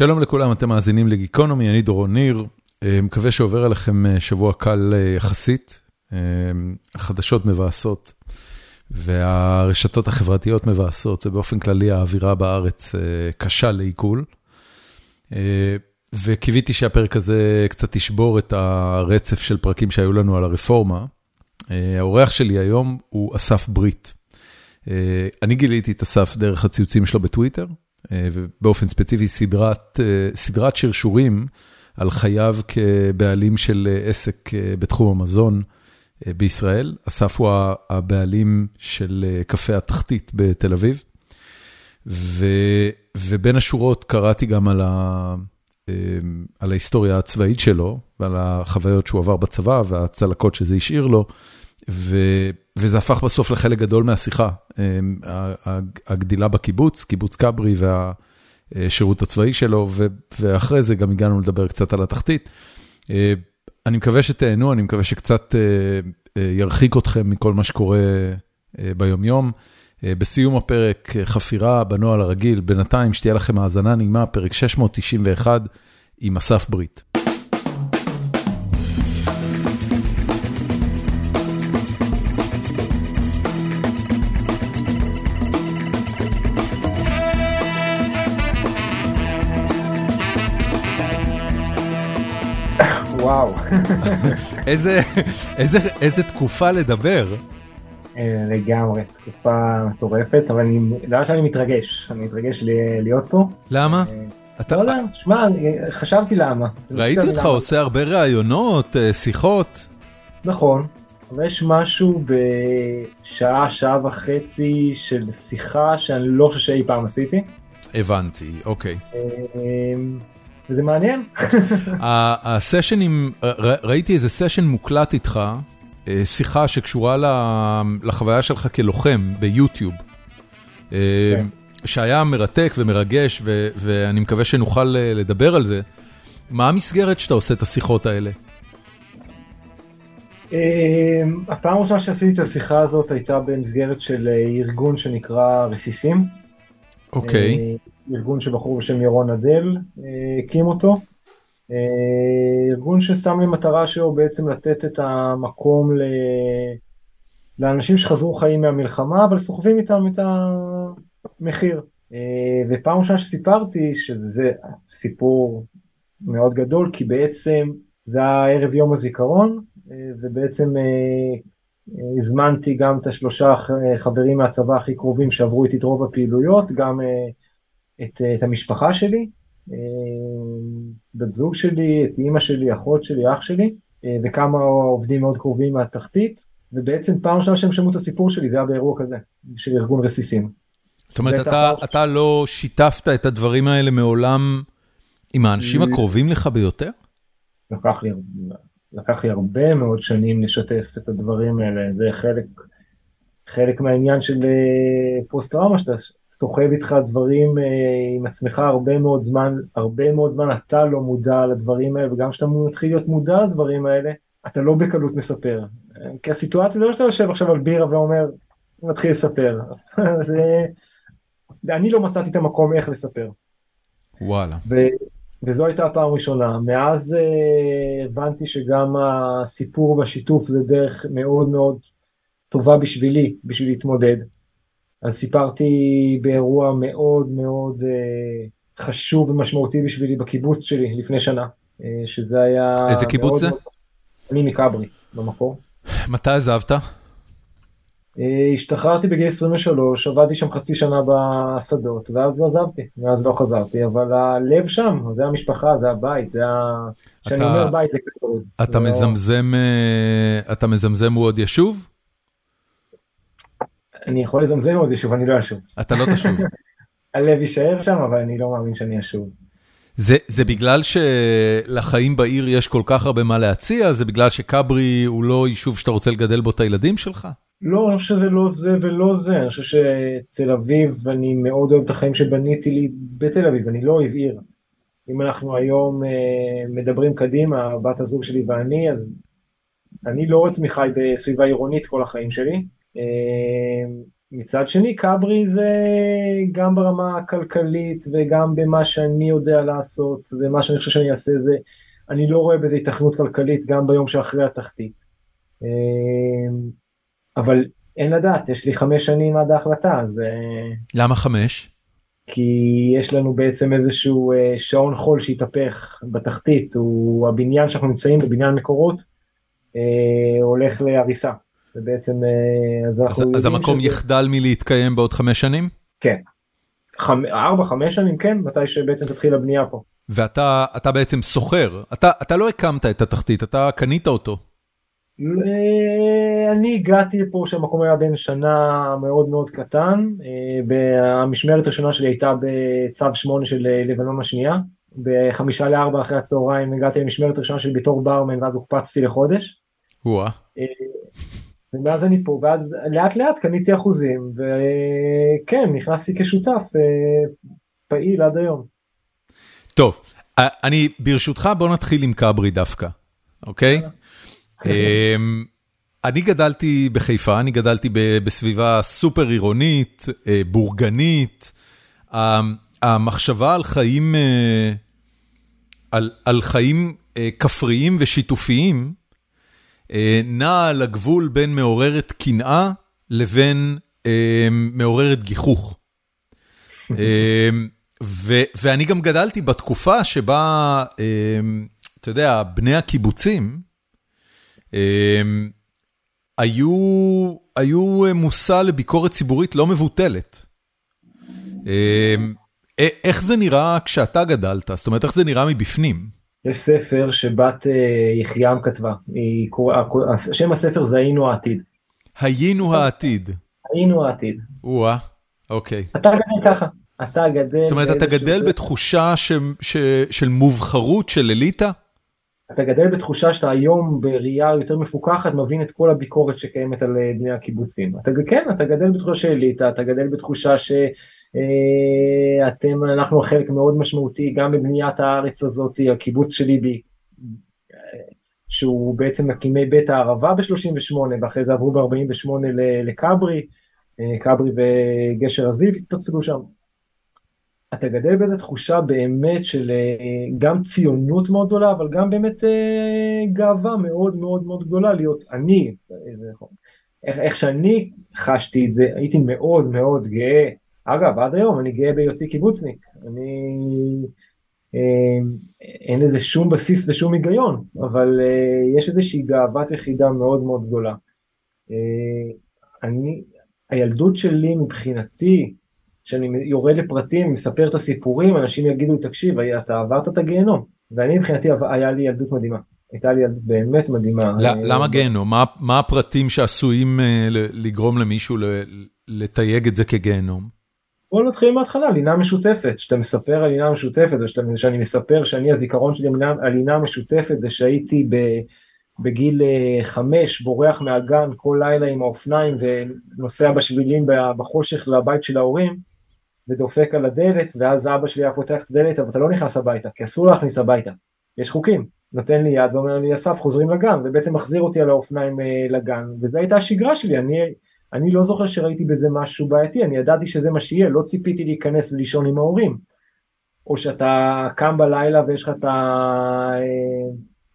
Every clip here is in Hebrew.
שלום לכולם, אתם מאזינים לגיקונומי, אני דורון ניר, מקווה שעובר עליכם שבוע קל יחסית, החדשות מבאסות והרשתות החברתיות מבאסות, זה באופן כללי האווירה בארץ קשה לעיכול. וקיוויתי שהפרק הזה קצת ישבור את הרצף של פרקים שהיו לנו על הרפורמה. האורח שלי היום הוא אסף ברית. אני גיליתי את אסף דרך הציוצים שלו בטוויטר. ובאופן ספציפי סדרת שרשורים על חייו כבעלים של עסק בתחום המזון בישראל. אסף הוא הבעלים של קפה התחתית בתל אביב. ובין השורות קראתי גם על ההיסטוריה הצבאית שלו ועל החוויות שהוא עבר בצבא והצלקות שזה השאיר לו. וזה הפך בסוף לחלק גדול מהשיחה, הגדילה בקיבוץ, קיבוץ כברי והשירות הצבאי שלו, ואחרי זה גם הגענו לדבר קצת על התחתית. אני מקווה שתהנו, אני מקווה שקצת ירחיק אתכם מכל מה שקורה ביומיום. בסיום הפרק חפירה בנוהל הרגיל, בינתיים שתהיה לכם האזנה נעימה, פרק 691 עם אסף ברית. וואו. איזה תקופה לדבר. לגמרי, תקופה מטורפת, אבל דבר שאני מתרגש, אני מתרגש להיות פה. למה? לא יודע, שמע, חשבתי למה. ראיתי אותך עושה הרבה ראיונות, שיחות. נכון, אבל יש משהו בשעה, שעה וחצי של שיחה שאני לא חושב שאי פעם עשיתי. הבנתי, אוקיי. וזה מעניין. הסשנים, ראיתי איזה סשן מוקלט איתך, שיחה שקשורה לחוויה שלך כלוחם ביוטיוב, שהיה מרתק ומרגש, ואני מקווה שנוכל לדבר על זה. מה המסגרת שאתה עושה את השיחות האלה? הפעם הראשונה שעשיתי את השיחה הזאת הייתה במסגרת של ארגון שנקרא רסיסים. אוקיי. ארגון שבחור בשם ירון אדל הקים אותו. ארגון ששם למטרה שלו בעצם לתת את המקום ל... לאנשים שחזרו חיים מהמלחמה, אבל סוחבים איתם את המחיר. ופעם ראשונה שסיפרתי שזה סיפור מאוד גדול, כי בעצם זה היה ערב יום הזיכרון, ובעצם הזמנתי גם את השלושה חברים מהצבא הכי קרובים שעברו איתי את רוב הפעילויות, גם את, את המשפחה שלי, בת זוג שלי, את אימא שלי, אחות שלי, אח שלי, וכמה עובדים מאוד קרובים מהתחתית, ובעצם פעם ראשונה שהם שמעו את הסיפור שלי, זה היה באירוע כזה, של ארגון רסיסים. זאת אומרת, אתה, אתה לא שיתפת את הדברים האלה מעולם עם האנשים הקרובים לך ביותר? לקח לי, לקח לי הרבה מאוד שנים לשתף את הדברים האלה, זה חלק, חלק מהעניין של פוסט-טראומה, שאתה סוחב איתך דברים עם עצמך הרבה מאוד זמן, הרבה מאוד זמן אתה לא מודע לדברים האלה, וגם כשאתה מתחיל להיות מודע לדברים האלה, אתה לא בקלות מספר. כי הסיטואציה זה לא שאתה יושב עכשיו על בירה ואומר, מתחיל לספר. זה... אני לא מצאתי את המקום איך לספר. וואלה. ו... וזו הייתה הפעם הראשונה. מאז uh, הבנתי שגם הסיפור והשיתוף זה דרך מאוד מאוד טובה בשבילי, בשביל להתמודד. אז סיפרתי באירוע מאוד מאוד uh, חשוב ומשמעותי בשבילי בקיבוץ שלי לפני שנה, uh, שזה היה... איזה קיבוץ זה? מאוד... אני מכברי, במקור. מתי עזבת? השתחררתי בגיל 23, עבדתי שם חצי שנה בשדות, ואז עזבתי, ואז לא חזרתי, אבל הלב שם, זה המשפחה, זה הבית, זה ה... כשאני אומר בית זה כתוב. אתה מזמזם, אתה מזמזם הוא עוד ישוב? אני יכול לזמזם עוד ישוב, אני לא אשוב. אתה לא תשוב. הלב יישאר שם, אבל אני לא מאמין שאני אשוב. זה, זה בגלל שלחיים בעיר יש כל כך הרבה מה להציע? זה בגלל שכברי הוא לא יישוב שאתה רוצה לגדל בו את הילדים שלך? לא, אני חושב שזה לא זה ולא זה, אני חושב שתל אביב, אני מאוד אוהב את החיים שבניתי לי בתל אביב, אני לא אוהב עיר. אם אנחנו היום מדברים קדימה, בת הזוג שלי ואני, אז אני לא עצמי חי בסביבה עירונית כל החיים שלי. מצד שני כברי זה גם ברמה הכלכלית וגם במה שאני יודע לעשות ומה שאני חושב שאני אעשה זה, אני לא רואה בזה התכנות כלכלית גם ביום שאחרי התחתית. אמ, אבל אין לדעת, יש לי חמש שנים עד ההחלטה, אז... אה, למה חמש? כי יש לנו בעצם איזשהו אה, שעון חול שהתהפך בתחתית, הוא הבניין שאנחנו נמצאים בבניין מקורות, אה, הולך להריסה. ובעצם אז אנחנו... אז, אז המקום שזה... יחדל מלהתקיים בעוד חמש שנים? כן. חמ... ארבע, חמש שנים, כן, מתי שבעצם תתחיל הבנייה פה. ואתה בעצם סוחר, אתה, אתה לא הקמת את התחתית, אתה קנית אותו. אני הגעתי פה שהמקום היה בן שנה מאוד מאוד קטן, המשמרת הראשונה שלי הייתה בצו 8 של לבנון השנייה, בחמישה לארבע אחרי הצהריים הגעתי למשמרת הראשונה שלי בתור ברמן ואז הוקפצתי לחודש. וואה. ומאז אני פה, ואז לאט לאט קניתי אחוזים, וכן, נכנסתי כשותף פעיל עד היום. טוב, אני ברשותך בוא נתחיל עם כברי דווקא, אוקיי? אמ, אני גדלתי בחיפה, אני גדלתי בסביבה סופר עירונית, אה, בורגנית. המחשבה על חיים, אה, על, על חיים אה, כפריים ושיתופיים, נעה על הגבול בין מעוררת קנאה לבין מעוררת גיחוך. ו, ואני גם גדלתי בתקופה שבה, אתה יודע, בני הקיבוצים, אמ, היו היו מושא לביקורת ציבורית לא מבוטלת. אמ, איך זה נראה כשאתה גדלת? זאת אומרת, איך זה נראה מבפנים? יש ספר שבת אה, יחיעם כתבה, שם הספר זה היינו העתיד. היינו העתיד. היינו העתיד. או-אה, אוקיי. אתה גדל ככה, אתה גדל... זאת אומרת, אתה גדל בתחושה של מובחרות של אליטה? אתה גדל בתחושה שאתה היום בראייה יותר מפוקחת מבין את כל הביקורת שקיימת על אה, בני הקיבוצים. אתה, כן, אתה גדל בתחושה של אליטה, אתה גדל בתחושה שאתם, אה, אנחנו חלק מאוד משמעותי גם בבניית הארץ הזאת, הקיבוץ שלי שהוא בעצם מקימי בית הערבה ב-38 ואחרי זה עברו ב-48 לכברי, כברי וגשר הזיו התפצלו שם. אתה גדל באיזו תחושה באמת של אה, גם ציונות מאוד גדולה, אבל גם באמת אה, גאווה מאוד מאוד מאוד גדולה להיות אני, איך, איך שאני חשתי את זה, הייתי מאוד מאוד גאה. אגב, עד היום אני גאה בהיותי קיבוצניק. אני... אה, אין לזה שום בסיס ושום היגיון, אבל יש איזושהי גאוות יחידה מאוד מאוד גדולה. אני, הילדות שלי מבחינתי, כשאני יורד לפרטים, מספר את הסיפורים, אנשים יגידו, תקשיב, אתה עברת את הגיהנום. ואני מבחינתי, היה לי ילדות מדהימה. הייתה לי ילדות באמת מדהימה. למה גיהנום? מה הפרטים שעשויים אה, לגרום למישהו לתייג את זה כגיהנום? בוא נתחיל מההתחלה, לינה משותפת, שאתה מספר על לינה משותפת, ושאני מספר שאני הזיכרון שלי על לינה משותפת זה שהייתי בגיל אה, חמש בורח מהגן כל לילה עם האופניים ונוסע בשבילים בחושך לבית של ההורים ודופק על הדלת, ואז אבא שלי היה פותח את הדלת, אבל אתה לא נכנס הביתה, כי אסור להכניס הביתה, יש חוקים. נותן לי יד ואומר לי, אסף, חוזרים לגן, ובעצם מחזיר אותי על האופניים אה, לגן, וזו הייתה השגרה שלי, אני, אני לא זוכר שראיתי בזה משהו בעייתי, אני ידעתי שזה מה שיהיה, לא ציפיתי להיכנס ולישון עם ההורים. או שאתה קם בלילה ויש לך את, ה...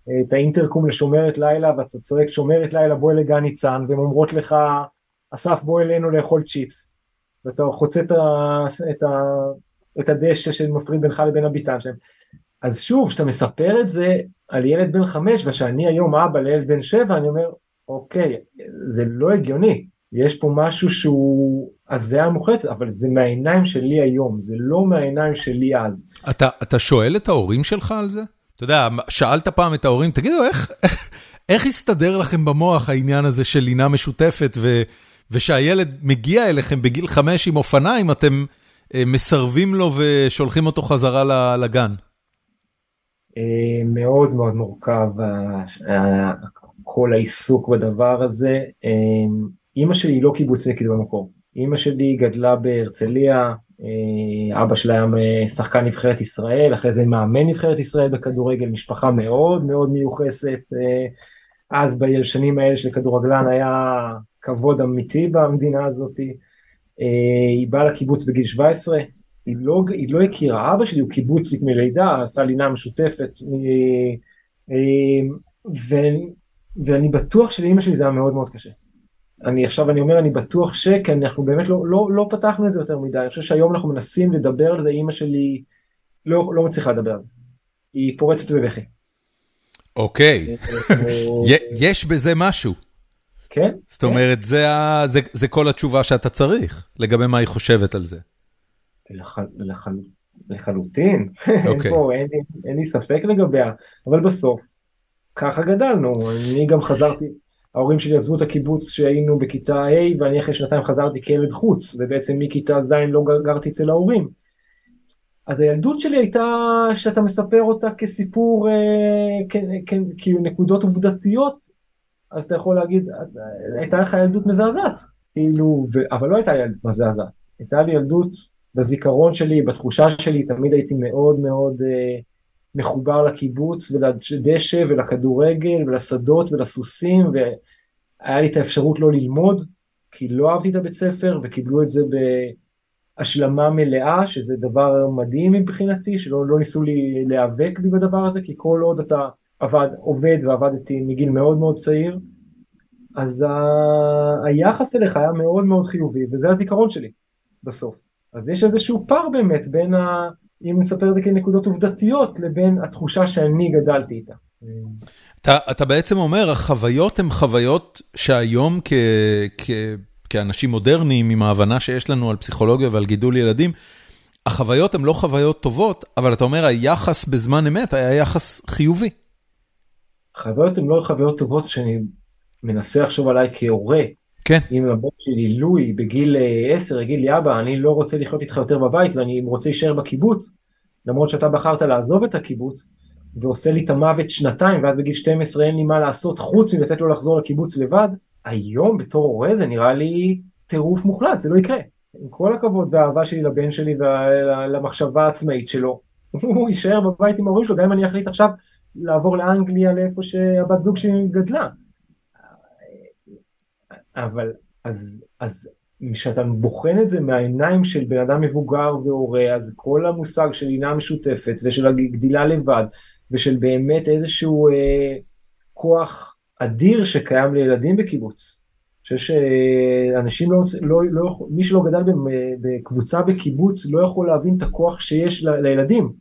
אה, את האינטרקום לשומרת לילה, ואתה צועק שומרת לילה בואי לגן ניצן, והן אומרות לך, אסף בוא אלינו לאכול צ'יפס. ואתה חוצה את, ה, את, ה, את הדשא שמפריד בינך לבין הביטן שלהם. אז שוב, כשאתה מספר את זה על ילד בן חמש, ושאני היום אבא לילד בן שבע, אני אומר, אוקיי, זה לא הגיוני, יש פה משהו שהוא הזיה מוחלטת, אבל זה מהעיניים שלי היום, זה לא מהעיניים שלי אז. אתה, אתה שואל את ההורים שלך על זה? אתה יודע, שאלת פעם את ההורים, תגידו, איך, איך, איך הסתדר לכם במוח העניין הזה של לינה משותפת ו... ושהילד מגיע אליכם בגיל חמש עם אופניים, אתם אה, מסרבים לו ושולחים אותו חזרה לגן. אה, מאוד מאוד מורכב כל העיסוק בדבר הזה. אה, אימא שלי היא לא קיבוצניקית במקור. אימא שלי גדלה בהרצליה, אבא שלה היה שחקן נבחרת ישראל, אחרי זה מאמן נבחרת ישראל בכדורגל, משפחה מאוד מאוד מיוחסת. אז בשנים האלה של כדורגלן היה כבוד אמיתי במדינה הזאת. היא באה לקיבוץ בגיל 17, היא לא, היא לא הכירה, אבא שלי הוא קיבוצניק מלידה, עשה לינה משותפת, ו, ואני בטוח שלאימא שלי זה היה מאוד מאוד קשה. אני עכשיו אני אומר אני בטוח שכן אנחנו באמת לא, לא, לא פתחנו את זה יותר מדי, אני חושב שהיום אנחנו מנסים לדבר על זה, אימא שלי לא, לא מצליחה לדבר על זה, היא פורצת בבכי. אוקיי, יש בזה משהו. כן. זאת אומרת, זה, זה, זה כל התשובה שאתה צריך לגבי מה היא חושבת על זה. לח, לח, לחלוטין, okay. אין, פה, אין, אין לי ספק לגביה, אבל בסוף ככה גדלנו, אני גם חזרתי, ההורים שלי עזבו את הקיבוץ שהיינו בכיתה ה' ואני אחרי שנתיים חזרתי כילד חוץ, ובעצם מכיתה ז' לא גרתי אצל ההורים. אז הילדות שלי הייתה שאתה מספר אותה כסיפור, אה, כאילו נקודות עובדתיות, אז אתה יכול להגיד, הייתה לך ילדות מזעזעת, כאילו, ו, אבל לא הייתה ילדות מזעזעת, הייתה לי ילדות בזיכרון שלי, בתחושה שלי, תמיד הייתי מאוד מאוד אה, מחובר לקיבוץ ולדשא ולכדורגל ולשדות ולסוסים, והיה לי את האפשרות לא ללמוד, כי לא אהבתי את הבית ספר, וקיבלו את זה בהשלמה מלאה, שזה דבר מדהים מבחינתי, שלא לא ניסו לי להיאבק בי בדבר הזה, כי כל עוד אתה עבד, עובד ועבדתי מגיל מאוד מאוד צעיר, אז ה... היחס אליך היה מאוד מאוד חיובי, וזה הזיכרון שלי בסוף. אז יש איזשהו פער באמת בין, ה... את זה כנקודות עובדתיות, לבין התחושה שאני גדלתי איתה. אתה, אתה בעצם אומר, החוויות הן חוויות שהיום כ, כ, כאנשים מודרניים, עם ההבנה שיש לנו על פסיכולוגיה ועל גידול ילדים, החוויות הן לא חוויות טובות, אבל אתה אומר, היחס בזמן אמת היה יחס חיובי. חוויות הן לא חוויות טובות שאני מנסה לחשוב עליי כהורה. כן. אם הבן שלי לואי בגיל 10 יגיד לי אבא אני לא רוצה לחיות איתך יותר בבית ואני רוצה להישאר בקיבוץ למרות שאתה בחרת לעזוב את הקיבוץ ועושה לי את המוות שנתיים ואז בגיל 12 אין לי מה לעשות חוץ מלתת לו לחזור לקיבוץ לבד היום בתור הורה זה נראה לי טירוף מוחלט זה לא יקרה. עם כל הכבוד והאהבה שלי לבן שלי ולמחשבה העצמאית שלו הוא יישאר בבית עם ההורים שלו גם אם אני אחליט עכשיו לעבור לאנגליה לאיפה שהבת זוג שלי גדלה. אבל אז, אז כשאתה בוחן את זה מהעיניים של בן אדם מבוגר והורה, אז כל המושג של לינה משותפת ושל הגדילה לבד ושל באמת איזשהו אה, כוח אדיר שקיים לילדים בקיבוץ. אני חושב שאנשים לא, לא, לא, מי שלא גדל בקבוצה בקיבוץ לא יכול להבין את הכוח שיש ל, לילדים.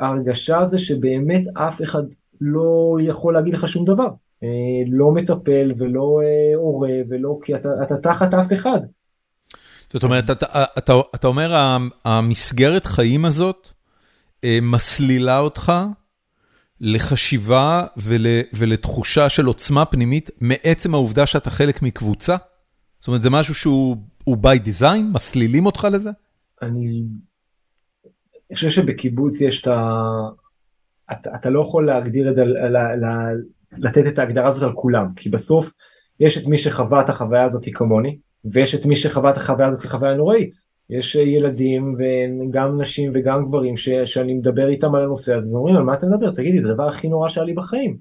ההרגשה זה שבאמת אף אחד לא יכול להגיד לך שום דבר. אה, לא מטפל ולא אה, הורה ולא כי אתה, אתה תחת אף אחד. זאת אומרת, אתה, אתה, אתה אומר המסגרת חיים הזאת אה, מסלילה אותך לחשיבה ול, ולתחושה של עוצמה פנימית מעצם העובדה שאתה חלק מקבוצה? זאת אומרת, זה משהו שהוא by design? מסלילים אותך לזה? אני חושב שבקיבוץ יש את ה... אתה, אתה לא יכול להגדיר את זה, לתת את ההגדרה הזאת על כולם, כי בסוף יש את מי שחווה את החוויה הזאת כמוני, ויש את מי שחווה את החוויה הזאת כחוויה נוראית. יש ילדים וגם נשים וגם גברים ש, שאני מדבר איתם על הנושא הזה ואומרים על מה אתה מדבר תגידי זה הדבר הכי נורא שהיה לי בחיים.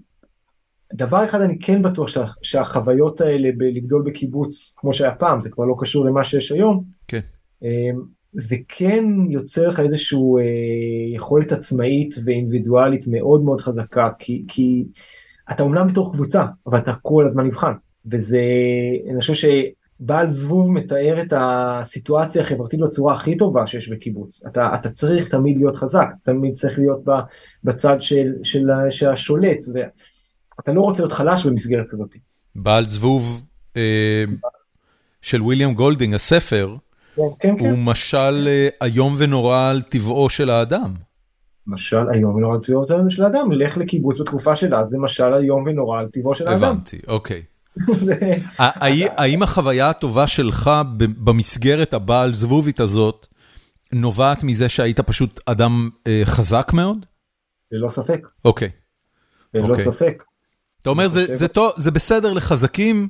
דבר אחד אני כן בטוח שה, שהחוויות האלה בלגדול בקיבוץ כמו שהיה פעם זה כבר לא קשור למה שיש היום. כן. אמ, זה כן יוצר לך איזושהי אה, יכולת עצמאית ואינדיבידואלית מאוד מאוד חזקה כי, כי אתה אומנם בתוך קבוצה, אבל אתה כל הזמן נבחן. וזה, אני חושב שבעל זבוב מתאר את הסיטואציה החברתית בצורה הכי טובה שיש בקיבוץ. אתה, אתה צריך תמיד להיות חזק, תמיד צריך להיות בצד של, של, של השולט, ואתה לא רוצה להיות חלש במסגרת כזאת. בעל זבוב אה, של ויליאם גולדינג, הספר, כן, כן, כן. הוא משל אה, איום ונורא על טבעו של האדם. משל איום ונורא על טבעו של האדם, לך לקיבוץ בתקופה של אז זה משל איום ונורא על טבעו של האדם. הבנתי, אוקיי. האם החוויה הטובה שלך במסגרת הבעל זבובית הזאת נובעת מזה שהיית פשוט אדם אה, חזק מאוד? ללא ספק. אוקיי. ללא אוקיי. ספק. אתה אומר זה בסדר לחזקים,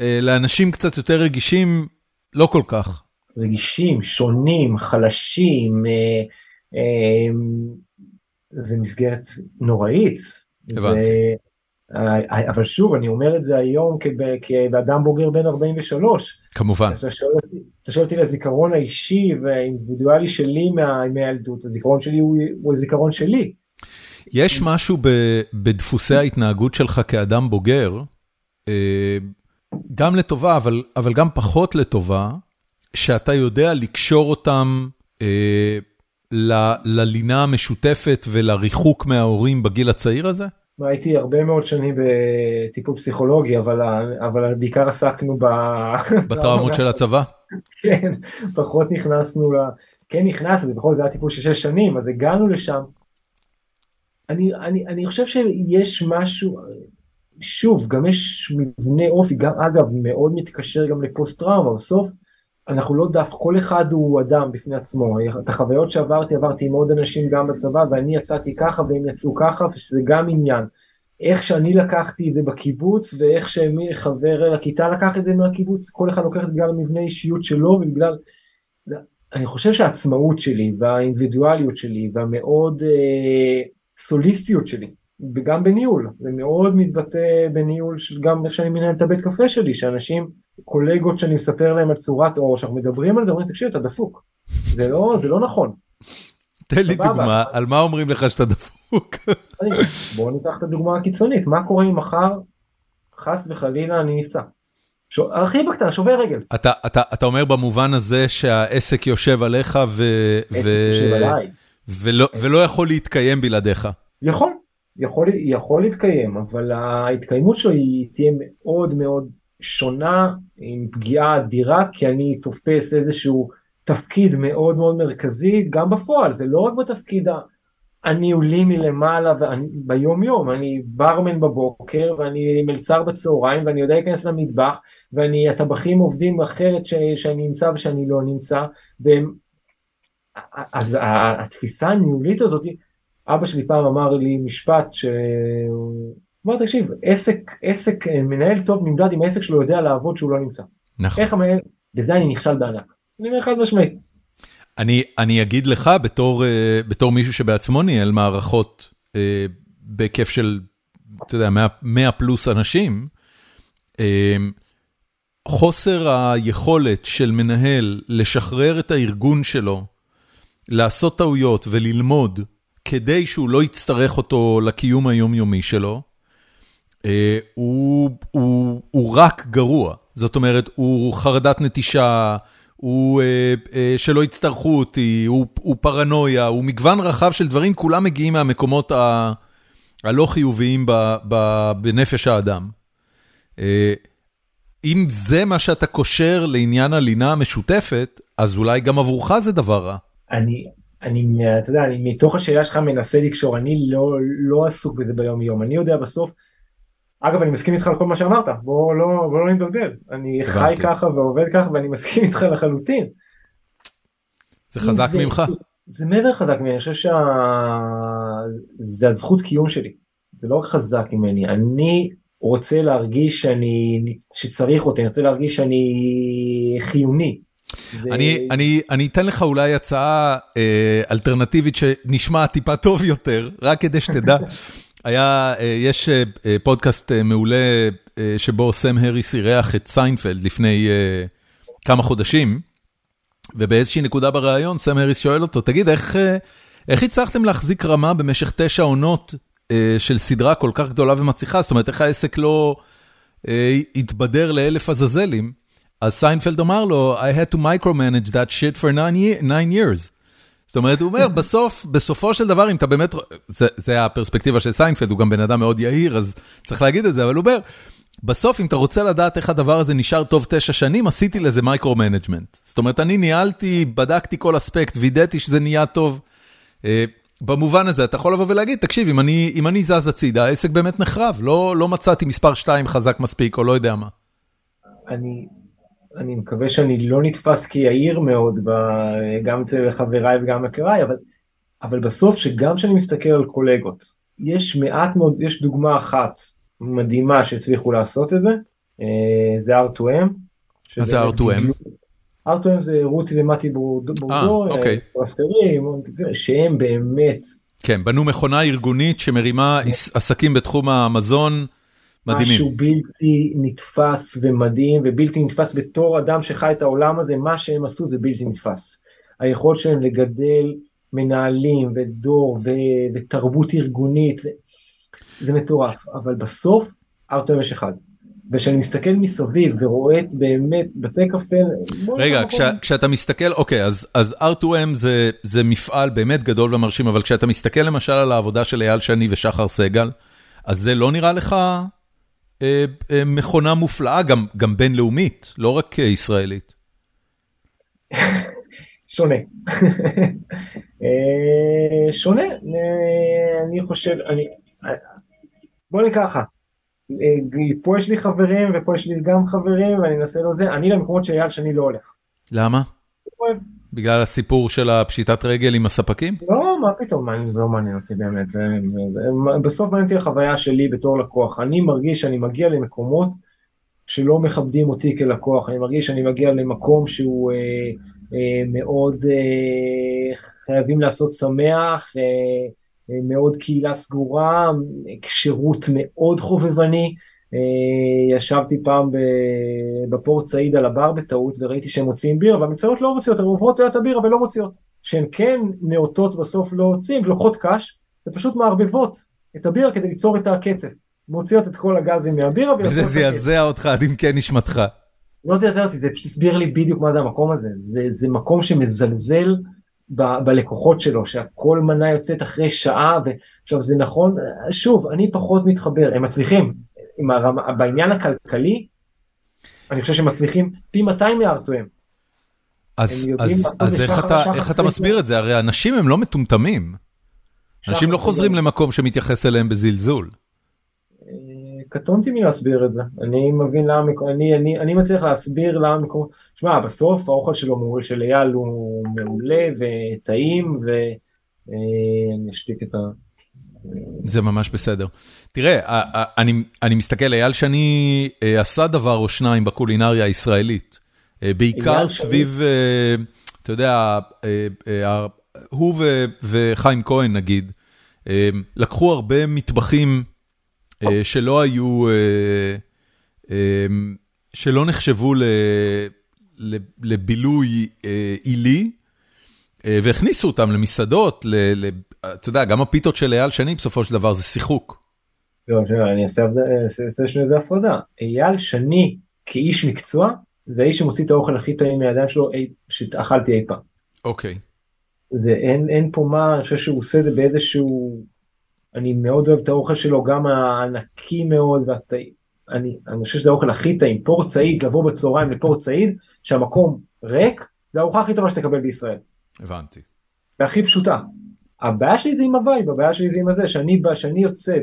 אה, לאנשים קצת יותר רגישים, לא כל כך. רגישים, שונים, חלשים, אה, זה מסגרת נוראית. הבנתי. אבל שוב, אני אומר את זה היום כאדם בוגר בן 43. כמובן. אתה שואל אותי לזיכרון האישי והאינדיבידואלי שלי מהילדות, הזיכרון שלי הוא הזיכרון שלי. יש משהו בדפוסי ההתנהגות שלך כאדם בוגר, גם לטובה, אבל גם פחות לטובה, שאתה יודע לקשור אותם ללינה המשותפת ולריחוק מההורים בגיל הצעיר הזה? הייתי הרבה מאוד שנים בטיפול פסיכולוגי, אבל, אבל בעיקר עסקנו ב... בטראומות של הצבא? כן, פחות נכנסנו ל... כן נכנסנו, בכל זאת היה טיפול של שש שנים, אז הגענו לשם. אני, אני, אני חושב שיש משהו, שוב, גם יש מבנה אופי, גם אגב, מאוד מתקשר גם לפוסט טראומה, בסוף אנחנו לא דף, כל אחד הוא אדם בפני עצמו, את החוויות שעברתי, עברתי עם עוד אנשים גם בצבא, ואני יצאתי ככה והם יצאו ככה, ושזה גם עניין. איך שאני לקחתי את זה בקיבוץ, ואיך שחבר לכיתה לקח את זה מהקיבוץ, כל אחד לוקח את זה בגלל המבנה אישיות שלו, ובגלל... אני חושב שהעצמאות שלי, והאינדיבידואליות שלי, והמאוד אה, סוליסטיות שלי, וגם בניהול, זה מאוד מתבטא בניהול של גם איך שאני מנהל את הבית קפה שלי, שאנשים, קולגות שאני מספר להם על צורת אור, שאנחנו מדברים על זה, אומרים תקשיב אתה דפוק, זה לא, זה לא נכון. תן לי דוגמה, על מה אומרים לך שאתה דפוק? בוא ניקח את הדוגמה הקיצונית, מה קורה אם מחר, חס וחלילה אני נפצע. הכי בקטנה, שובר רגל. אתה, אתה, אתה אומר במובן הזה שהעסק יושב עליך ו... ו... יושב. ולא, ולא יכול להתקיים בלעדיך. יכול, יכול, יכול להתקיים, אבל ההתקיימות שלו היא תהיה מאוד מאוד שונה, עם פגיעה אדירה, כי אני תופס איזשהו תפקיד מאוד מאוד מרכזי, גם בפועל, זה לא רק בתפקיד הניהולי מלמעלה ואני, ביום יום, אני ברמן בבוקר ואני מלצר בצהריים ואני יודע להיכנס למטבח ואני, הטבחים עובדים אחרת ש, שאני נמצא ושאני לא נמצא, והם, אז התפיסה הניהולית הזאת, אבא שלי פעם אמר לי משפט שהוא אמר תקשיב עסק עסק מנהל טוב נמדד אם העסק שלו יודע לעבוד שהוא לא נמצא. נכון. איך המנהל, בזה אני נכשל בענק. אני אומר חד משמעית. אני, אני אגיד לך בתור, בתור מישהו שבעצמו ניהל מערכות אה, בהיקף של, אתה יודע, 100, 100 פלוס אנשים, אה, חוסר היכולת של מנהל לשחרר את הארגון שלו, לעשות טעויות וללמוד כדי שהוא לא יצטרך אותו לקיום היומיומי שלו, אה, הוא, הוא, הוא רק גרוע. זאת אומרת, הוא חרדת נטישה, הוא אה, אה, שלא יצטרכו אותי, הוא, הוא פרנויה, הוא מגוון רחב של דברים, כולם מגיעים מהמקומות ה, הלא חיוביים ב, ב, בנפש האדם. אם זה מה שאתה קושר לעניין הלינה המשותפת, אז אולי גם עבורך זה דבר רע. אני, אני, אתה יודע, אני מתוך השאלה שלך מנסה לקשור, אני לא, לא עסוק בזה ביום יום, אני יודע בסוף, אגב אני מסכים איתך על כל מה שאמרת, בוא לא, בוא לא נתבלבל, אני הבנתי. חי ככה ועובד ככה ואני מסכים איתך לחלוטין. זה חזק זה, ממך. זה, זה מעבר חזק ממני, אני חושב שזה שה... הזכות קיום שלי, זה לא רק חזק ממני, אני רוצה להרגיש שאני, שצריך אותי, אני רוצה להרגיש שאני חיוני. אני, אני, אני אתן לך אולי הצעה אה, אלטרנטיבית שנשמע טיפה טוב יותר, רק כדי שתדע. היה, אה, יש אה, אה, פודקאסט אה, מעולה אה, שבו סם הריס אירח את סיינפלד לפני אה, כמה חודשים, ובאיזושהי נקודה בריאיון סם הריס שואל אותו, תגיד, איך, אה, איך הצלחתם להחזיק רמה במשך תשע עונות אה, של סדרה כל כך גדולה ומצליחה? זאת אומרת, איך העסק לא אה, התבדר לאלף עזאזלים? אז סיינפלד אמר לו, I had to micromanage that shit for nine years. זאת אומרת, הוא אומר, בסוף, בסופו של דבר, אם אתה באמת, זה, זה הפרספקטיבה של סיינפלד, הוא גם בן אדם מאוד יהיר, אז צריך להגיד את זה, אבל הוא אומר, בסוף, אם אתה רוצה לדעת איך הדבר הזה נשאר טוב תשע שנים, עשיתי לזה micro-management. זאת אומרת, אני ניהלתי, בדקתי כל אספקט, וידאתי שזה נהיה טוב. אה, במובן הזה, אתה יכול לבוא ולהגיד, תקשיב, אם אני, אם אני זז הצידה, העסק באמת נחרב, לא, לא מצאתי מספר 2 חזק מספיק, או לא יודע מה. אני, אני מקווה שאני לא נתפס כיהיר מאוד, ב, גם אצל חבריי וגם מכיריי, אבל, אבל בסוף שגם כשאני מסתכל על קולגות, יש מעט מאוד, יש דוגמה אחת מדהימה שהצליחו לעשות את זה, אה, זה R2M. מה זה R2M? R2M זה רותי ומתי בורדו, אה, אוקיי. שהם באמת כן, בנו מכונה ארגונית שמרימה עסקים בתחום המזון מדהימים. משהו בלתי נתפס ומדהים ובלתי נתפס בתור אדם שחי את העולם הזה, מה שהם עשו זה בלתי נתפס. היכולת שלהם לגדל מנהלים ודור ו- ותרבות ארגונית, זה מטורף, אבל בסוף ארטום יש אחד. וכשאני מסתכל מסביב ורואה באמת בתי קפה... רגע, כש, כשאתה מסתכל, אוקיי, אז, אז R2M זה, זה מפעל באמת גדול ומרשים, אבל כשאתה מסתכל למשל על העבודה של אייל שני ושחר סגל, אז זה לא נראה לך מכונה מופלאה, גם, גם בינלאומית, לא רק אה, ישראלית. שונה. אה, שונה, אה, אני חושב, אני... בוא נקרא ככה. אה, פה יש לי חברים ופה יש לי גם חברים ואני אנסה לו זה, אני למקומות שאייל שני לא הולך. למה? בגלל הסיפור של הפשיטת רגל עם הספקים? לא, מה פתאום, זה לא מעניין אותי באמת, בסוף מעניין אותי החוויה שלי בתור לקוח, אני מרגיש שאני מגיע למקומות שלא מכבדים אותי כלקוח, אני מרגיש שאני מגיע למקום שהוא אה, אה, מאוד אה, חייבים לעשות שמח, אה, מאוד קהילה סגורה, שירות מאוד חובבני. אה, ישבתי פעם בפורט סעיד על הבר בטעות וראיתי שהם מוציאים בירה והמצאות לא מוציאות, הן עוברות ליד הבירה ולא מוציאות. שהן כן נאותות בסוף לא הוציאים, לוקחות קש ופשוט מערבבות את הבירה כדי ליצור את הקצף. מוציאות את כל הגזים מהבירה. וזה זעזע אותך עד עמקי נשמתך. לא זעזע אותי, זה פשוט הסביר לי בדיוק מה זה המקום הזה. זה, זה מקום שמזלזל ב- בלקוחות שלו, שהכל מנה יוצאת אחרי שעה, ועכשיו זה נכון, שוב, אני פחות מתחבר, הם מצליחים, הרמה, בעניין הכלכלי, אני חושב שהם מצליחים פי 200 מארטואם. אז, אז, אז איך אתה, איך אתה מסביר את זה? הרי אנשים הם לא מטומטמים. אנשים לא חוזרים למקום שמתייחס אליהם בזלזול. קטונתי מלהסביר את זה, אני מבין למה, אני, אני, אני מצליח להסביר למה מקום, שמע בסוף האוכל שלו, של אייל הוא מעולה וטעים ואני אשתיק את ה... זה ממש בסדר. תראה, אני, אני מסתכל, אייל שני אה, עשה דבר או שניים בקולינריה הישראלית, אה, בעיקר סביב, אה, אתה יודע, הוא וחיים כהן נגיד, לקחו הרבה מטבחים שלא היו, שלא נחשבו לבילוי עילי, והכניסו אותם למסעדות, אתה יודע, גם הפיתות של אייל שני בסופו של דבר זה שיחוק. לא, אני אעשה שנייה איזה הפרדה. אייל שני כאיש מקצוע, זה האיש שמוציא את האוכל הכי טעים מהידיים שלו שאכלתי אי פעם. אוקיי. ואין פה מה, אני חושב שהוא עושה את זה באיזשהו אני מאוד אוהב את האוכל שלו, גם הנקי מאוד, והטעים. אני, אני חושב שזה האוכל הכי טעים, פורט סעיד, לבוא בצהריים לפורט סעיד, שהמקום ריק, זה הארוחה הכי טובה שתקבל בישראל. הבנתי. והכי פשוטה. הבעיה שלי זה עם ה vibe, הבעיה שלי זה עם הזה, שאני, שאני יוצא,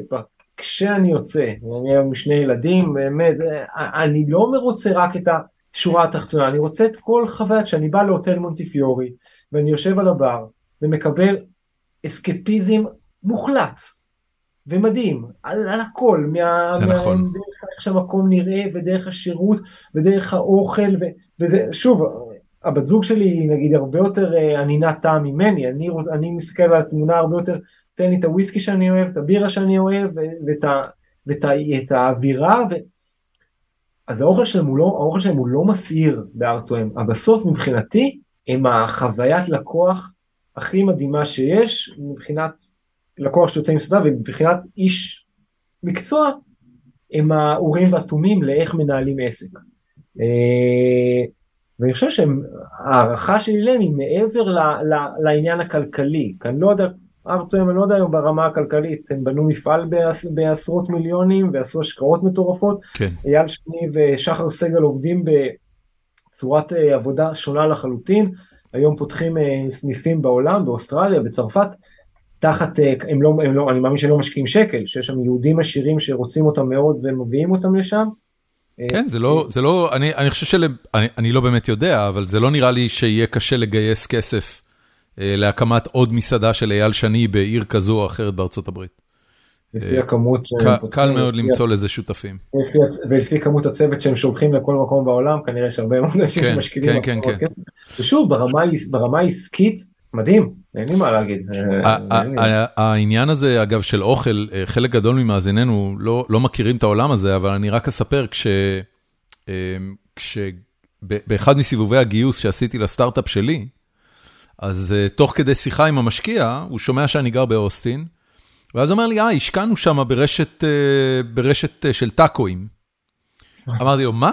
כשאני יוצא, אני עם שני ילדים, באמת, אני לא מרוצה רק את השורה התחתונה, אני רוצה את כל חוויה, כשאני בא להוטל מונטיפיורי, ואני יושב על הבר, ומקבל אסקפיזם מוחלט. ומדהים, על, על הכל, מה, זה מה, נכון. דרך איך שהמקום נראה ודרך השירות ודרך האוכל ו, וזה, שוב, הבת זוג שלי נגיד הרבה יותר אה, ענינת טעם ממני, אני, אני מסתכל על התמונה הרבה יותר, תן לי את הוויסקי שאני אוהב, את הבירה שאני אוהב ואת, ואת ה, את האווירה, ו... אז האוכל שלהם הוא לא, האוכל שלהם הוא לא מסעיר בארטואם, אבל בסוף מבחינתי הם החוויית לקוח הכי מדהימה שיש מבחינת לקוח שיוצא עם סודה ומבחינת איש מקצוע הם האורים והתומים לאיך מנהלים עסק. ואני חושב שההערכה שלי אליהם היא מעבר ל, ל, לעניין הכלכלי, כי אני לא יודע, ארטוים אני לא יודע היום ברמה הכלכלית, הם בנו מפעל בעש, בעשרות מיליונים ועשו השקעות מטורפות, כן. אייל שני ושחר סגל עובדים בצורת אה, עבודה שונה לחלוטין, היום פותחים אה, סניפים בעולם, באוסטרליה, בצרפת, תחת, אה, הם לא, הם לא, אני מאמין שהם לא משקיעים שקל, שיש שם יהודים עשירים שרוצים אותם מאוד ומביאים אותם לשם. כן, זה לא, זה לא, אני, אני חושב של... אני, אני לא באמת יודע, אבל זה לא נראה לי שיהיה קשה לגייס כסף אה, להקמת עוד מסעדה של אייל שני בעיר כזו או אחרת בארצות הברית. לפי הכמות... קל מאוד למצוא לזה שותפים. ולפי כמות הצוות שהם שולחים לכל מקום בעולם, כנראה יש הרבה מאוד אנשים כן, שמשקיעים. כן, כן, כן. ושוב, ברמה העסקית, מדהים, אין לי מה להגיד. העניין הזה, אגב, של אוכל, חלק גדול ממאזיננו לא, לא מכירים את העולם הזה, אבל אני רק אספר, כשבאחד מסיבובי הגיוס שעשיתי לסטארט-אפ שלי, אז תוך כדי שיחה עם המשקיע, הוא שומע שאני גר באוסטין, ואז הוא אומר לי, אה, השקענו שם ברשת של טאקואים. אמרתי לו, מה?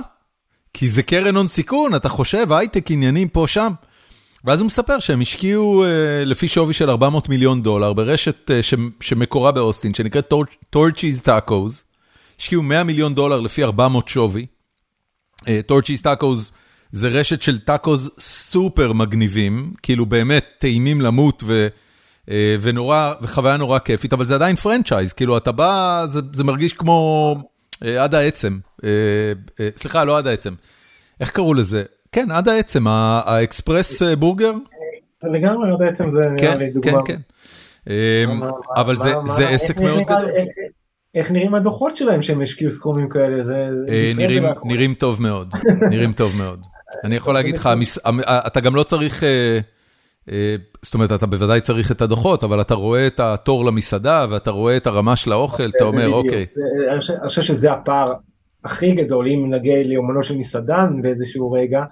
כי זה קרן הון סיכון, אתה חושב, הייטק, עניינים פה, שם. ואז הוא מספר שהם השקיעו לפי שווי של 400 מיליון דולר ברשת שמקורה באוסטין, שנקראת Torchies Tacos, השקיעו 100 מיליון דולר לפי 400 שווי. Torchy's Tacos זה רשת של טאקוז סופר מגניבים, כאילו באמת טעימים למות ונורא, וחוויה נורא כיפית, אבל זה עדיין franchise, כאילו אתה בא, זה, זה מרגיש כמו עד העצם, סליחה, לא עד העצם, איך קראו לזה? כן, עד העצם, האקספרס בורגר? לגמרי, עד העצם זה נראה לי דוגמה. כן, כן. אבל זה עסק מאוד גדול. איך נראים הדוחות שלהם שהם השקיעו סכומים כאלה? נראים טוב מאוד, נראים טוב מאוד. אני יכול להגיד לך, אתה גם לא צריך, זאת אומרת, אתה בוודאי צריך את הדוחות, אבל אתה רואה את התור למסעדה ואתה רואה את הרמה של האוכל, אתה אומר, אוקיי. אני חושב שזה הפער הכי גדול, אם נגיע ליומנו של מסעדן באיזשהו רגע,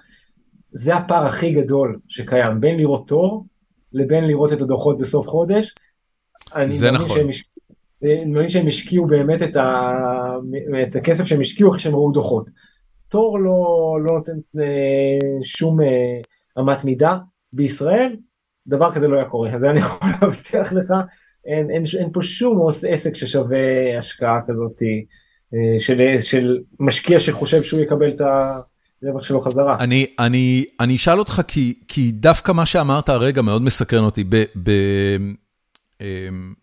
זה הפער הכי גדול שקיים, בין לראות תור לבין לראות את הדוחות בסוף חודש. זה נכון. אני מבין שהם השקיעו באמת את, ה... את הכסף שהם השקיעו אחרי שהם ראו דוחות. תור לא, לא נותן אה, שום אה, אמת מידה. בישראל דבר כזה לא היה קורה, זה אני יכול להבטיח לך, אין, אין, אין פה שום עסק ששווה השקעה כזאת אה, של, של משקיע שחושב שהוא יקבל את הרווח שלו חזרה. אני, אני, אני אשאל אותך כי, כי דווקא מה שאמרת הרגע מאוד מסקרן אותי. ב, ב,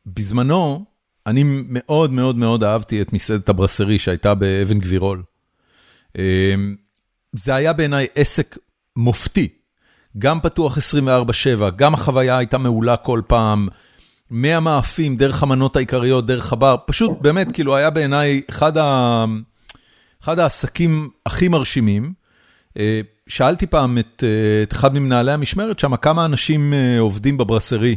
בזמנו, אני מאוד מאוד מאוד אהבתי את מסעדת הברסרי שהייתה באבן גבירול. זה היה בעיניי עסק מופתי, גם פתוח 24/7, גם החוויה הייתה מעולה כל פעם, מהמאפים, דרך המנות העיקריות, דרך הבר, פשוט באמת כאילו היה בעיניי אחד, ה... אחד העסקים הכי מרשימים. שאלתי פעם את, את אחד ממנהלי המשמרת שם, כמה אנשים עובדים בברסרי.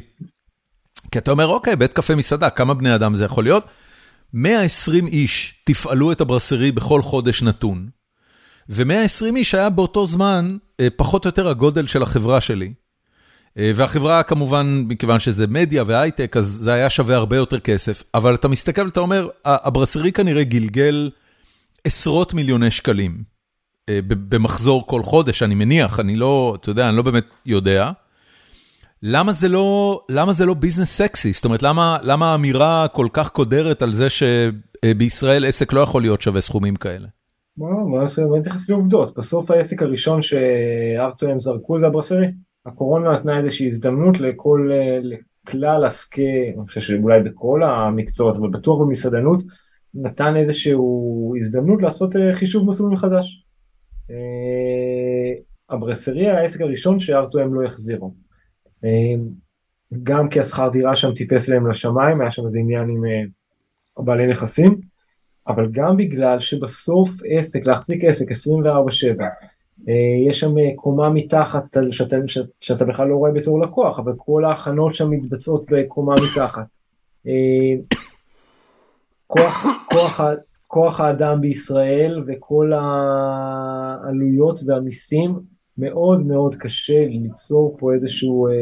כי אתה אומר, אוקיי, בית קפה מסעדה, כמה בני אדם זה יכול להיות? 120 איש תפעלו את הברסרי בכל חודש נתון, ו-120 איש היה באותו זמן פחות או יותר הגודל של החברה שלי. והחברה כמובן, מכיוון שזה מדיה והייטק, אז זה היה שווה הרבה יותר כסף, אבל אתה מסתכל ואתה אומר, הברסרי כנראה גלגל עשרות מיליוני שקלים במחזור כל חודש, אני מניח, אני לא, אתה יודע, אני לא באמת יודע. למה זה לא, למה זה לא ביזנס סקסי? זאת אומרת, למה, למה האמירה כל כך קודרת על זה שבישראל עסק לא יכול להיות שווה סכומים כאלה? בוא נתייחס לעובדות, בסוף העסק הראשון שארטוהם זרקו זה הברסרי. הקורונה נתנה איזושהי הזדמנות לכל, לכלל עסקי, אני חושב שאולי בכל המקצועות, אבל בטוח במסעדנות, נתן איזושהי הזדמנות לעשות חישוב מסלול מחדש. הברסרי העסק הראשון שארטוהם לא החזירו. גם כי השכר דירה שם טיפס להם לשמיים, היה שם איזה עניין עם בעלי נכסים, אבל גם בגלל שבסוף עסק, להחזיק עסק 24/7, יש שם קומה מתחת שאתה, שאתה בכלל לא רואה בתור לקוח, אבל כל ההכנות שם מתבצעות בקומה מתחת. כוח, כוח, כוח האדם בישראל וכל העלויות והמיסים מאוד מאוד קשה ליצור פה איזשהו אה,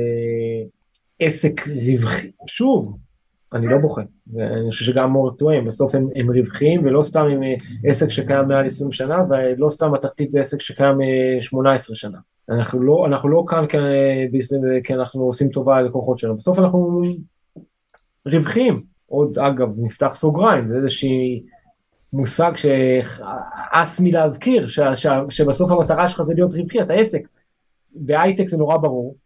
עסק רווחי. שוב, אני לא בוחן, ואני חושב שגם מור טועים, בסוף הם, הם רווחיים ולא סתם עם עסק שקיים מעל 20 שנה ולא סתם התחתית בעסק שקיים 18 שנה. אנחנו לא, אנחנו לא כאן כי, כי אנחנו עושים טובה ללקוחות שלנו, בסוף אנחנו רווחיים. עוד אגב נפתח סוגריים, זה איזושהי מושג שהס מלהזכיר, ש, ש, שבסוף המטרה שלך זה להיות רווחי, אתה עסק. בהייטק זה נורא ברור,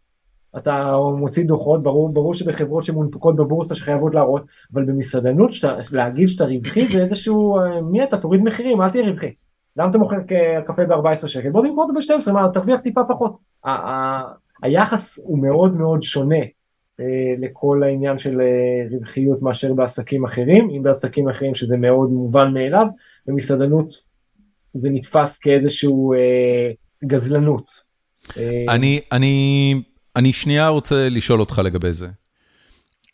אתה מוציא דוחות, ברור, ברור שבחברות שמונפקות בבורסה שחייבות להראות, אבל במסעדנות, שת, להגיד שאתה רווחי זה איזשהו, מי אתה, תוריד מחירים, אל תהיה רווחי. למה אתה מוכר קפה ב-14 שקל? בוא נמכור אותו ב-12, מה, תרוויח טיפה פחות. היחס הוא מאוד מאוד שונה אה, לכל העניין של אה, רווחיות מאשר בעסקים אחרים, אם בעסקים אחרים שזה מאוד מובן מאליו, במסעדנות זה נתפס כאיזשהו אה, גזלנות. אני, אני, אני שנייה רוצה לשאול אותך לגבי זה.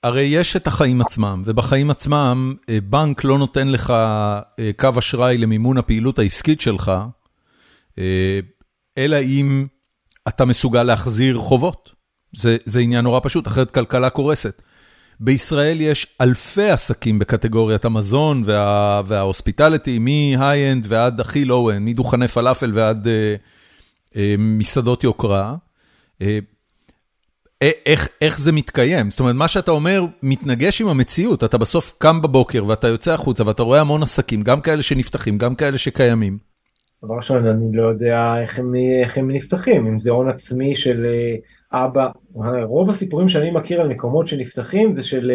הרי יש את החיים עצמם, ובחיים עצמם בנק לא נותן לך קו אשראי למימון הפעילות העסקית שלך, אלא אם אתה מסוגל להחזיר חובות. זה, זה עניין נורא פשוט, אחרת כלכלה קורסת. בישראל יש אלפי עסקים בקטגוריית המזון וה, וההוספיטליטי, מ-high-end ועד הכי low-end, מדוכני פלאפל ועד אה, אה, מסעדות יוקרה. אה, איך, איך זה מתקיים? זאת אומרת, מה שאתה אומר מתנגש עם המציאות. אתה בסוף קם בבוקר ואתה יוצא החוצה ואתה רואה המון עסקים, גם כאלה שנפתחים, גם כאלה שקיימים. דבר ראשון, אני לא יודע איך הם, איך הם נפתחים, אם זה הון עצמי של אבא, רוב הסיפורים שאני מכיר על מקומות שנפתחים זה של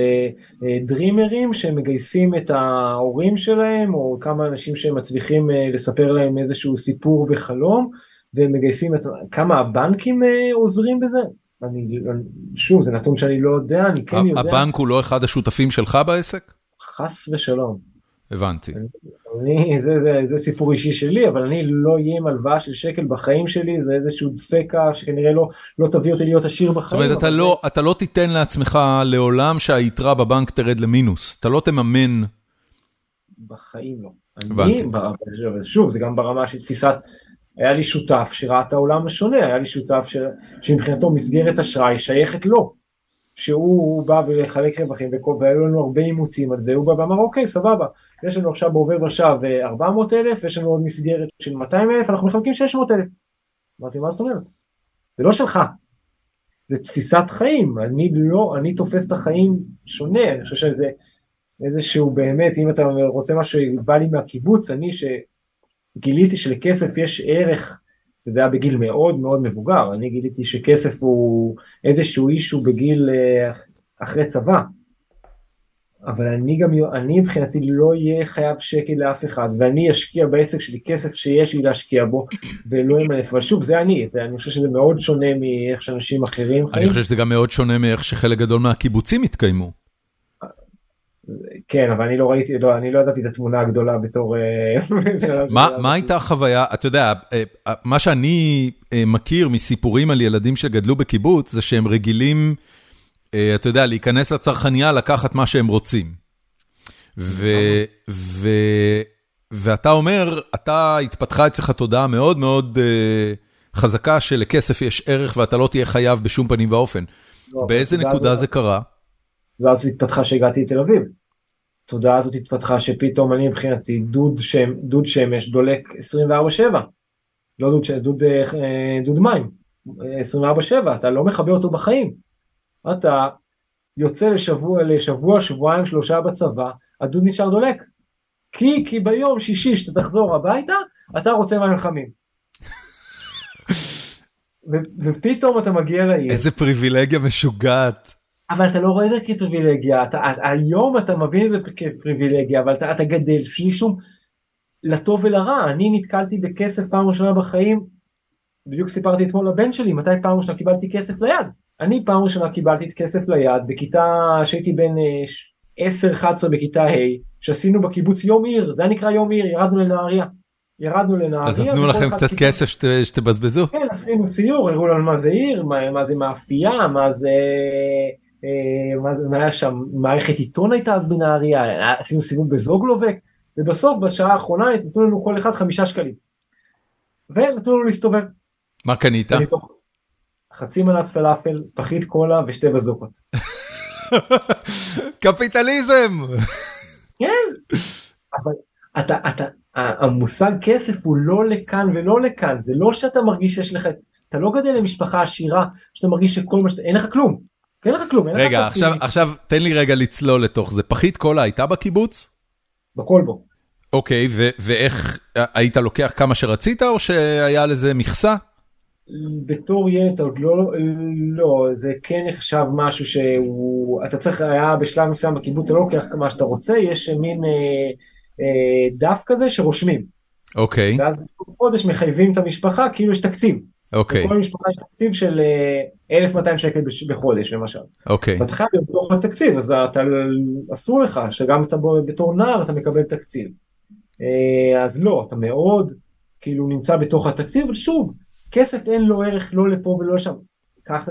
דרימרים שמגייסים את ההורים שלהם, או כמה אנשים שהם מצליחים לספר להם איזשהו סיפור וחלום, והם מגייסים את, כמה הבנקים עוזרים בזה? אני, שוב, זה נתון שאני לא יודע, אני כן יודע. הבנק הוא לא אחד השותפים שלך בעסק? חס ושלום. הבנתי. אני, זה, זה, זה סיפור אישי שלי, אבל אני לא אהיה עם הלוואה של שקל בחיים שלי, זה איזשהו דפקה שכנראה לא, לא תביא אותי להיות עשיר בחיים. זאת אומרת, אתה, זה... לא, אתה לא תיתן לעצמך לעולם שהיתרה בבנק תרד למינוס, אתה לא תממן. בחיים לא. הבנתי. אני, שוב, זה גם ברמה של תפיסת, היה לי שותף שראה את העולם השונה, היה לי שותף ש, שמבחינתו מסגרת אשראי שייכת לו. שהוא בא ולחלק רווחים והיו לנו הרבה עימותים על זה, הוא בא ואמר אוקיי סבבה, יש לנו עכשיו בעובר ושב 400 אלף, יש לנו עוד מסגרת של 200 אלף, אנחנו מחלקים 600 אלף. אמרתי מה זאת אומרת? זה לא שלך, זה תפיסת חיים, אני לא, אני תופס את החיים שונה, אני חושב שזה איזשהו באמת, אם אתה רוצה משהו בא לי מהקיבוץ, אני שגיליתי שלכסף יש ערך זה היה בגיל מאוד מאוד מבוגר, אני גיליתי שכסף הוא איזשהו אישו בגיל אה, אחרי צבא. אבל אני גם, אני מבחינתי לא אהיה חייב שקל לאף אחד, ואני אשקיע בעסק שלי כסף שיש לי להשקיע בו, ולא אמנף, אבל שוב, זה אני, זה, אני חושב שזה מאוד שונה מאיך שאנשים אחרים חיים. אני חושב שזה גם מאוד שונה מאיך שחלק גדול מהקיבוצים התקיימו. כן, אבל אני לא ראיתי, לא, אני לא ידעתי את התמונה הגדולה בתור... אה, מה הייתה החוויה, אתה יודע, אה, אה, מה שאני מכיר מסיפורים על ילדים שגדלו בקיבוץ, זה שהם רגילים, אתה יודע, להיכנס לצרכניה, לקחת מה שהם רוצים. ואתה אומר, אתה התפתחה אצלך תודעה מאוד מאוד חזקה שלכסף יש ערך ואתה לא תהיה חייב בשום פנים ואופן. לא, באיזה נקודה זה קרה? ואז התפתחה שהגעתי לתל אביב. התודעה הזאת התפתחה שפתאום אני מבחינתי דוד, שם, דוד שמש דולק 24/7, לא דוד, דוד, אה, דוד מים, 24/7, אתה לא מכבה אותו בחיים. אתה יוצא לשבוע, לשבוע, שבועיים, שלושה בצבא, הדוד נשאר דולק. כי, כי ביום שישי שאתה תחזור הביתה, אתה רוצה מים חמים. ופתאום אתה מגיע לעיר. איזה פריבילגיה משוגעת. אבל אתה לא רואה את זה כפריבילגיה, אתה, היום אתה מבין את זה כפריבילגיה, אבל אתה, אתה גדל בלי שום, לטוב ולרע, אני נתקלתי בכסף פעם ראשונה בחיים, בדיוק סיפרתי אתמול לבן שלי, מתי פעם ראשונה קיבלתי כסף ליד. אני פעם ראשונה קיבלתי כסף ליד בכיתה, שהייתי בן 10-11 אה, בכיתה ה', שעשינו בקיבוץ יום עיר, זה היה נקרא יום עיר, ירדנו לנהריה. ירדנו לנהריה. אז נתנו לכם קצת כסף שתבזבזו? כן, עשינו סיור, הראו לנו מה זה עיר, מה, מה זה מאפייה, מה זה אה, מה היה שם, מערכת עיתון הייתה אז בנהריה, עשינו סיבוב בזוגלובק, ובסוף בשעה האחרונה נתנו לנו כל אחד חמישה שקלים. ונתנו לנו להסתובב. מה קנית? חצי מנת פלאפל, פחית קולה ושתי בזוקות. קפיטליזם! כן, אבל אתה, אתה, המושג כסף הוא לא לכאן ולא לכאן, זה לא שאתה מרגיש שיש לך, אתה לא גדל למשפחה עשירה, שאתה מרגיש שכל מה שאתה, אין לך כלום. אין לך כלום, אין לך רגע, עכשיו, עכשיו תן לי רגע לצלול לתוך זה. פחית קולה הייתה בקיבוץ? בכל בו. אוקיי, ואיך, היית לוקח כמה שרצית או שהיה לזה מכסה? בתור ילד עוד לא, לא, זה כן נחשב משהו שהוא, אתה צריך, היה בשלב מסוים בקיבוץ, אתה לא לוקח כמה שאתה רוצה, יש מין אה, אה, דף כזה שרושמים. אוקיי. ואז חודש מחייבים את המשפחה, כאילו יש תקציב. אוקיי. לכל משפחה יש תקציב של 1,200 אה, שקל בחודש למשל. אוקיי. ואתה חייב להיות בתוך התקציב, אז אתה, אסור לך שגם אתה בתור נער אתה מקבל תקציב. אה, אז לא, אתה מאוד כאילו נמצא בתוך התקציב, אבל שוב, כסף אין לו ערך לא לפה ולא שם. כך,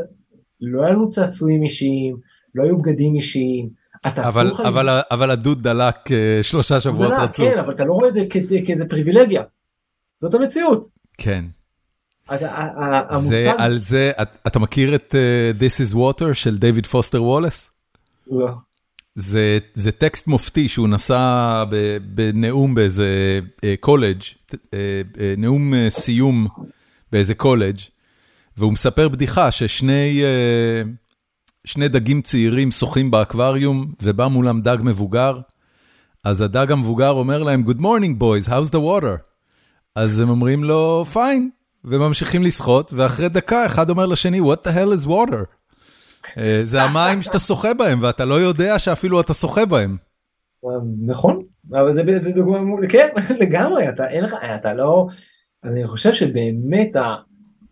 לא היה לנו צעצועים אישיים, לא היו בגדים אישיים. אבל, אבל, אבל הדוד דלק שלושה שבועות רצוף. כן, אבל אתה לא רואה את זה כאיזה פריבילגיה. זאת המציאות. כן. זה על זה, אתה מכיר את This is Water של דיוויד פוסטר וולס? לא. זה, זה טקסט מופתי שהוא נשא בנאום באיזה קולג', נאום סיום באיזה קולג', והוא מספר בדיחה ששני שני דגים צעירים שוחים באקווריום, ובא מולם דג מבוגר, אז הדג המבוגר אומר להם, Good morning boys, how's the water? אז הם אומרים לו, fine, וממשיכים לשחות, ואחרי דקה אחד אומר לשני, what the hell is water? זה המים שאתה שוחה בהם, ואתה לא יודע שאפילו אתה שוחה בהם. נכון, אבל זה דוגמה, כן, לגמרי, אתה אין לך, אתה לא, אני חושב שבאמת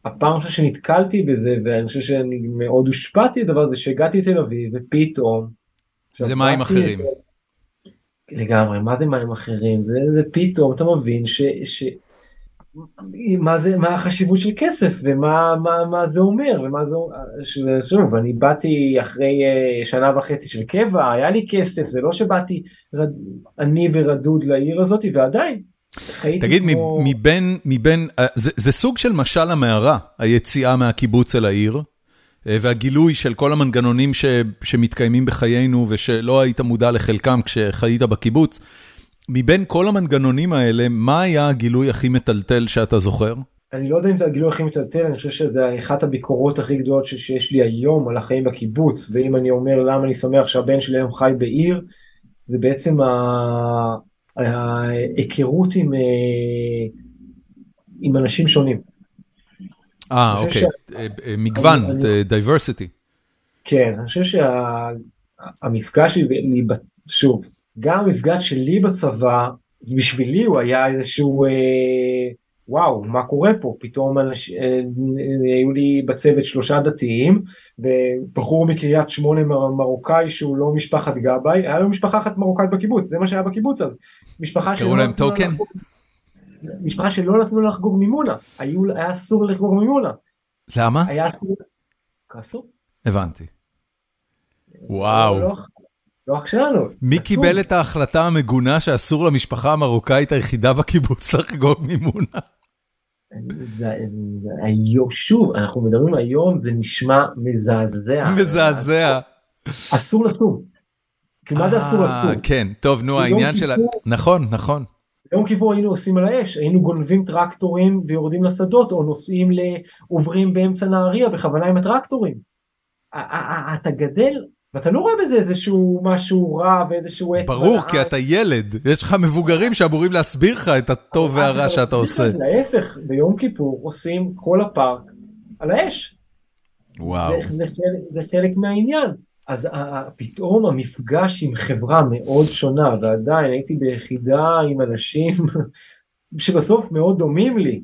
הפעם שנתקלתי בזה, ואני חושב שאני מאוד הושפעתי הדבר הזה, שהגעתי לתל אביב, ופתאום... זה מים אחרים. לגמרי, מה זה מים אחרים? זה, זה פתאום אתה מבין ש... ש... מה זה מה החשיבות של כסף ומה מה, מה זה אומר ומה זה שוב אני באתי אחרי uh, שנה וחצי של קבע היה לי כסף זה לא שבאתי רד, אני ורדוד לעיר הזאת ועדיין. תגיד כמו... מבין מבין אה, זה, זה סוג של משל המערה היציאה מהקיבוץ אל העיר אה, והגילוי של כל המנגנונים ש, שמתקיימים בחיינו ושלא היית מודע לחלקם כשחיית בקיבוץ. מבין כל המנגנונים האלה, מה היה הגילוי הכי מטלטל שאתה זוכר? אני לא יודע אם זה הגילוי הכי מטלטל, אני חושב שזה אחת הביקורות הכי גדולות שיש לי היום על החיים בקיבוץ, ואם אני אומר למה אני שמח שהבן שלי היום חי בעיר, זה בעצם ההיכרות עם, אה, עם אנשים שונים. אה, אוקיי. אה, אה, מגוון, diversity. כן, אני חושב שהמפגש שלי, שוב, גם המפגש שלי בצבא, בשבילי הוא היה איזשהו אה, וואו, מה קורה פה? פתאום אנש, אה, היו לי בצוות שלושה דתיים, ובחור מקריית שמונה מר, מרוקאי שהוא לא משפחת גבאי, היה לו משפחה אחת מרוקאית בקיבוץ, זה מה שהיה בקיבוץ אז. משפחה קראו להם טוקן? משפחה שלא נתנו לחגוג מימונה, היו, היה אסור לחגוג מימונה. למה? היה אסור. הבנתי. וואו. לא, לא אח שלנו. מי קיבל את ההחלטה המגונה שאסור למשפחה המרוקאית היחידה בקיבוץ לחגוג מימונה? היום, שוב, אנחנו מדברים היום, זה נשמע מזעזע. מזעזע. אסור לצום. כי מה זה אסור אה, לצום? כן, טוב, נו, העניין של... נכון, נכון. ביום כיפור היינו עושים על האש, היינו גונבים טרקטורים ויורדים לשדות, או נוסעים, עוברים באמצע נהריה בכוונה עם הטרקטורים. אתה גדל ואתה לא רואה בזה איזשהו משהו רע ואיזשהו עץ. ברור, כי אתה ילד, יש לך מבוגרים שאמורים להסביר לך את הטוב והרע שאתה עושה. להפך, ביום כיפור עושים כל הפארק על האש. וואו. זה חלק מהעניין. אז פתאום המפגש עם חברה מאוד שונה, ועדיין הייתי ביחידה עם אנשים שבסוף מאוד דומים לי,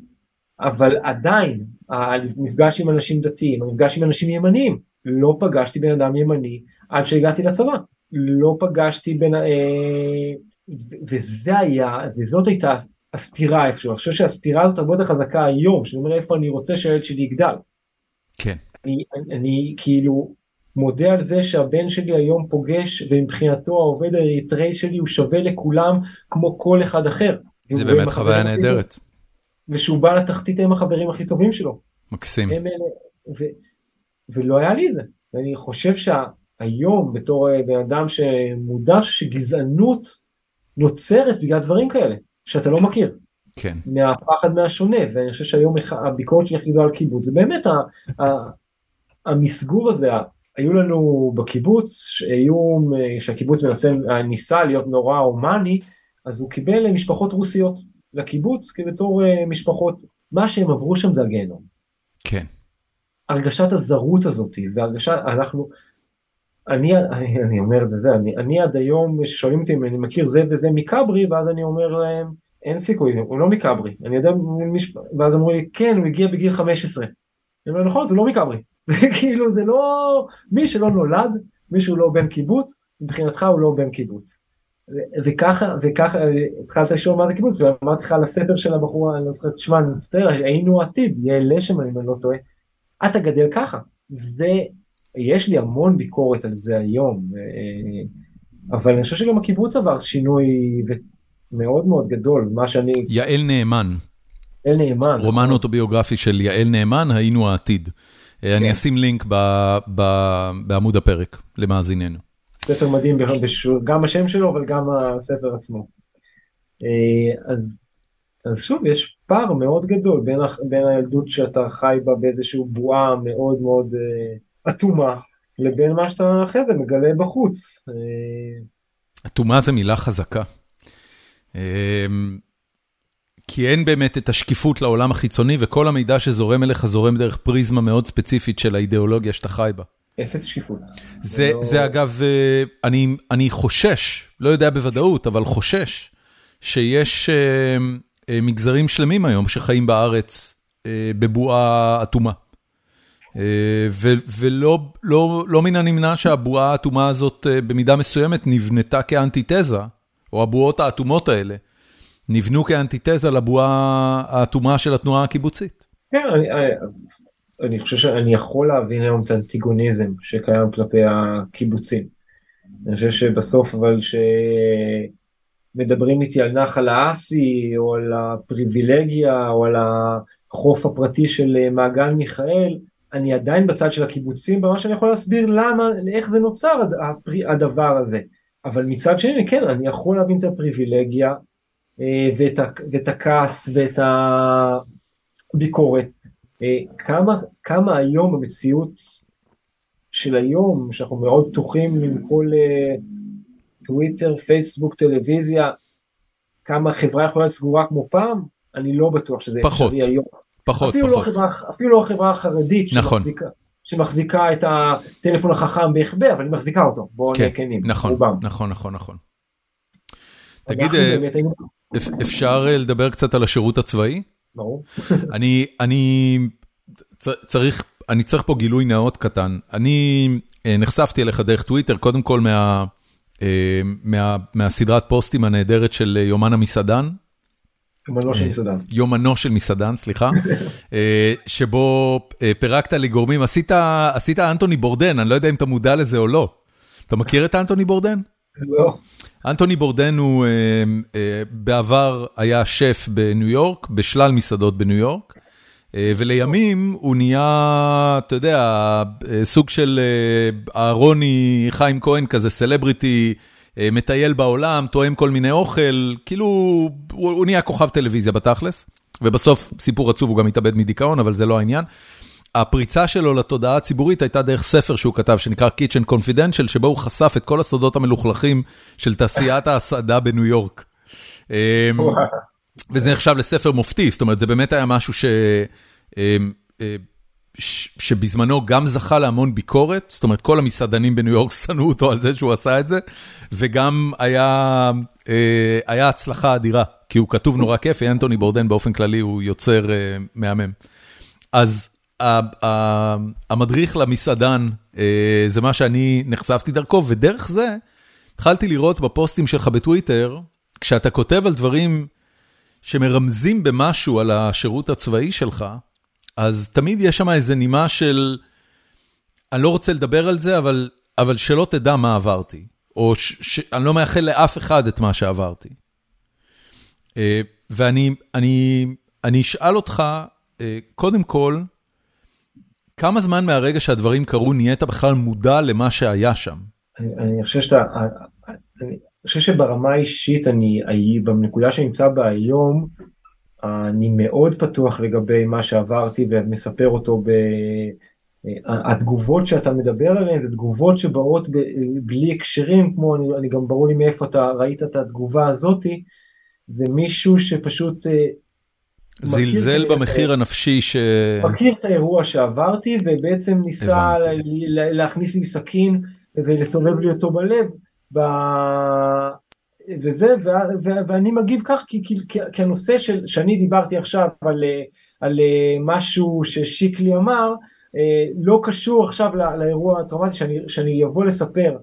אבל עדיין המפגש עם אנשים דתיים, המפגש עם אנשים ימניים, לא פגשתי בן אדם ימני עד שהגעתי לצבא. לא פגשתי בין... אה, וזה היה, וזאת הייתה הסתירה איפשהו. אני חושב שהסתירה הזאת הרבה יותר חזקה היום, שאני אומר איפה אני רוצה שהילד שלי יגדל. כן. אני, אני, אני כאילו מודה על זה שהבן שלי היום פוגש, ומבחינתו העובד האריתראי שלי הוא שווה לכולם כמו כל אחד אחר. זה באמת חוויה נהדרת. ושהוא בא לתחתית עם החברים הכי טובים שלו. מקסים. הם, ו, ולא היה לי את זה. ואני חושב שה... היום בתור אה, בן אדם שמודע שגזענות נוצרת בגלל דברים כאלה שאתה לא מכיר. כן. מהפחד מהשונה ואני חושב שהיום הביקורת שלי הכי גדולה על קיבוץ זה באמת ה, ה, המסגור הזה היו לנו בקיבוץ איום אה, שהקיבוץ מנסה ניסה להיות נורא הומני אז הוא קיבל משפחות רוסיות לקיבוץ כבתור אה, משפחות מה שהם עברו שם זה הגיהנום. כן. הרגשת הזרות הזאת והרגשת אנחנו אני, אני, אני אומר את זה, אני, אני עד היום שואלים אותי אם אני מכיר זה וזה מכברי ואז אני אומר להם אין סיכוי, הוא לא מכברי, אני יודע, ואז אמרו לי כן הוא הגיע בגיל 15, אני אומר נכון זה לא מכברי, כאילו זה לא, מי שלא נולד, מי שהוא לא בן קיבוץ, מבחינתך הוא לא בן קיבוץ. וככה, וככה, התחלת לשאול מה זה קיבוץ, ואמרתי לך על הספר של הבחור, אני לא זוכר, תשמע, אני מצטער, היינו עתיד, יהיה לשם אם אני לא טועה, אתה גדל ככה, זה יש לי המון ביקורת על זה היום, אבל אני חושב שגם הקיבוץ עבר שינוי מאוד מאוד גדול, מה שאני... יעל נאמן. יעל נאמן. רומן. אוטוביוגרפי של יעל נאמן, היינו העתיד. כן. אני אשים לינק ב, ב, בעמוד הפרק למאזיננו. ספר מדהים, גם השם שלו אבל גם הספר עצמו. אז, אז שוב יש פער מאוד גדול בין, בין הילדות שאתה חי בה באיזושהי בועה מאוד מאוד אטומה לבין מה שאתה אחרי זה מגלה בחוץ. אטומה זה מילה חזקה. כי אין באמת את השקיפות לעולם החיצוני, וכל המידע שזורם אליך זורם דרך פריזמה מאוד ספציפית של האידיאולוגיה שאתה חי בה. אפס שקיפות. זה, לא... זה אגב, אה, אני, אני חושש, לא יודע בוודאות, אבל חושש, שיש אה, אה, מגזרים שלמים היום שחיים בארץ בבועה אטומה. ולא לא, לא מן הנמנע שהבועה האטומה הזאת במידה מסוימת נבנתה כאנטיתזה, או הבועות האטומות האלה, נבנו כאנטיתזה לבועה האטומה של התנועה הקיבוצית. כן, אני, אני חושב שאני יכול להבין היום את האנטיגוניזם שקיים כלפי הקיבוצים. אני חושב שבסוף אבל שמדברים איתי על נחל האסי או על הפריבילגיה או על החוף הפרטי של מעגל מיכאל, אני עדיין בצד של הקיבוצים, במה שאני יכול להסביר למה, איך זה נוצר הדבר הזה. אבל מצד שני, כן, אני יכול להבין את הפריבילגיה אה, ואת, ואת הכעס ואת הביקורת. אה, כמה, כמה היום במציאות של היום, שאנחנו מאוד פתוחים עם כל אה, טוויטר, פייסבוק, טלוויזיה, כמה חברה יכולה להיות סגורה כמו פעם, אני לא בטוח שזה פחות, אפשרי היום. פחות, אפילו פחות. לא החברה, אפילו לא החברה החרדית נכון. שמחזיקה, שמחזיקה את הטלפון החכם בהחבא, אבל היא מחזיקה אותו, בואו כן, נהיה כנים, נכון, רובם. נכון, נכון, נכון. תגיד, אפשר אה, לדבר קצת על השירות הצבאי? ברור. אני, אני צריך, אני צריך פה גילוי נאות קטן. אני אה, נחשפתי אליך דרך טוויטר, קודם כל אה, מה, מהסדרת פוסטים הנהדרת של יומן המסעדן. יומנו של מסעדן. יומנו של מסעדן, סליחה. שבו פירקת לי גורמים, עשית, עשית אנטוני בורדן, אני לא יודע אם אתה מודע לזה או לא. אתה מכיר את אנטוני בורדן? לא. אנטוני בורדן הוא אה, אה, בעבר היה שף בניו יורק, בשלל מסעדות בניו יורק, אה, ולימים הוא נהיה, אתה יודע, סוג של אהרוני חיים כהן כזה, סלבריטי, מטייל בעולם, טועם כל מיני אוכל, כאילו הוא נהיה כוכב טלוויזיה בתכלס, ובסוף, סיפור עצוב, הוא גם התאבד מדיכאון, אבל זה לא העניין. הפריצה שלו לתודעה הציבורית הייתה דרך ספר שהוא כתב, שנקרא Kitchen Confidential, שבו הוא חשף את כל הסודות המלוכלכים של תעשיית ההסעדה בניו יורק. וזה נחשב לספר מופתי, זאת אומרת, זה באמת היה משהו ש... אמ, אה, שבזמנו גם זכה להמון ביקורת, זאת אומרת, כל המסעדנים בניו יורק שנאו אותו על זה שהוא עשה את זה, וגם היה, אה, היה הצלחה אדירה, כי הוא כתוב נורא כיפי, אנטוני בורדן באופן כללי הוא יוצר אה, מהמם. אז המדריך למסעדן, זה מה שאני נחשפתי דרכו, ודרך זה התחלתי לראות בפוסטים שלך בטוויטר, כשאתה כותב על דברים שמרמזים במשהו על השירות הצבאי שלך, אז תמיד יש שם איזה נימה של, אני לא רוצה לדבר על זה, אבל, אבל שלא תדע מה עברתי, או שאני לא מאחל לאף אחד את מה שעברתי. אה, ואני אני, אני אשאל אותך, אה, קודם כל, כמה זמן מהרגע שהדברים קרו נהיית בכלל מודע למה שהיה שם? אני, אני חושב שאתה, אני חושב שברמה האישית אני, אני בנקודה שאני נמצא בה היום, אני מאוד פתוח לגבי מה שעברתי ומספר אותו ב... התגובות שאתה מדבר עליהן זה תגובות שבאות ב, בלי הקשרים כמו אני, אני גם ברור לי מאיפה אתה ראית את התגובה הזאתי זה מישהו שפשוט אה, זלזל במחיר הנפשי ש... מכיר את האירוע שעברתי ובעצם ניסה להכניס לי סכין ולסובב לי אותו בלב ב... וזה ו... ו... ואני מגיב כך כי, כי, כי הנושא של שאני דיברתי עכשיו על, על משהו ששיקלי אמר לא קשור עכשיו לאירוע הטראומטי שאני, שאני אבוא לספר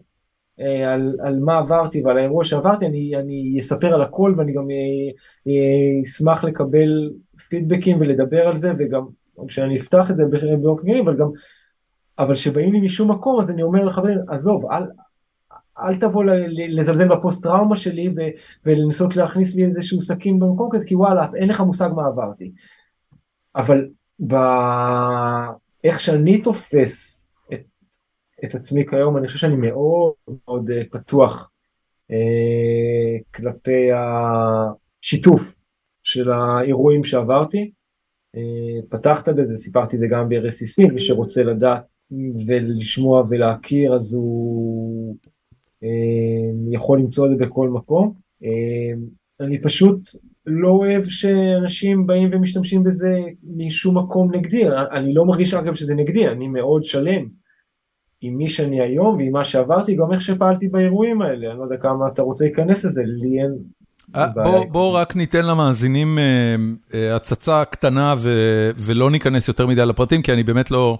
על, על מה עברתי ועל האירוע שעברתי, אני, אני אספר על הכל ואני גם אשמח לקבל פידבקים ולדבר על זה וגם כשאני אפתח את זה באופן כללי, אבל גם אבל כשבאים לי משום מקום אז אני אומר לחברים, עזוב, אל, אל תבוא לזלזל בפוסט טראומה שלי ולנסות להכניס לי איזשהו סכין במקום כזה, כי וואלה, אין לך מושג מה עברתי. אבל באיך שאני תופס את, את עצמי כיום, אני חושב שאני מאוד מאוד אה, פתוח אה, כלפי השיתוף של האירועים שעברתי. אה, פתחת בזה, סיפרתי את זה גם ב-RSCC, מי שרוצה לדעת ולשמוע ולהכיר אז הוא יכול למצוא את זה בכל מקום. אה, אני פשוט לא אוהב שאנשים באים ומשתמשים בזה משום מקום נגדי, אני לא מרגיש אגב שזה נגדי, אני מאוד שלם עם מי שאני היום ועם מה שעברתי, גם איך שפעלתי באירועים האלה, אני לא יודע כמה אתה רוצה להיכנס לזה, לי אין... בוא, בוא רק ניתן למאזינים הצצה קטנה ו, ולא ניכנס יותר מדי לפרטים, כי אני באמת לא...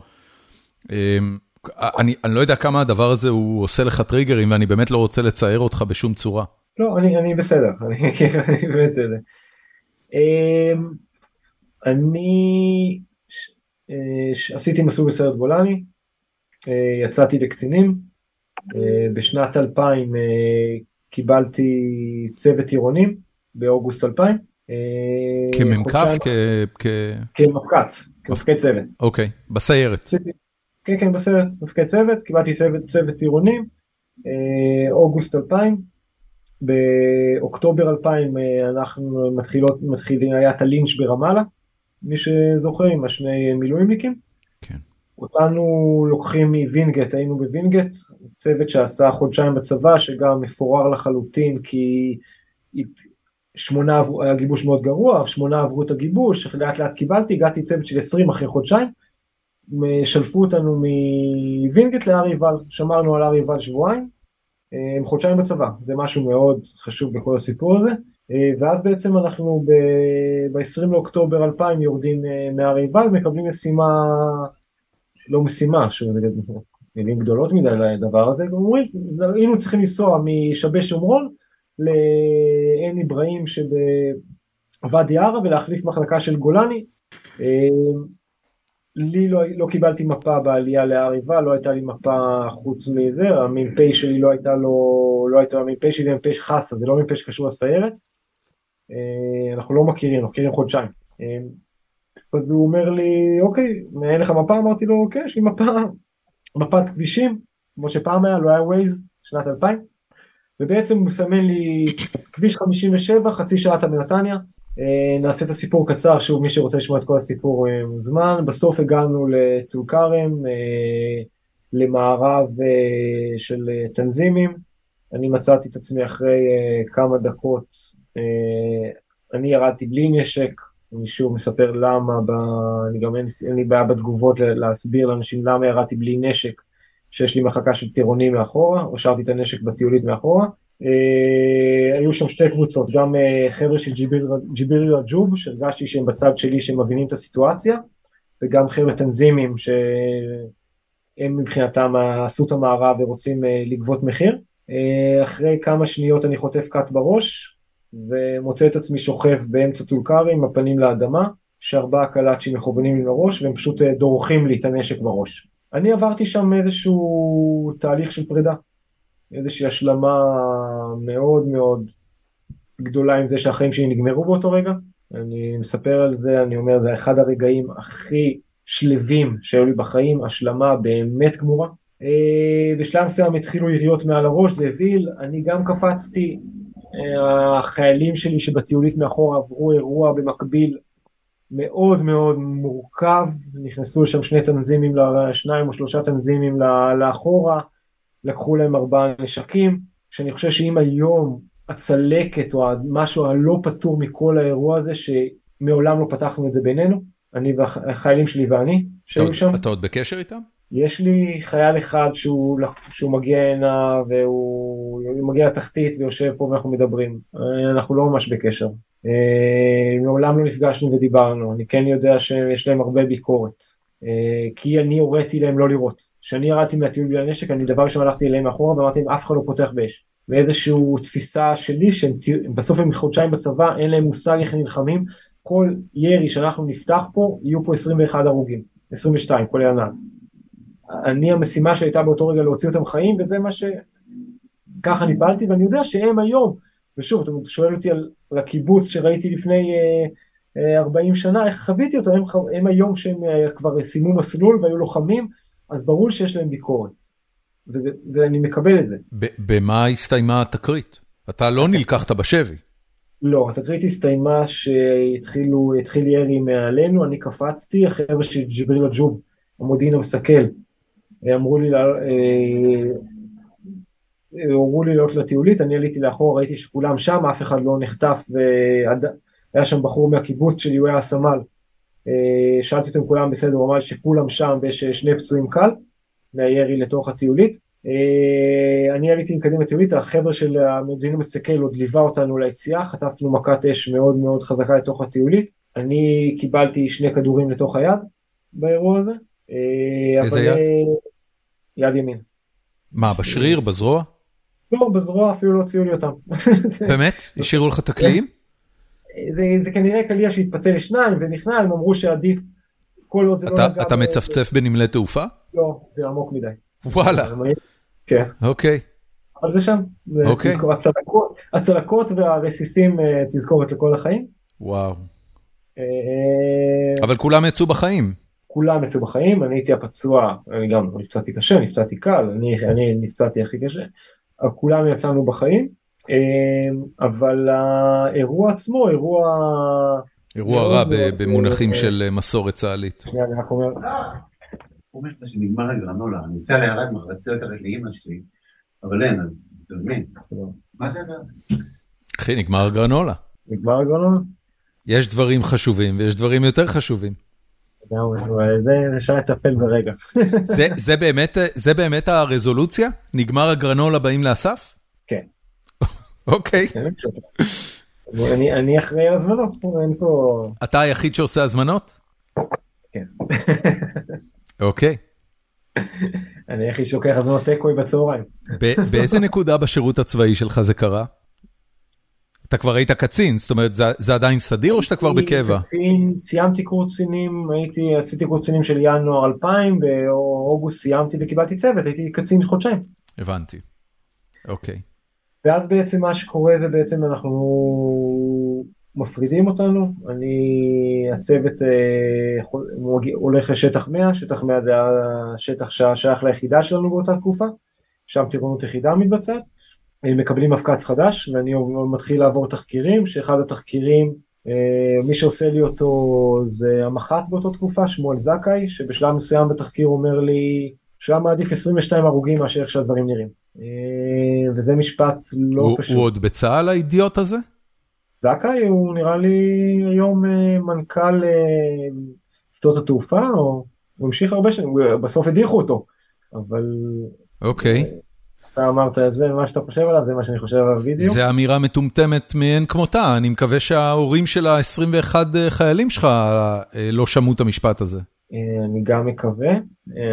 אמ, אני אני לא יודע כמה הדבר הזה הוא עושה לך טריגרים ואני באמת לא רוצה לצייר אותך בשום צורה. לא, אני אני בסדר, אני בסדר. אמ, אני אה, עשיתי מסלול בסרט גולני, אה, יצאתי לקצינים, אה, בשנת 2000 קיבלתי צוות עירונים באוגוסט 2000. כמ"כ? כמפק"צ, כמפקד צוות. אוקיי, בסיירת. כן, כן, בסרט, מפקד צוות, קיבלתי צוות, צוות עירונים, אה, אוגוסט 2000, באוקטובר 2000 אה, אנחנו מתחילות, מתחילים, היה את הלינץ' ברמאללה, מי שזוכר, עם השני מילואימניקים. כן. אותנו לוקחים מווינגייט, היינו בווינגייט, צוות שעשה חודשיים בצבא, שגם מפורק לחלוטין, כי שמונה, היה גיבוש מאוד גרוע, שמונה עברו את הגיבוש, לאט לאט קיבלתי, הגעתי צוות של 20 אחרי חודשיים. שלפו אותנו מווינגייט להר עיבל, שמרנו על הר עיבל שבועיים, אה, עם חודשיים בצבא, זה משהו מאוד חשוב בכל הסיפור הזה, אה, ואז בעצם אנחנו ב-20 לאוקטובר 2000 יורדים אה, מהר עיבל, מקבלים משימה, לא משימה, שוב, מילים גדולות מדי לדבר הזה, אומרים, היינו צריכים לנסוע משבי שומרון לעין אברהים שבוואדי ערה ולהחליף מחלקה של גולני, לי לא, לא קיבלתי מפה בעלייה להר עיבל, לא הייתה לי מפה חוץ מזה, המ"פ שלי לא הייתה לו, לא הייתה המ"פ שלי, זה מ"פ חסה, זה לא מ"פ שקשור לסיירת. אה, אנחנו לא מכירים, אנחנו מכירים חודשיים. אה, אז הוא אומר לי, אוקיי, אין לך מפה? אמרתי לו, אוקיי, יש לי מפה, מפת כבישים, כמו שפעם היה, לא היה ווייז, שנת 2000, ובעצם הוא מסמן לי כביש 57, חצי שעה אתה בנתניה, נעשה את הסיפור קצר, שוב מי שרוצה לשמוע את כל הסיפור אה, מוזמן. בסוף הגענו לטול כרם, אה, למערב של תנזימים. אני מצאתי את עצמי אחרי כמה דקות, אני ירדתי בלי נשק, אני שוב מספר למה, ב... אני גם אין, אין לי בעיה בתגובות להסביר לאנשים למה ירדתי בלי נשק, שיש לי מחלקה של טירונים מאחורה, או שרתי את הנשק בטיולית מאחורה. אה, היו שם שתי קבוצות, גם אה, חבר'ה של ג'יביר רג'וב, שהרגשתי שהם בצד שלי שהם מבינים את הסיטואציה, וגם חבר'ה תנזימים שהם מבחינתם עשו את המערב ורוצים אה, לגבות מחיר. אחרי כמה שניות אני חוטף קאט בראש, ומוצא את עצמי שוכב באמצע טול כרם עם הפנים לאדמה, שארבעה קלאצ'ים מכוונים לי לראש, והם פשוט דורכים לי את הנשק בראש. אני עברתי שם איזשהו תהליך של פרידה. איזושהי השלמה מאוד מאוד גדולה עם זה שהחיים שלי נגמרו באותו רגע. אני מספר על זה, אני אומר, זה אחד הרגעים הכי שלווים שהיו לי בחיים, השלמה באמת גמורה. אה, בשלב מסוים התחילו יריות מעל הראש, זה הבהיל, אני גם קפצתי, אה, החיילים שלי שבטיולית מאחור עברו אירוע במקביל מאוד מאוד מורכב, נכנסו לשם שני תנזימים, שניים או שלושה תנזימים לאחורה, לקחו להם ארבעה נשקים, שאני חושב שאם היום הצלקת או המשהו הלא פתור מכל האירוע הזה, שמעולם לא פתחנו את זה בינינו, אני והחיילים שלי ואני, שהיו שם. אתה עוד בקשר איתם? יש לי חייל אחד שהוא, שהוא מגיע הנה והוא מגיע לתחתית ויושב פה ואנחנו מדברים, אנחנו לא ממש בקשר. אה, מעולם לא נפגשנו ודיברנו, אני כן יודע שיש להם הרבה ביקורת, אה, כי אני הוריתי להם לא לראות. כשאני ירדתי מהטיול בלי הנשק, אני דבר ראשון הלכתי אליהם מאחורה ואמרתי להם אף אחד לא פותח באש. ואיזושהי תפיסה שלי שהם בסוף הם חודשיים בצבא, אין להם מושג איך נלחמים, כל ירי שאנחנו נפתח פה, יהיו פה 21 הרוגים, 22, כולל הנהג. אני המשימה שהייתה באותו רגע להוציא אותם חיים, וזה מה ש... ככה אני פעלתי, ואני יודע שהם היום, ושוב, אתה שואל אותי על, על הקיבוץ שראיתי לפני אה, אה, 40 שנה, איך חוויתי אותו, הם, הם היום שהם אה, כבר סיימו מסלול והיו לוחמים, אז ברור שיש להם ביקורת, וזה, ואני מקבל את זה. במה הסתיימה התקרית? אתה לא נלקחת בשבי. לא, התקרית הסתיימה שהתחילו, התחיל ירי מעלינו, אני קפצתי, החבר'ה של ג'יבריל אג'וב, המודיעין המסכל, אמרו לי, אה, הורו לי לעלות לטיולית, אני עליתי לאחור, ראיתי שכולם שם, אף אחד לא נחטף, והיה שם בחור מהקיבוץ שלי, הוא היה סמל. אה, שאלתי אותו אם כולם בסדר, הוא אמר שכולם שם ויש שני פצועים קל מהירי לתוך הטיולית. אה, אני עליתי עם קדימה טיולית, החבר'ה של המודיעין המסתכל עוד ליווה אותנו ליציאה, חטפנו מכת אש מאוד מאוד חזקה לתוך הטיולית. אני קיבלתי שני כדורים לתוך היד באירוע הזה. אה, איזה יד? יד ימין. מה, בשריר, בזרוע? לא, בזרוע אפילו לא הוציאו לי אותם. באמת? השאירו לך את הקליעים? זה, זה כנראה קליע שהתפצל לשניים ונכנע, הם אמרו שעדיף כל עוד זה לא נגע... אתה מצפצף בנמלי תעופה? לא, זה עמוק מדי. וואלה. כן. אוקיי. אבל זה שם. אוקיי. הצלקות, הצלקות והרסיסים אה, תזכורת לכל החיים. וואו. אה, אבל כולם יצאו בחיים. כולם יצאו בחיים, אני הייתי הפצוע, אני גם נפצעתי קשה, נפצעתי קל, אני, אני נפצעתי הכי קשה. כולם יצאנו בחיים, אבל האירוע עצמו, אירוע... אירוע רע במונחים אה, של מסורת צה"לית. אני רק אומר... הוא אומר לך שנגמר הגרנולה, אני נוסע לירד מחרצה לקחת לאימא שלי, אבל אין, אז תזמין. מה אתה? אחי, נגמר הגרנולה. נגמר הגרנולה? יש דברים חשובים ויש דברים יותר חשובים. זה אפשר לטפל ברגע. זה באמת הרזולוציה? נגמר הגרנולה באים לאסף? כן. אוקיי. כן, אני אחראי על הזמנות, אין פה... אתה היחיד שעושה הזמנות? כן. אוקיי. אני היחיד שלוקח הזמנות טקווי בצהריים. באיזה נקודה בשירות הצבאי שלך זה קרה? אתה כבר היית קצין, זאת אומרת, זה, זה עדיין סדיר או שאתה כבר בקבע? קצין, סיימתי קורצינים, הייתי, עשיתי קורצינים של ינואר 2000, באוגוסט סיימתי וקיבלתי צוות, הייתי קצין חודשיים. הבנתי, אוקיי. ואז בעצם מה שקורה זה בעצם אנחנו מפרידים אותנו, אני, הצוות אה, הולך לשטח 100, שטח 100 זה השטח ששייך ליחידה שלנו באותה תקופה, שם טירונות יחידה מתבצעת. מקבלים מפקץ חדש ואני מתחיל לעבור תחקירים, שאחד התחקירים, אה, מי שעושה לי אותו זה המח"ט באותה תקופה, שמואל זכאי, שבשלב מסוים בתחקיר אומר לי, שהיה מעדיף 22 הרוגים מאשר איך שהדברים נראים. אה, וזה משפט לא הוא, פשוט. הוא עוד בצה"ל האידיוט הזה? זכאי הוא נראה לי היום אה, מנכ"ל שדות התעופה, או הוא המשיך הרבה שנים, בסוף הדיחו אותו, אבל... אוקיי. אתה אמרת את זה, מה שאתה חושב עליו, זה מה שאני חושב עליו בדיוק. זה אמירה מטומטמת מאין כמותה, אני מקווה שההורים של ה-21 אה, חיילים שלך אה, לא שמעו את המשפט הזה. אה, אני גם מקווה,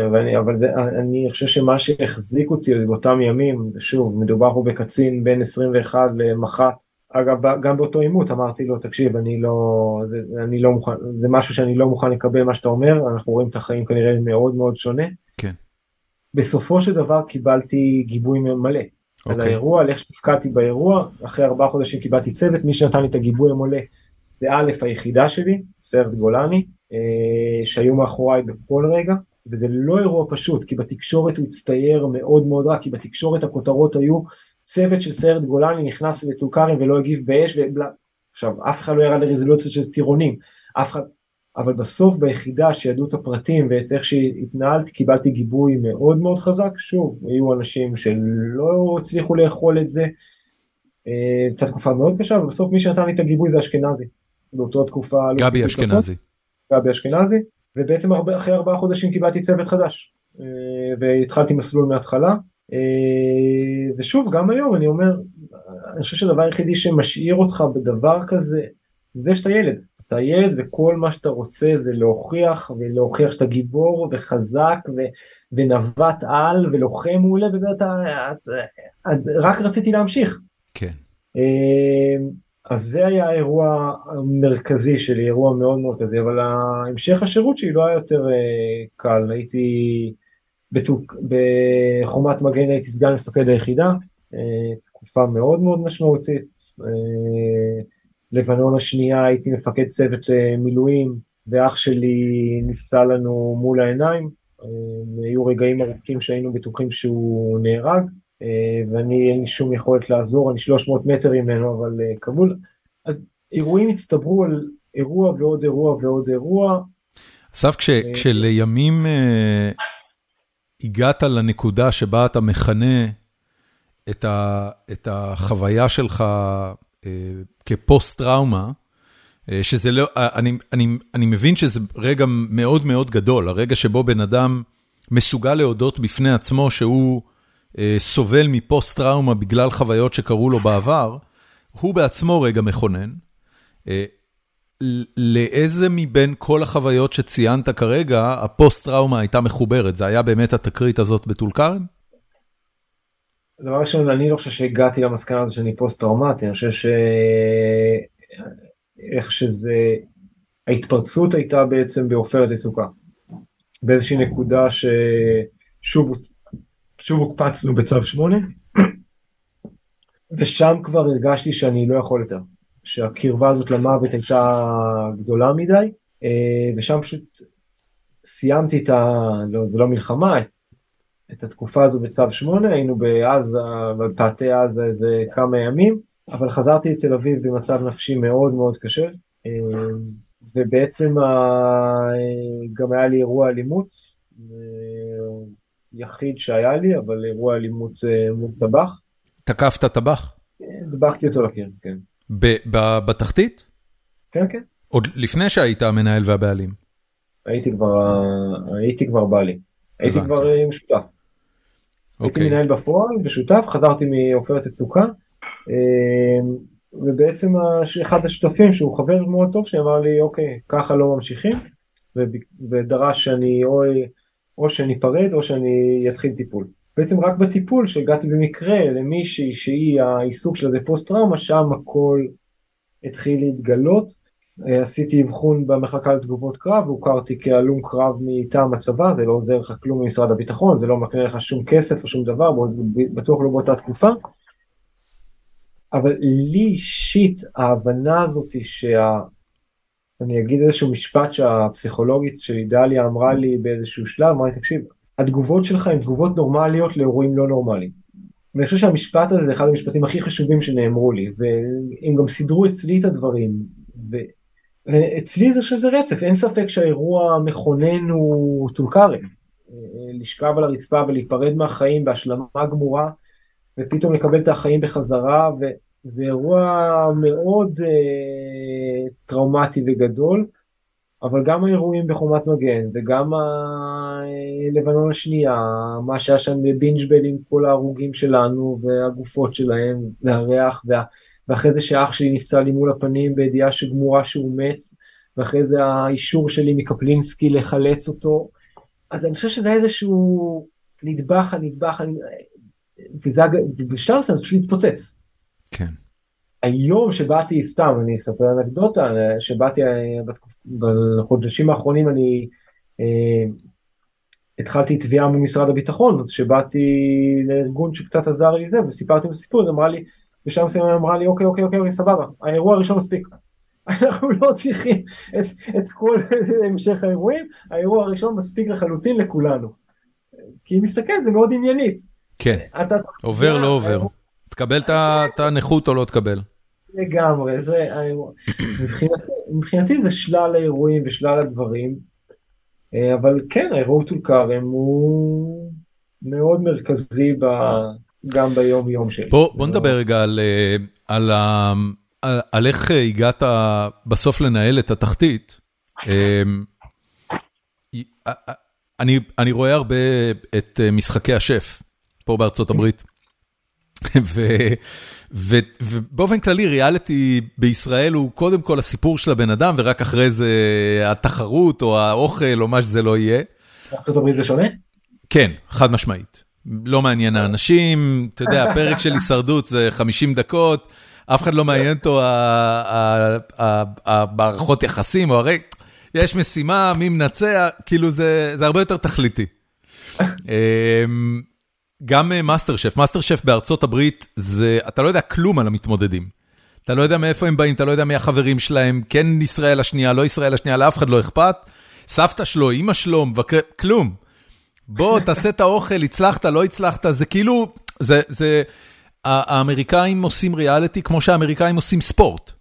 אבל, אבל זה, אני חושב שמה שהחזיק אותי באותם ימים, שוב, מדובר פה בקצין בין 21 למח"ט, אגב, גם באותו עימות אמרתי לו, תקשיב, אני לא, זה, אני לא מוכן, זה משהו שאני לא מוכן לקבל מה שאתה אומר, אנחנו רואים את החיים כנראה מאוד מאוד שונה. כן. בסופו של דבר קיבלתי גיבוי מלא okay. על אוקיי. האירוע, על איך שתפקדתי באירוע, אחרי ארבעה חודשים קיבלתי צוות, מי שנתן לי את הגיבוי המלא זה א' היחידה שלי, סרט גולני, אה, שהיו מאחוריי בכל רגע, וזה לא אירוע פשוט, כי בתקשורת הוא הצטייר מאוד מאוד רע, כי בתקשורת הכותרות היו צוות של סיירת גולני נכנס לטולכרם ולא הגיב באש, ובלה... עכשיו אף אחד לא ירד לרזולוציות של טירונים, אף אחד, אבל בסוף ביחידה שידעו את הפרטים ואת איך שהתנהלתי קיבלתי גיבוי מאוד מאוד חזק, שוב, היו אנשים שלא הצליחו לאכול את זה, אה, הייתה תקופה מאוד קשה, ובסוף מי שנתן לי את הגיבוי זה אשכנזי, באותה תקופה. גבי אשכנזי. גבי אשכנזי, ובעצם הרבה, אחרי ארבעה חודשים קיבלתי צוות חדש, אה, והתחלתי מסלול מההתחלה, אה, ושוב, גם היום אני אומר, אני חושב שהדבר היחידי שמשאיר אותך בדבר כזה, זה שאתה ילד. אתה ילד וכל מה שאתה רוצה זה להוכיח ולהוכיח שאתה גיבור וחזק ו, ונווט על ולוחם מעולה ואתה רק רציתי להמשיך. כן. אז זה היה האירוע המרכזי שלי, אירוע מאוד מרכזי, אבל המשך השירות שלי לא היה יותר אה, קל, הייתי בחומת מגן הייתי סגן מפקד היחידה, תקופה מאוד מאוד משמעותית. לבנון השנייה הייתי מפקד צוות מילואים, ואח שלי נפצע לנו מול העיניים. היו רגעים ארוכים שהיינו בטוחים שהוא נהרג, ואני אין לי שום יכולת לעזור, אני 300 מטר ממנו, אבל כבול. אז אירועים הצטברו על אירוע ועוד אירוע ועוד אירוע. אסף, כשלימים הגעת לנקודה שבה אתה מכנה את החוויה שלך כפוסט-טראומה, שזה לא, אני מבין שזה רגע מאוד מאוד גדול, הרגע שבו בן אדם מסוגל להודות בפני עצמו שהוא סובל מפוסט-טראומה בגלל חוויות שקרו לו בעבר, הוא בעצמו רגע מכונן. לאיזה מבין כל החוויות שציינת כרגע, הפוסט-טראומה הייתה מחוברת? זה היה באמת התקרית הזאת בטול כרם? דבר ראשון, אני לא חושב שהגעתי למסקנה הזו שאני פוסט-טראומטי, אני חושב שאיך שזה, ההתפרצות הייתה בעצם בעופרת יצוקה. באיזושהי נקודה ששוב הוקפצנו בצו 8, ושם כבר הרגשתי שאני לא יכול יותר. שהקרבה הזאת למוות הייתה גדולה מדי, אה, ושם פשוט סיימתי את ה... לא, זה לא מלחמה, את התקופה הזו בצו 8, היינו בעזה, בפאתי עזה איזה כמה ימים, אבל חזרתי לתל אביב במצב נפשי מאוד מאוד קשה, אה, ובעצם גם היה לי אירוע אלימות, אה, יחיד שהיה לי, אבל אירוע אלימות מול טבח. תקפת טבח? דבחתי אותו לקיר, כן. בתחתית? כן, כן. עוד לפני שהיית המנהל והבעלים? הייתי כבר, הייתי כבר בעלים. הייתי כבר עם שותף. הייתי אוקיי. מנהל בפועל ושותף, חזרתי מעופרת יצוקה, אמ, ובעצם אחד השותפים שהוא חבר מאוד טוב שאמר לי אוקיי ככה לא ממשיכים ודרש שאני או, או שאני פרד או שאני אתחיל טיפול. בעצם רק בטיפול שהגעתי במקרה למישהי שהיא העיסוק שלה זה פוסט טראומה, שם הכל התחיל להתגלות. אה, עשיתי אבחון במחלקה לתגובות קרב, הוכרתי כהלום קרב מטעם הצבא, זה לא עוזר לך כלום ממשרד הביטחון, זה לא מקנה לך שום כסף או שום דבר, בטוח לא באותה תקופה. אבל לי אישית ההבנה הזאת שה... אני אגיד איזשהו משפט שהפסיכולוגית שלי דליה אמרה לי באיזשהו שלב, אמרה לי תקשיב, התגובות שלך הן תגובות נורמליות לאירועים לא נורמליים. ואני חושב שהמשפט הזה זה אחד המשפטים הכי חשובים שנאמרו לי, והם גם סידרו אצלי את הדברים. ואצלי זה שזה רצף, אין ספק שהאירוע מכונן הוא טול כרם. לשכב על הרצפה ולהיפרד מהחיים בהשלמה גמורה, ופתאום לקבל את החיים בחזרה, וזה אירוע מאוד אה, טראומטי וגדול. אבל גם האירועים בחומת מגן וגם לבנון השנייה, מה שהיה שם בבינג'בל עם כל ההרוגים שלנו והגופות שלהם והריח וה... ואחרי זה שאח שלי נפצע לי מול הפנים בידיעה שגמורה שהוא מת ואחרי זה האישור שלי מקפלינסקי לחלץ אותו אז אני חושב שזה איזשהו נדבך הנדבך וזה בשלב מסוים זה פשוט התפוצץ. כן. היום שבאתי סתם אני אספר אנקדוטה שבאתי אה, בחודשים האחרונים אני אה, התחלתי תביעה ממשרד הביטחון אז שבאתי לארגון שקצת עזר לי זה וסיפרתי את הסיפור אמרה לי בשלב מסוים אמרה לי אוקיי אוקיי אוקיי סבבה האירוע הראשון מספיק אנחנו לא צריכים את, את כל המשך האירועים האירוע הראשון מספיק לחלוטין לכולנו כי אם נסתכל זה מאוד עניינית. כן אתה, עובר לא עובר. תקבל את הנכות או לא תקבל. לגמרי, זה, מבחינתי, מבחינתי זה שלל האירועים ושלל הדברים, אה, אבל כן, האירוע טול כרם הוא מאוד מרכזי ב, גם ביום יום שלי. בוא, בוא נדבר רגע על, אה, על, על, על איך הגעת בסוף לנהל את התחתית. אה, אני, אני רואה הרבה את משחקי השף פה בארצות הברית. ובאופן כללי ריאליטי בישראל הוא קודם כל הסיפור של הבן אדם ורק אחרי זה התחרות או האוכל או מה שזה לא יהיה. בארצות הברית זה שונה? כן, חד משמעית. לא מעניין האנשים, אתה יודע, הפרק של הישרדות זה 50 דקות, אף אחד לא מעניין אותו המערכות יחסים, או הרי יש משימה, מי מנצח, כאילו זה הרבה יותר תכליתי. גם מאסטר שף, מאסטר שף בארצות הברית, זה, אתה לא יודע כלום על המתמודדים. אתה לא יודע מאיפה הם באים, אתה לא יודע מי החברים שלהם, כן ישראל השנייה, לא ישראל השנייה, לאף אחד לא אכפת. סבתא שלו, אימא שלו, מבקר, כלום. בוא, תעשה את האוכל, הצלחת, לא הצלחת, זה כאילו, זה, זה, האמריקאים עושים ריאליטי כמו שהאמריקאים עושים ספורט.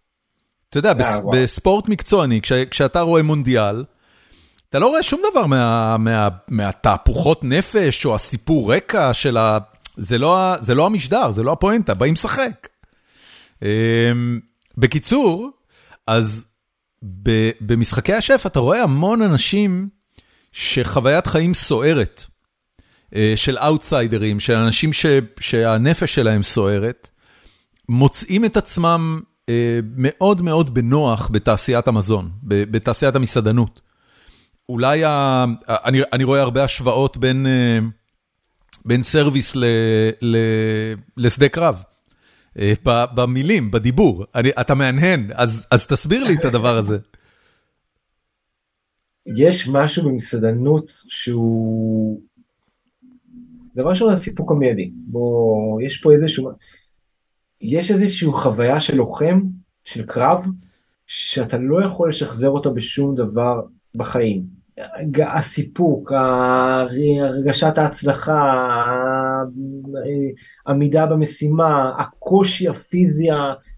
אתה יודע, אה, בספורט מקצועני, כשאתה רואה מונדיאל, אתה לא רואה שום דבר מהתהפוכות נפש או הסיפור רקע של ה... זה לא, זה לא המשדר, זה לא הפואנטה, באים לשחק. אמ, בקיצור, אז במשחקי השף אתה רואה המון אנשים שחוויית חיים סוערת, אה, של אאוטסיידרים, של אנשים ש, שהנפש שלהם סוערת, מוצאים את עצמם אה, מאוד מאוד בנוח בתעשיית המזון, בתעשיית המסעדנות. אולי, ה... אני, אני רואה הרבה השוואות בין, אה, בין service ל, ל, לשדה קרב. במילים, בדיבור. אני, אתה מהנהן, אז, אז תסביר לי את הדבר הזה. יש משהו במסעדנות שהוא... זה משהו לסיפוק המיידי. בוא, יש פה איזשהו... יש איזושהי חוויה של לוחם, של קרב, שאתה לא יכול לשחזר אותה בשום דבר בחיים. הסיפוק, הרגשת ההצלחה, עמידה במשימה, הקושי הפיזי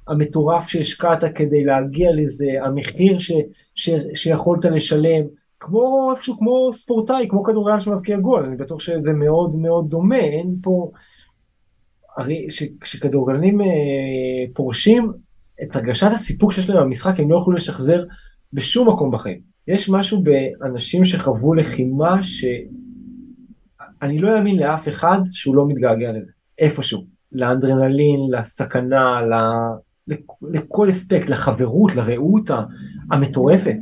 המטורף שהשקעת כדי להגיע לזה, המחיר ש, ש, שיכולת לשלם, כמו איפשהו כמו ספורטאי, כמו כדורגלן שמבקיע גול, אני בטוח שזה מאוד מאוד דומה, אין פה, הרי כשכדורגלנים אה, פורשים, את הרגשת הסיפוק שיש להם במשחק הם לא יכולו לשחזר בשום מקום בחיים. יש משהו באנשים שחוו לחימה שאני לא אאמין לאף אחד שהוא לא מתגעגע לזה, איפשהו, לאנדרנלין, לסכנה, ל... לכל אספקט, לחברות, לרעות המטורפת.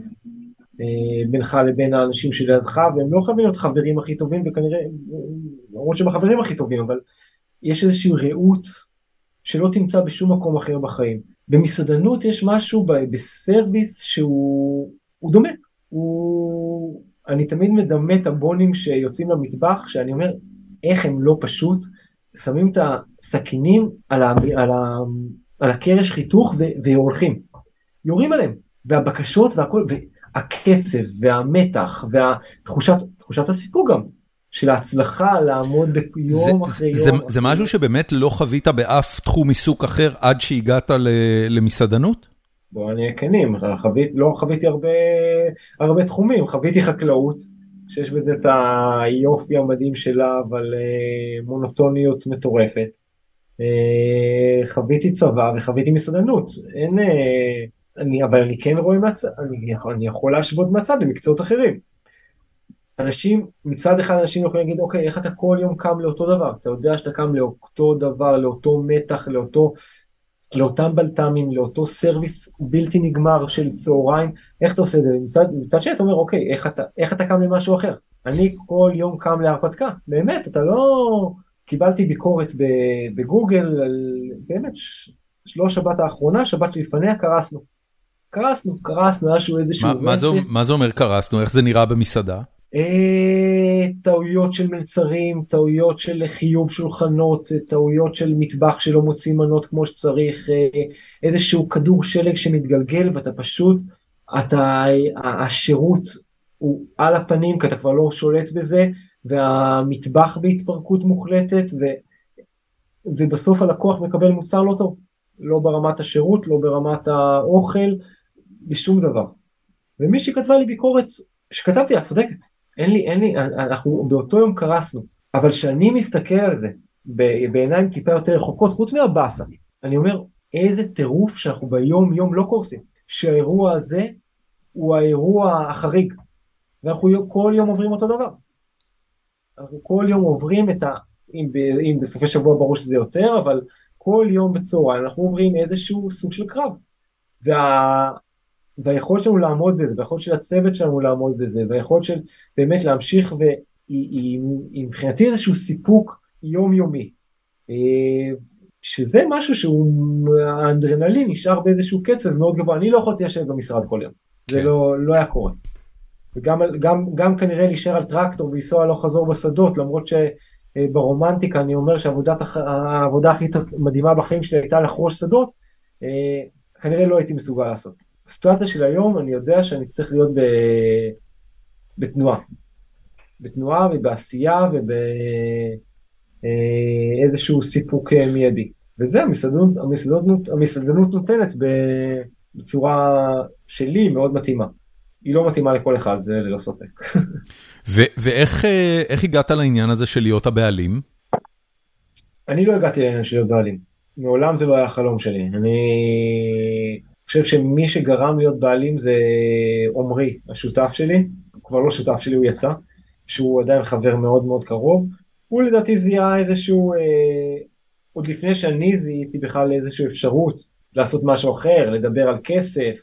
אה, בינך לבין האנשים שלידך, והם לא חייבים להיות חברים הכי טובים, וכנראה, למרות שהם החברים הכי טובים, אבל יש איזושהי רעות שלא תמצא בשום מקום אחר בחיים. במסעדנות יש משהו בסרוויס שהוא דומה. הוא... אני תמיד מדמה את הבונים שיוצאים למטבח, שאני אומר, איך הם לא פשוט שמים את הסכינים על, ה... על, ה... על הקרש חיתוך ו... והולכים. יורים עליהם, והבקשות והכל, והקצב והמתח והתחושת הסיפור גם, של ההצלחה לעמוד ביום אחרי זה, יום. זה, זה משהו שבאמת לא חווית באף תחום עיסוק אחר עד שהגעת למסעדנות? בוא נהיה כנים, חווית, לא חוויתי הרבה, הרבה תחומים, חוויתי חקלאות, שיש בזה את היופי המדהים שלה, אבל אה, מונוטוניות מטורפת. אה, חוויתי צבא וחוויתי מסעדנות, אין, אה, אני, אבל אני כן רואה מהצד, אני, אני יכול להשוות מהצד למקצועות אחרים. אנשים, מצד אחד אנשים יכולים להגיד, אוקיי, איך אתה כל יום קם לאותו דבר? אתה יודע שאתה קם לאותו דבר, לאותו מתח, לאותו, לאותם בלת"מים, לאותו סרוויס בלתי נגמר של צהריים, איך אתה עושה את זה? מצד, מצד שני אתה אומר, אוקיי, איך אתה, איך אתה קם למשהו אחר? אני כל יום קם להרפתקה, באמת, אתה לא... קיבלתי ביקורת בגוגל, באמת, לא שבת האחרונה, שבת לפניה קרסנו. קרסנו, קרסנו, היה שהוא איזשהו... מה, מה, זה, מה זה אומר קרסנו? איך זה נראה במסעדה? אה, טעויות של מלצרים, טעויות של חיוב שולחנות, טעויות של מטבח שלא מוציא מנות כמו שצריך, אה, איזשהו כדור שלג שמתגלגל ואתה פשוט, אתה, השירות הוא על הפנים כי אתה כבר לא שולט בזה, והמטבח בהתפרקות מוחלטת, ו, ובסוף הלקוח מקבל מוצר לא טוב, לא ברמת השירות, לא ברמת האוכל, בשום דבר. ומי שכתבה לי ביקורת, שכתבתי, את צודקת, אין לי, אין לי, אנחנו באותו יום קרסנו, אבל כשאני מסתכל על זה בעיניים טיפה יותר רחוקות, חוץ מהבאסה, אני אומר, איזה טירוף שאנחנו ביום יום לא קורסים, שהאירוע הזה הוא האירוע החריג, ואנחנו כל יום עוברים אותו דבר. אנחנו כל יום עוברים את ה... אם, ב, אם בסופי שבוע ברור שזה יותר, אבל כל יום בצהריים אנחנו עוברים איזשהו סוג של קרב. וה, והיכולת שלנו לעמוד בזה, והיכולת של הצוות שלנו לעמוד בזה, והיכולת של באמת להמשיך והיא מבחינתי איזשהו סיפוק יומיומי. אה, שזה משהו שהוא, האנדרנלין נשאר באיזשהו קצב מאוד גבוה, אני לא יכולתי לשבת במשרד כל יום, זה כן. לא, לא היה קורה. וגם גם, גם כנראה להישאר על טרקטור ולנסוע הלוך חזור בשדות, למרות שברומנטיקה אני אומר שהעבודה הכי מדהימה בחיים שלי הייתה לחרוש שדות, כנראה לא הייתי מסוגל לעשות. בסיטואציה של היום אני יודע שאני צריך להיות ב... בתנועה. בתנועה ובעשייה ובאיזשהו סיפוק מיידי. וזה המסעדנות, המסעדנות, המסעדנות נותנת בצורה שלי מאוד מתאימה. היא לא מתאימה לכל אחד, זה ללא ספק. ואיך הגעת לעניין הזה של להיות הבעלים? אני לא הגעתי לעניין של להיות בעלים. מעולם זה לא היה החלום שלי. אני חושב שמי שגרם להיות בעלים זה עמרי, השותף שלי. הוא כבר לא שותף שלי, הוא יצא. שהוא עדיין חבר מאוד מאוד קרוב. הוא לדעתי זיהה איזשהו... אה, עוד לפני שאני זיהיתי בכלל איזושהי אפשרות לעשות משהו אחר, לדבר על כסף,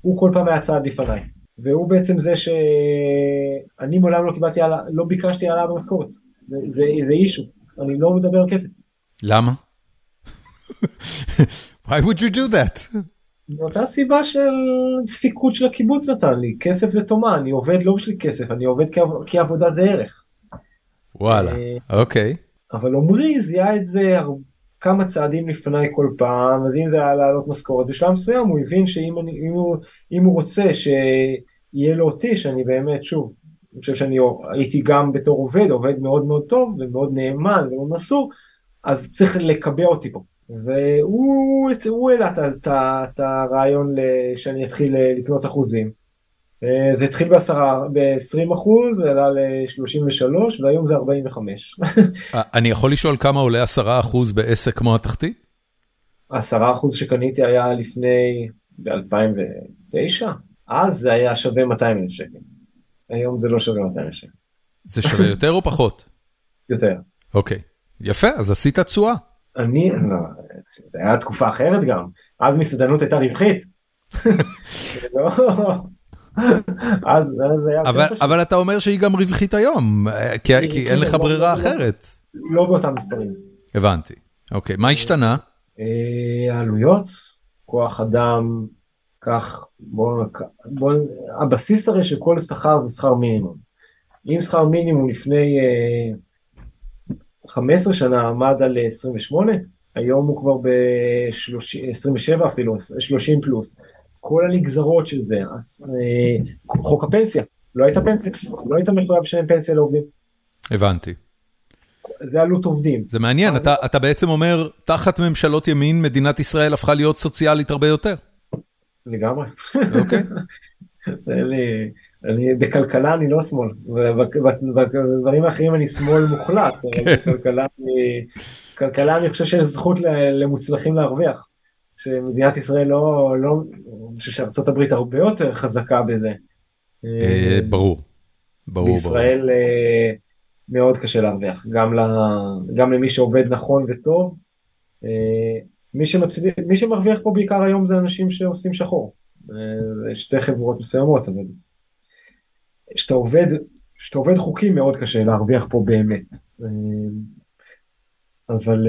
הוא כל פעם היה צעד לפניי. והוא בעצם זה שאני מעולם לא קיבלתי, לא ביקשתי העלאה במשכורת. זה, זה, זה אישו, אני לא מדבר על כסף. למה? Why would you do that? מאותה סיבה של דפיקות של הקיבוץ נתן לי, כסף זה תומה, אני עובד לא בשביל כסף, אני עובד כי עבודה זה ערך. וואלה, אוקיי. אבל עמרי זיהה את זה כמה צעדים לפניי כל פעם, אז אם זה היה לעלות משכורת, בשלב מסוים הוא הבין שאם אני, אם הוא, אם הוא רוצה שיהיה לו אותי, שאני באמת, שוב, אני חושב שאני הייתי גם בתור עובד, עובד מאוד מאוד טוב ומאוד נאמן ומאוד מסור, אז צריך לקבע אותי פה. והוא העלה את הרעיון שאני אתחיל לקנות אחוזים. אה, זה התחיל ב-20 אחוז, זה עלה ל-33 והיום זה 45. אה, אני יכול לשאול כמה עולה 10 אחוז בעסק כמו התחתית? 10 אחוז שקניתי היה לפני, ב-2009, אז זה היה שווה 200 אלף שקל. היום זה לא שווה 200 אלף שקל. זה שווה יותר או פחות? יותר. אוקיי, יפה, אז עשית תשואה. אני, לא, זה היה תקופה אחרת גם, אז מסעדנות הייתה רווחית. לא, אז זה היה... אבל אתה אומר שהיא גם רווחית היום, כי אין לך ברירה אחרת. לא באותם מספרים. הבנתי, אוקיי, מה השתנה? אה, העלויות, כוח אדם, כך, בואו, הבסיס הרי של כל שכר זה שכר מינימום. אם שכר מינימום לפני 15 אה, שנה עמד על 28, היום הוא כבר ב-27 אפילו, 30 פלוס. כל הנגזרות של זה, אז, אה, חוק הפנסיה, לא הייתה פנסיה, לא היית מחויב לשלם פנסיה לעובדים. הבנתי. זה עלות עובדים. זה מעניין, אתה, אתה בעצם אומר, תחת ממשלות ימין, מדינת ישראל הפכה להיות סוציאלית הרבה יותר. לגמרי. אוקיי. אני, אני, בכלכלה אני לא שמאל, ובדברים האחרים אני שמאל מוחלט, אבל בכלכלה אני, בכלכלה אני חושב שיש זכות למוצלחים להרוויח. שמדינת ישראל לא, לא, אני חושב שארצות הברית הרבה יותר חזקה בזה. אה, ברור, ברור, בישראל אה, מאוד קשה להרוויח, גם למי שעובד נכון וטוב. אה, מי שמרוויח פה בעיקר היום זה אנשים שעושים שחור. זה שתי חברות מסוימות, אבל כשאתה עובד, כשאתה עובד חוקי מאוד קשה להרוויח פה באמת. אבל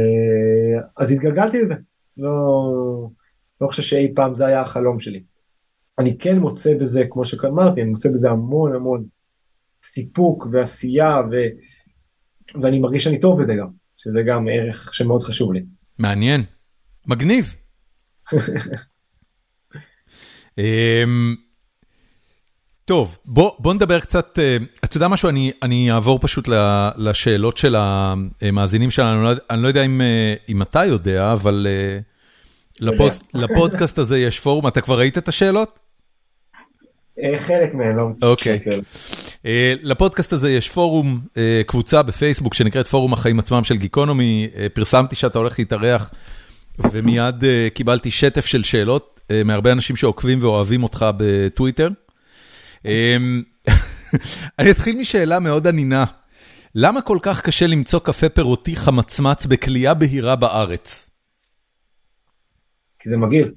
אז התגלגלתי לזה. לא, לא חושב שאי פעם זה היה החלום שלי. אני כן מוצא בזה, כמו שאמרתי, אני מוצא בזה המון המון סיפוק ועשייה, ו... ואני מרגיש שאני טוב בזה גם, שזה גם ערך שמאוד חשוב לי. מעניין, מגניב. אמ, טוב, בוא, בוא נדבר קצת, אה, אתה יודע משהו, אני, אני אעבור פשוט לשאלות של המאזינים שלנו, אני לא יודע אם, אה, אם אתה יודע, אבל אה, לפוד, לפודקאסט הזה יש פורום, אתה כבר ראית את השאלות? חלק מהם, לא מצטער. אוקיי. לפודקאסט הזה יש פורום, קבוצה בפייסבוק שנקראת פורום החיים עצמם של גיקונומי, פרסמתי שאתה הולך להתארח, ומיד קיבלתי שטף של שאלות מהרבה אנשים שעוקבים ואוהבים אותך בטוויטר. אמ, אני אתחיל משאלה מאוד ענינה. למה כל כך קשה למצוא קפה פירותי חמצמץ בקלייה בהירה בארץ? כי זה מגעיל.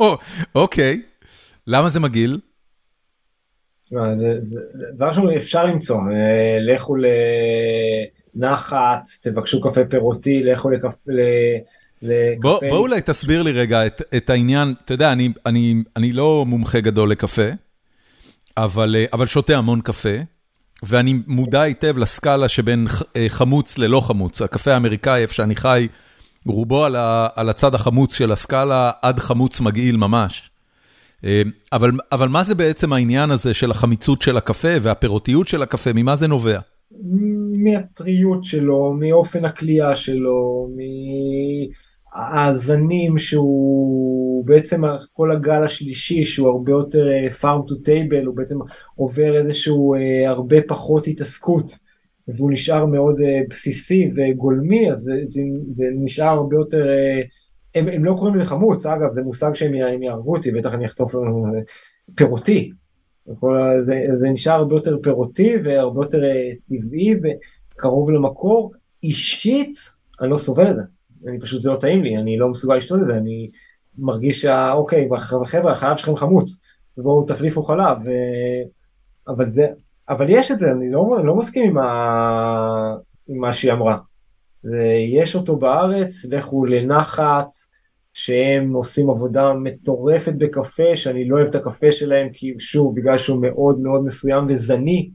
אוקיי, למה זה מגעיל? דבר ראשון אפשר למצוא, אה, לכו לנחת, תבקשו קפה פירותי, לכו לקפה... בוא, אולי תסביר לי רגע את, העניין, אתה יודע, אני לא מומחה גדול לקפה, אבל שותה המון קפה, ואני מודע היטב לסקאלה שבין חמוץ ללא חמוץ. הקפה האמריקאי, איפה שאני חי, רובו על הצד החמוץ של הסקאלה, עד חמוץ מגעיל ממש. אבל מה זה בעצם העניין הזה של החמיצות של הקפה והפירותיות של הקפה, ממה זה נובע? מהטריות שלו, מאופן הכלייה שלו, מהזנים שהוא בעצם כל הגל השלישי שהוא הרבה יותר farm to table, הוא בעצם עובר איזשהו הרבה פחות התעסקות והוא נשאר מאוד בסיסי וגולמי, אז זה, זה, זה נשאר הרבה יותר, הם, הם לא קוראים לזה חמוץ, אגב זה מושג שהם יהרגו אותי, בטח אני אכתוב פירותי. זה, זה נשאר הרבה יותר פירותי והרבה יותר טבעי וקרוב למקור. אישית, אני לא סובל את זה. אני פשוט, זה לא טעים לי, אני לא מסוגל לשתות את זה, אני מרגיש שאוקיי, חבר'ה, החלב שלכם חמוץ, בואו תחליפו חלב. ו... אבל זה, אבל יש את זה, אני לא, לא מסכים עם, ה... עם מה שהיא אמרה. יש אותו בארץ, לכו לנחת, שהם עושים עבודה מטורפת בקפה, שאני לא אוהב את הקפה שלהם, כי שוב, בגלל שהוא מאוד מאוד מסוים וזני.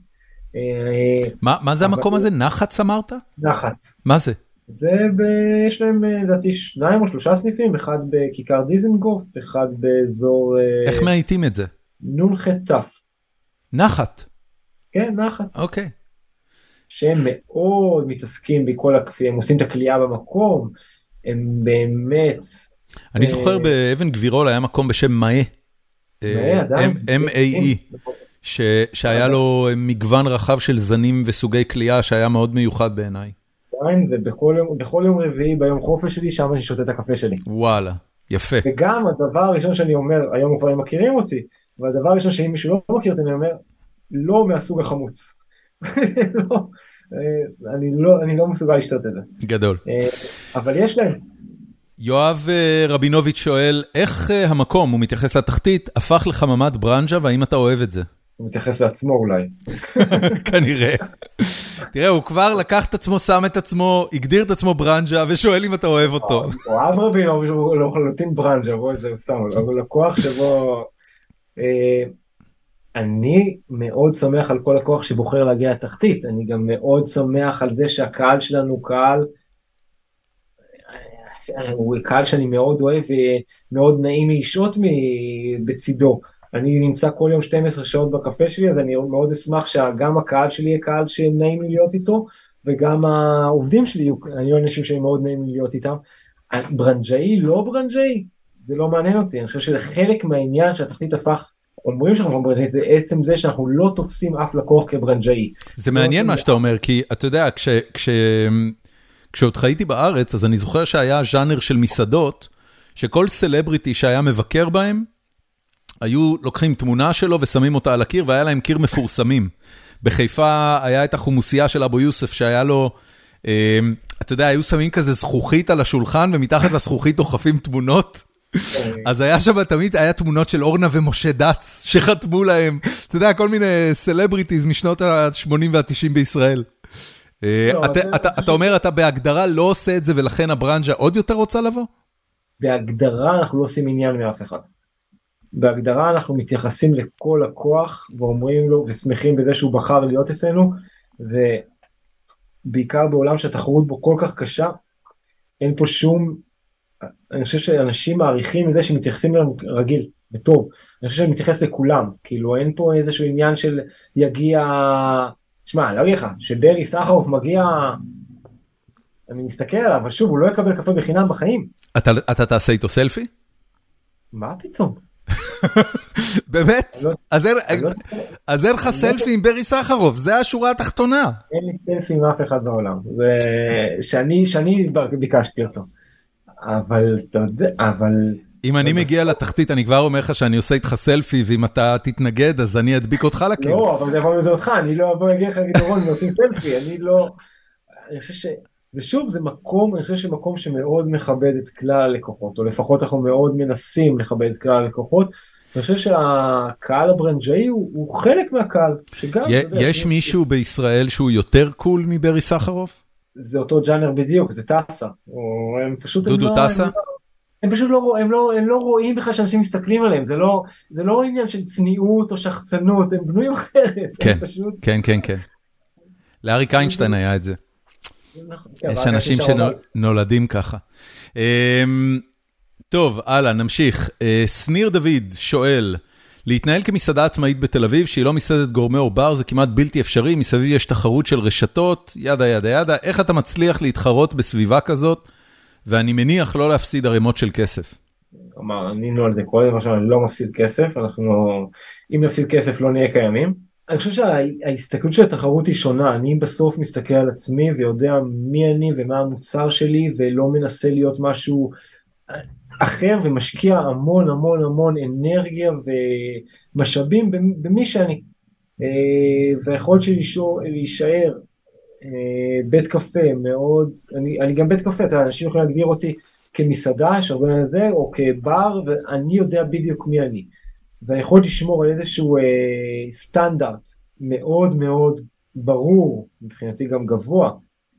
מה, מה זה המקום הזה? נחץ אמרת? נחץ. מה זה? זה, ב... יש להם לדעתי שניים או שלושה סניפים, אחד בכיכר דיזנגוף, אחד באזור... איך מאייתים את זה? נ"ח ת'. נחת. כן, נחת. אוקיי. שהם מאוד מתעסקים בכל הקפיאה, הם עושים את הכלייה במקום, הם באמת... אני זוכר באבן גבירול היה מקום בשם מאי. מאי, עדיין. M-A-E. שהיה לו מגוון רחב של זנים וסוגי כלייה שהיה מאוד מיוחד בעיניי. עדיין, ובכל יום רביעי ביום חופש שלי, שם אני שותה את הקפה שלי. וואלה, יפה. וגם הדבר הראשון שאני אומר, היום כבר הם מכירים אותי, והדבר הראשון שאם מישהו לא מכיר אותי, אני אומר, לא מהסוג החמוץ. לא, אני לא, אני לא מסוגל לשתות את זה. גדול. אבל יש להם. יואב רבינוביץ' שואל, איך המקום, הוא מתייחס לתחתית, הפך לחממת ברנז'ה והאם אתה אוהב את זה? הוא מתייחס לעצמו אולי. כנראה. תראה, הוא כבר לקח את עצמו, שם את עצמו, הגדיר את עצמו ברנז'ה ושואל אם אתה אוהב אותו. יואב רבינוביץ' הוא לחלוטין ברנז'ה, בואי זה סתם, אבל לקוח שבו... אני מאוד שמח על כל לקוח שבוחר להגיע לתחתית, אני גם מאוד שמח על זה שהקהל שלנו הוא קהל, הוא קהל שאני מאוד אוהב ומאוד נעים לשהות בצידו. אני נמצא כל יום 12 שעות בקפה שלי, אז אני מאוד אשמח שגם הקהל שלי יהיה קהל שנעים לי להיות איתו, וגם העובדים שלי יהיו אנשים שהם מאוד נעים לי להיות איתם. ברנז'אי, לא ברנז'אי, זה לא מעניין אותי, אני חושב שזה חלק מהעניין שהתחתית הפך אומרים שאנחנו ברנז'אי, זה עצם זה שאנחנו לא תופסים אף לקוח כברנז'אי. זה מעניין מה שאתה אומר, כי אתה יודע, כשעוד חייתי בארץ, אז אני זוכר שהיה ז'אנר של מסעדות, שכל סלבריטי שהיה מבקר בהם, היו לוקחים תמונה שלו ושמים אותה על הקיר, והיה להם קיר מפורסמים. בחיפה היה את החומוסייה של אבו יוסף, שהיה לו, אתה יודע, היו שמים כזה זכוכית על השולחן, ומתחת לזכוכית דוחפים תמונות. אז היה שם תמיד, היה תמונות של אורנה ומשה דץ, שחתמו להם, אתה יודע, כל מיני celebrities משנות ה-80 וה-90 בישראל. אתה אומר, אתה בהגדרה לא עושה את זה, ולכן הברנז'ה עוד יותר רוצה לבוא? בהגדרה אנחנו לא עושים עניין מאף אחד. בהגדרה אנחנו מתייחסים לכל לקוח ואומרים לו ושמחים בזה שהוא בחר להיות אצלנו ובעיקר בעולם שהתחרות בו כל כך קשה אין פה שום אני חושב שאנשים מעריכים את זה שמתייחסים אלינו רגיל וטוב אני חושב שאני מתייחס לכולם כאילו אין פה איזשהו עניין של יגיע שמע לא אגיד לך שברי סחרוף מגיע אני מסתכל עליו אבל שוב הוא לא יקבל קפה בחינם בחיים. אתה, אתה תעשה איתו סלפי? מה פתאום? באמת? אז אין לך סלפי עם ברי סחרוף, זה השורה התחתונה. אין לי סלפי עם אף אחד בעולם, שאני ביקשתי אותו. אבל אתה יודע, אבל... אם אני מגיע לתחתית, אני כבר אומר לך שאני עושה איתך סלפי, ואם אתה תתנגד, אז אני אדביק אותך לקיר. לא, אבל זה יכול להיות אותך, אני לא אבוא להגיע לך גדרון ועושים סלפי, אני לא... אני חושב ש... ושוב זה מקום, אני חושב שמקום שמאוד מכבד את כלל הלקוחות, או לפחות אנחנו מאוד מנסים לכבד את כלל הלקוחות. אני חושב שהקהל הברנג'אי הוא, הוא חלק מהקהל. שגם, יש מישהו בישראל שהוא יותר קול מברי סחרוף? זה אותו ג'אנר בדיוק, זה טסה. הם פשוט... דודו טסה? הם פשוט לא, הם לא, הם לא רואים בכלל שאנשים מסתכלים עליהם, זה לא, זה לא עניין של צניעות או שחצנות, הם בנויים אחרת. כן, פשוט... כן, כן, כן. לאריק איינשטיין היה את זה. כן, יש אנשים שנולדים ככה. אמ, טוב, הלאה, נמשיך. אה, שניר דוד שואל, להתנהל כמסעדה עצמאית בתל אביב, שהיא לא מסעדת גורמה או בר, זה כמעט בלתי אפשרי, מסביב יש תחרות של רשתות, ידה ידה ידה, איך אתה מצליח להתחרות בסביבה כזאת, ואני מניח לא להפסיד ערימות של כסף. כלומר, ענינו על זה קודם, עכשיו אני לא מפסיד כסף, אנחנו, אם נפסיד כסף לא נהיה קיימים. אני חושב שההסתכלות של התחרות היא שונה, אני בסוף מסתכל על עצמי ויודע מי אני ומה המוצר שלי ולא מנסה להיות משהו אחר ומשקיע המון המון המון אנרגיה ומשאבים במי שאני. אה, והיכולת שלי להישאר אה, בית קפה מאוד, אני, אני גם בית קפה, אנשים יכולים להגדיר אותי כמסעדה, יש הרבה זה, או כבר, ואני יודע בדיוק מי אני. והיכולת לשמור על איזשהו אה, סטנדרט מאוד מאוד ברור, מבחינתי גם גבוה,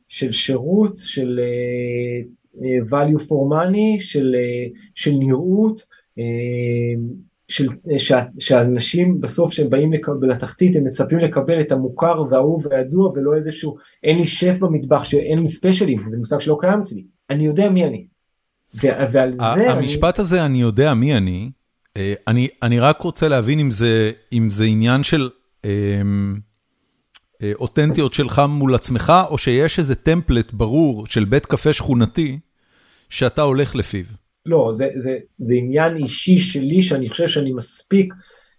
של שירות, של אה, אה, value for money, של, אה, של נראות, אה, של, שאנשים בסוף שהם באים לתחתית הם מצפים לקבל את המוכר והאהוב והידוע ולא איזשהו אין לי שף במטבח שאין לי ספיישלים זה מושג שלא קיים אצלי אני יודע מי אני. ועל זה המשפט אני... הזה אני יודע מי אני אני אני רק רוצה להבין אם זה אם זה עניין של אותנטיות שלך מול עצמך או שיש איזה טמפלט ברור של בית קפה שכונתי שאתה הולך לפיו. לא, זה, זה, זה עניין אישי שלי שאני חושב שאני מספיק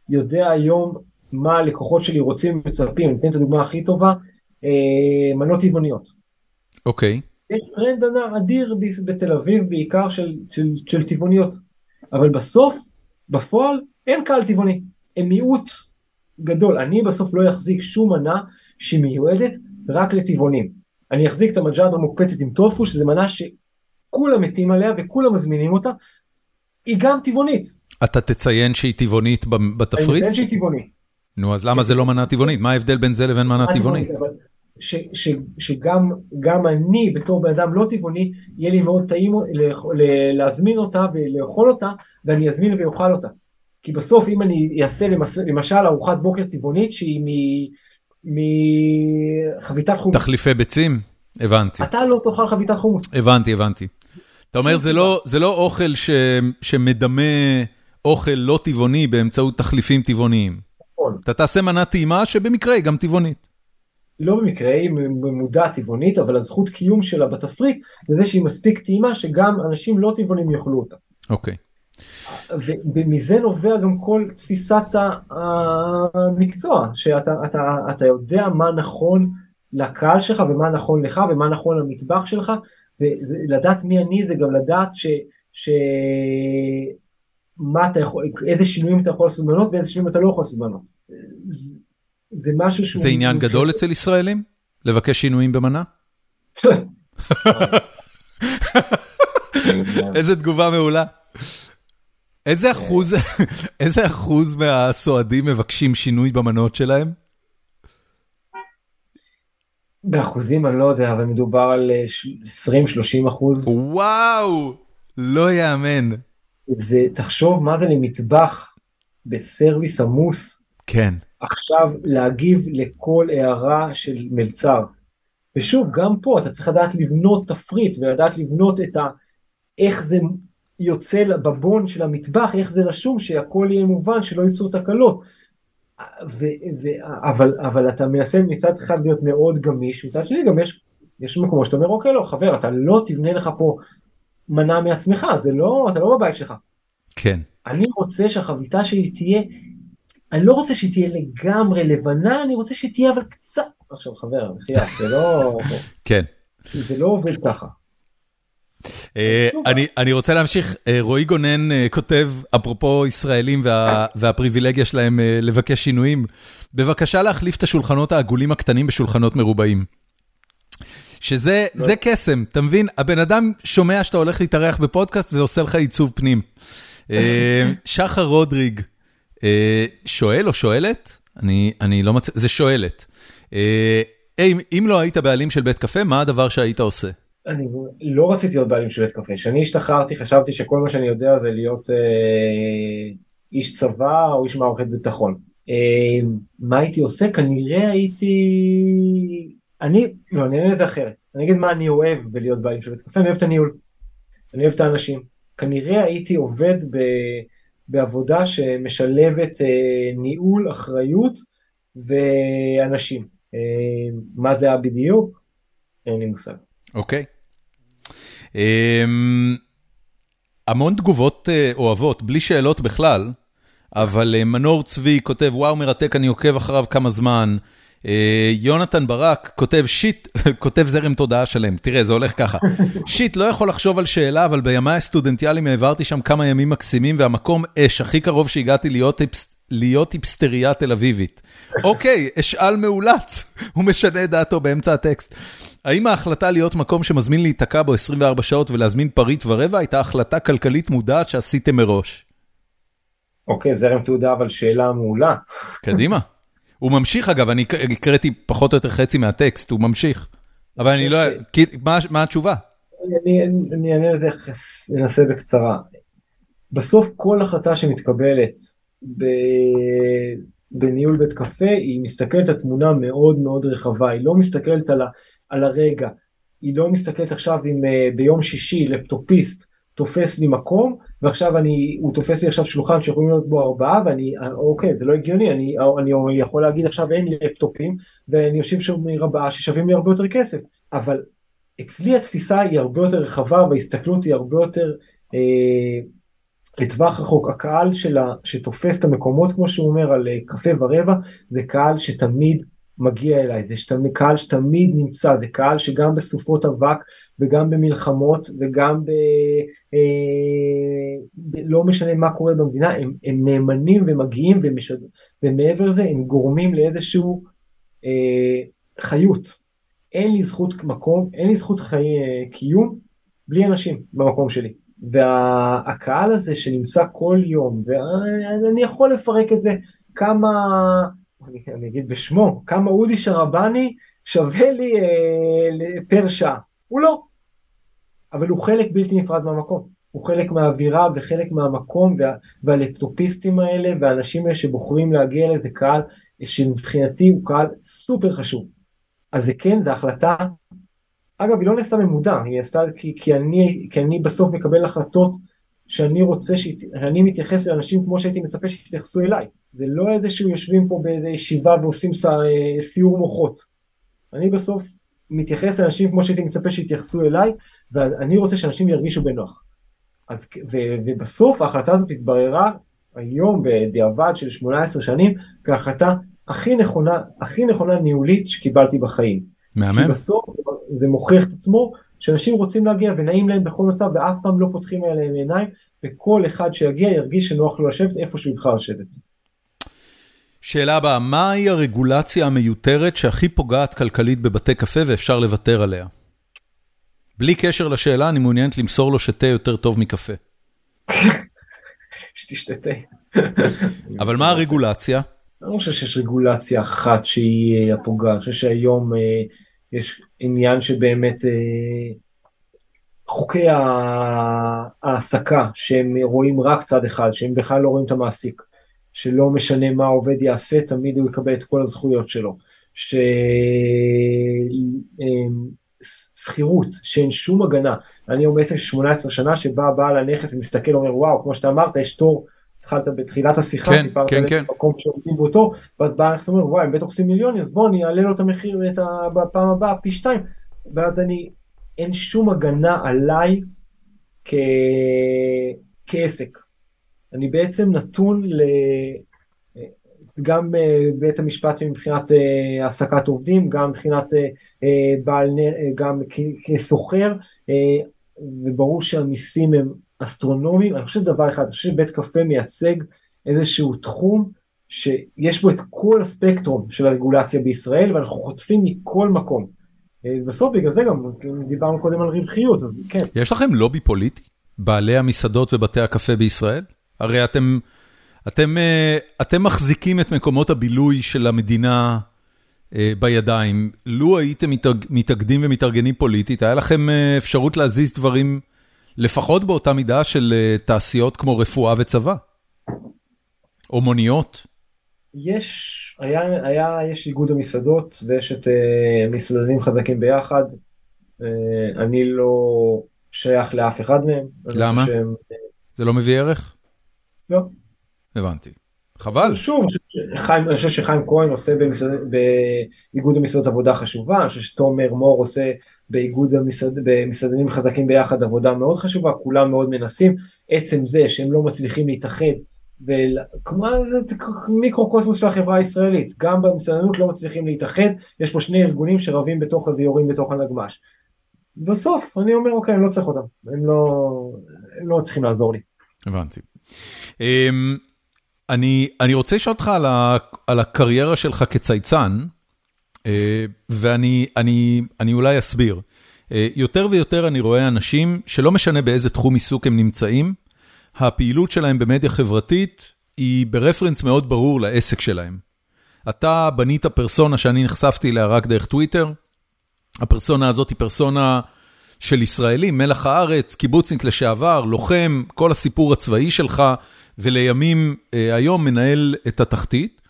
יודע היום מה הלקוחות שלי רוצים ומצפים, אני אתן את הדוגמה הכי טובה, אה, מנות טבעוניות. אוקיי. יש טרנד אדיר בתל אביב בעיקר של, של, של טבעוניות, אבל בסוף, בפועל, אין קהל טבעוני, הם מיעוט גדול, אני בסוף לא אחזיק שום מנה שהיא מיועדת רק לטבעונים. אני אחזיק את המג'דרה המוקפצת עם טופו, שזו מנה ש... כולם מתים עליה וכולם מזמינים אותה, היא גם טבעונית. אתה תציין שהיא טבעונית בתפריט? אני מציין שהיא טבעונית. נו, אז למה זה לא מנה טבעונית? מה ההבדל בין זה לבין מנה טבעונית? שגם אני בתור בן אדם לא טבעוני, יהיה לי מאוד טעים להזמין אותה ולאכול אותה, ואני אזמין ואוכל אותה. כי בסוף אם אני אעשה למשל ארוחת בוקר טבעונית שהיא מחביתת חומוס. תחליפי ביצים? הבנתי. אתה לא תאכל חביתת חומוס. הבנתי, הבנתי. אתה אומר, זה לא, זה לא אוכל ש, שמדמה אוכל לא טבעוני באמצעות תחליפים טבעוניים. נכון. אתה תעשה מנה טעימה שבמקרה היא גם טבעונית. לא במקרה, היא ממודע טבעונית, אבל הזכות קיום שלה בתפריט זה זה שהיא מספיק טעימה שגם אנשים לא טבעונים יאכלו אותה. אוקיי. ומזה נובע גם כל תפיסת המקצוע, שאתה אתה, אתה יודע מה נכון לקהל שלך ומה נכון לך ומה נכון למטבח שלך, ולדעת מי אני זה גם לדעת ש... ש... מה אתה יכול, איזה שינויים אתה יכול לעשות בנות ואיזה שינויים אתה לא יכול לעשות בנות. זה משהו שהוא... זה עניין גדול אצל ישראלים? לבקש שינויים במנה? איזה תגובה מעולה. איזה אחוז, איזה אחוז מהסועדים מבקשים שינוי במנות שלהם? באחוזים אני לא יודע, אבל מדובר על 20-30 אה, אחוז. וואו, לא יאמן. זה, תחשוב מה זה למטבח בסרוויס עמוס. כן. עכשיו להגיב לכל הערה של מלצר. ושוב, גם פה אתה צריך לדעת לבנות תפריט ולדעת לבנות את ה... איך זה יוצא בבון של המטבח, איך זה רשום, שהכל יהיה מובן, שלא ייצרו תקלות. ו, ו, אבל, אבל אתה מנסה מצד אחד להיות מאוד גמיש, מצד שני גם יש, יש מקומות שאתה אומר אוקיי לא חבר אתה לא תבנה לך פה מנה מעצמך זה לא אתה לא בבית שלך. כן. אני רוצה שהחביתה שלי תהיה, אני לא רוצה שהיא תהיה לגמרי לבנה אני רוצה שהיא תהיה אבל קצת, עכשיו חבר, זה לא, כן. זה לא עובד ככה. אה, אני רוצה להמשיך, אה, רועי גונן אה, כותב, אפרופו ישראלים והפריבילגיה שלהם לבקש שינויים, בבקשה להחליף את השולחנות העגולים הקטנים בשולחנות מרובעים. שזה. קסם, אתה מבין? הבן אדם שומע שאתה הולך להתארח בפודקאסט ועושה לך עיצוב פנים. שחר רודריג שואל או שואלת? אני לא מצא, זה שואלת. אם לא היית בעלים של בית קפה, מה הדבר שהיית עושה? אני לא רציתי להיות בעלים של בית קפה. כשאני השתחררתי חשבתי שכל מה שאני יודע זה להיות אה, איש צבא או איש מערכת ביטחון. אה, מה הייתי עושה? כנראה הייתי... אני, לא, אני אענה את זה אחרת. אני אגיד מה אני אוהב בלהיות בעלים של בית קפה, אני אוהב את הניהול. אני אוהב את האנשים. כנראה הייתי עובד ב, בעבודה שמשלבת אה, ניהול, אחריות ואנשים. אה, מה זה היה בדיוק? אין לי מושג. אוקיי. אמ, המון תגובות אה, אוהבות, בלי שאלות בכלל, אבל אה, מנור צבי כותב, וואו מרתק, אני עוקב אחריו כמה זמן. אה, יונתן ברק כותב שיט, כותב זרם תודעה שלם, תראה זה הולך ככה, שיט לא יכול לחשוב על שאלה אבל בימיי הסטודנטיאליים העברתי שם כמה ימים מקסימים והמקום אש הכי קרוב שהגעתי להיות להיות היפסטריה תל אביבית. אוקיי, אשאל מאולץ, הוא משנה דעתו באמצע הטקסט. האם ההחלטה להיות מקום שמזמין להיתקע בו 24 שעות ולהזמין פריט ורבע הייתה החלטה כלכלית מודעת שעשיתם מראש? אוקיי, זרם תעודה אבל שאלה מעולה. קדימה. הוא ממשיך אגב, אני הקראתי פחות או יותר חצי מהטקסט, הוא ממשיך. אבל אני לא... מה התשובה? אני אענה לזה, ננסה בקצרה. בסוף כל החלטה שמתקבלת בניהול בית קפה, היא מסתכלת על תמונה מאוד מאוד רחבה, היא לא מסתכלת על, ה, על הרגע, היא לא מסתכלת עכשיו אם uh, ביום שישי לפטופיסט תופס לי מקום, ועכשיו אני, הוא תופס לי עכשיו שולחן שיכולים להיות בו ארבעה, ואני, אוקיי, זה לא הגיוני, אני, אני יכול להגיד עכשיו אין לי לפטופים, ואני יושב שם ארבעה ששווים לי הרבה יותר כסף, אבל אצלי התפיסה היא הרבה יותר רחבה, וההסתכלות היא הרבה יותר... אה, לטווח רחוק, הקהל שלה, שתופס את המקומות כמו שהוא אומר על אה, קפה ורבע, זה קהל שתמיד מגיע אליי, זה שתמ... קהל שתמיד נמצא, זה קהל שגם בסופות אבק וגם במלחמות וגם. אה, ב... לא משנה מה קורה במדינה, הם, הם נאמנים ומגיעים ומשד... ומעבר לזה הם גורמים לאיזשהו אה, חיות. אין לי זכות מקום, אין לי זכות חיי אה, קיום בלי אנשים במקום שלי. והקהל הזה שנמצא כל יום, ואני יכול לפרק את זה כמה, אני, אני אגיד בשמו, כמה אודי שרבני שווה לי אה, פר שעה, הוא לא, אבל הוא חלק בלתי נפרד מהמקום, הוא חלק מהאווירה וחלק מהמקום וה, והלפטופיסטים האלה והאנשים האלה שבוחרים להגיע לזה קהל שמבחינתי הוא קהל סופר חשוב. אז זה כן, זו החלטה אגב, היא לא נעשתה ממודע, היא נעשתה כי, כי, אני, כי אני בסוף מקבל החלטות שאני רוצה, שאני מתייחס לאנשים כמו שהייתי מצפה שיתייחסו אליי. זה לא איזה שהוא יושבים פה באיזה ישיבה ועושים סיור מוחות. אני בסוף מתייחס לאנשים כמו שהייתי מצפה שיתייחסו אליי, ואני רוצה שאנשים ירגישו בנוח. אז, ו, ובסוף ההחלטה הזאת התבררה היום בדיעבד של 18 שנים כהחלטה הכי נכונה, הכי נכונה ניהולית שקיבלתי בחיים. מהמם. כי בסוף זה מוכיח את עצמו, שאנשים רוצים להגיע ונעים להם בכל מצב ואף פעם לא פותחים עליהם עיניים, וכל אחד שיגיע ירגיש שנוח לו לשבת איפה שהוא יבחר לשבת. שאלה הבאה, מהי הרגולציה המיותרת שהכי פוגעת כלכלית בבתי קפה ואפשר לוותר עליה? בלי קשר לשאלה, אני מעוניינת למסור לו שתה יותר טוב מקפה. שתשתה תה. אבל מה הרגולציה? אני לא חושב שיש רגולציה אחת שהיא הפוגעת, אני חושב שהיום אה, יש עניין שבאמת אה, חוקי ההעסקה שהם רואים רק צד אחד, שהם בכלל לא רואים את המעסיק, שלא משנה מה העובד יעשה, תמיד הוא יקבל את כל הזכויות שלו, ששכירות, אה, שאין שום הגנה, אני היום של 18 שנה שבא בעל הנכס ומסתכל ואומר וואו כמו שאתה אמרת יש תור התחלת בתחילת השיחה, כן, כן, כן. מקום שעובדים באותו, ואז בא נכס ואומר, וואי, הם בטח עושים מיליונים, אז בוא אני אעלה לו את המחיר את ה... בפעם הבאה פי שתיים. ואז אני, אין שום הגנה עליי כ... כעסק. אני בעצם נתון ל... גם אה, בית המשפט מבחינת אה, העסקת עובדים, גם מבחינת אה, בעל, גם כסוחר, וברור שהמיסים הם אסטרונומיים, אני חושב דבר אחד, אני חושב שבית קפה מייצג איזשהו תחום שיש בו את כל הספקטרום של הרגולציה בישראל ואנחנו חוטפים מכל מקום. בסוף בגלל זה גם דיברנו קודם על רווחיות, אז כן. יש לכם לובי פוליטי? בעלי המסעדות ובתי הקפה בישראל? הרי אתם, אתם, אה, אתם מחזיקים את מקומות הבילוי של המדינה בידיים, לו הייתם מתאגדים ומתארגנים פוליטית, היה לכם אפשרות להזיז דברים לפחות באותה מידה של תעשיות כמו רפואה וצבא, או מוניות. יש, היה, היה, יש איגוד המסעדות ויש את מסעדנים חזקים ביחד. אני לא שייך לאף אחד מהם. למה? שהם... זה לא מביא ערך? לא. הבנתי. חבל. שוב, אני חושב שחיים כהן עושה במסעד, באיגוד המסעדות עבודה חשובה, אני חושב שתומר מור עושה באיגוד המסעד, במסעדנים חזקים ביחד עבודה מאוד חשובה, כולם מאוד מנסים, עצם זה שהם לא מצליחים להתאחד, וכמו מיקרו-קוסמוס של החברה הישראלית, גם במסעדנות לא מצליחים להתאחד, יש פה שני ארגונים שרבים בתוך ויורים בתוך הנגמ"ש. בסוף אני אומר אוקיי אני לא צריך אותם, הם לא, הם לא צריכים לעזור לי. הבנתי. Um, אני, אני רוצה לשאול אותך על, ה, על הקריירה שלך כצייצן, uh, ואני אני, אני אולי אסביר. Uh, יותר ויותר אני רואה אנשים שלא משנה באיזה תחום עיסוק הם נמצאים, הפעילות שלהם במדיה חברתית היא ברפרנס מאוד ברור לעסק שלהם. אתה בנית פרסונה שאני נחשפתי אליה רק דרך טוויטר, הפרסונה הזאת היא פרסונה של ישראלים, מלח הארץ, קיבוצניק לשעבר, לוחם, כל הסיפור הצבאי שלך, ולימים אה, היום מנהל את התחתית.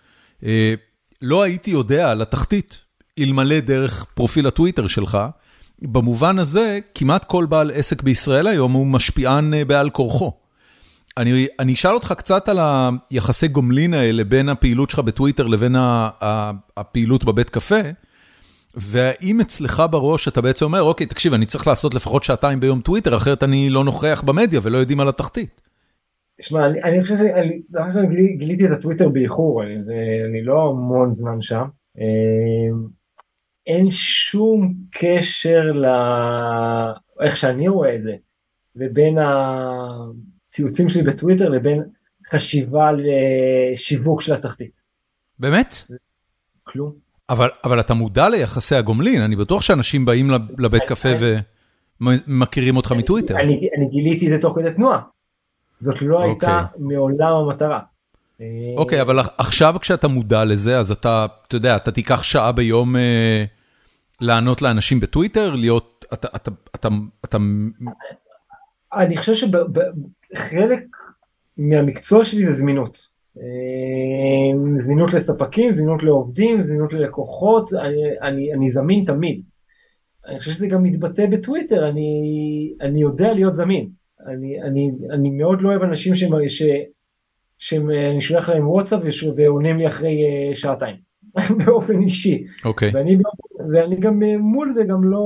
אה, לא הייתי יודע על התחתית, אלמלא דרך פרופיל הטוויטר שלך. במובן הזה, כמעט כל בעל עסק בישראל היום הוא משפיען אה, בעל כורחו. אני, אני אשאל אותך קצת על היחסי גומלין האלה בין הפעילות שלך בטוויטר לבין הפעילות בבית קפה. והאם אצלך בראש אתה בעצם אומר, אוקיי, תקשיב, אני צריך לעשות לפחות שעתיים ביום טוויטר, אחרת אני לא נוכח במדיה ולא יודעים על התחתית. תשמע, אני, אני חושב שאני גילי, גיליתי את הטוויטר באיחור, אני, אני לא המון זמן שם. אמ, אין שום קשר לאיך שאני רואה את זה, ובין הציוצים שלי בטוויטר לבין חשיבה לשיווק של התחתית. באמת? כלום. אבל אבל אתה מודע ליחסי הגומלין, אני בטוח שאנשים באים לבית קפה ומכירים אותך מטוויטר. אני גיליתי את זה תוך כדי תנועה. זאת לא הייתה אוקיי. מעולם המטרה. אוקיי, אבל עכשיו כשאתה מודע לזה, אז אתה, אתה יודע, אתה תיקח שעה ביום אה, לענות לאנשים בטוויטר, להיות, אתה, אתה, אתה, אתה... אני חושב שחלק מהמקצוע שלי זה זמינות. אה, זמינות לספקים, זמינות לעובדים, זמינות ללקוחות, אני, אני, אני זמין תמיד. אני חושב שזה גם מתבטא בטוויטר, אני, אני יודע להיות זמין. אני, אני, אני מאוד לא אוהב אנשים שאני שולח להם וואטסאפ ועונים לי אחרי uh, שעתיים, באופן אישי. אוקיי. Okay. ואני, ואני גם אה, מול זה גם לא...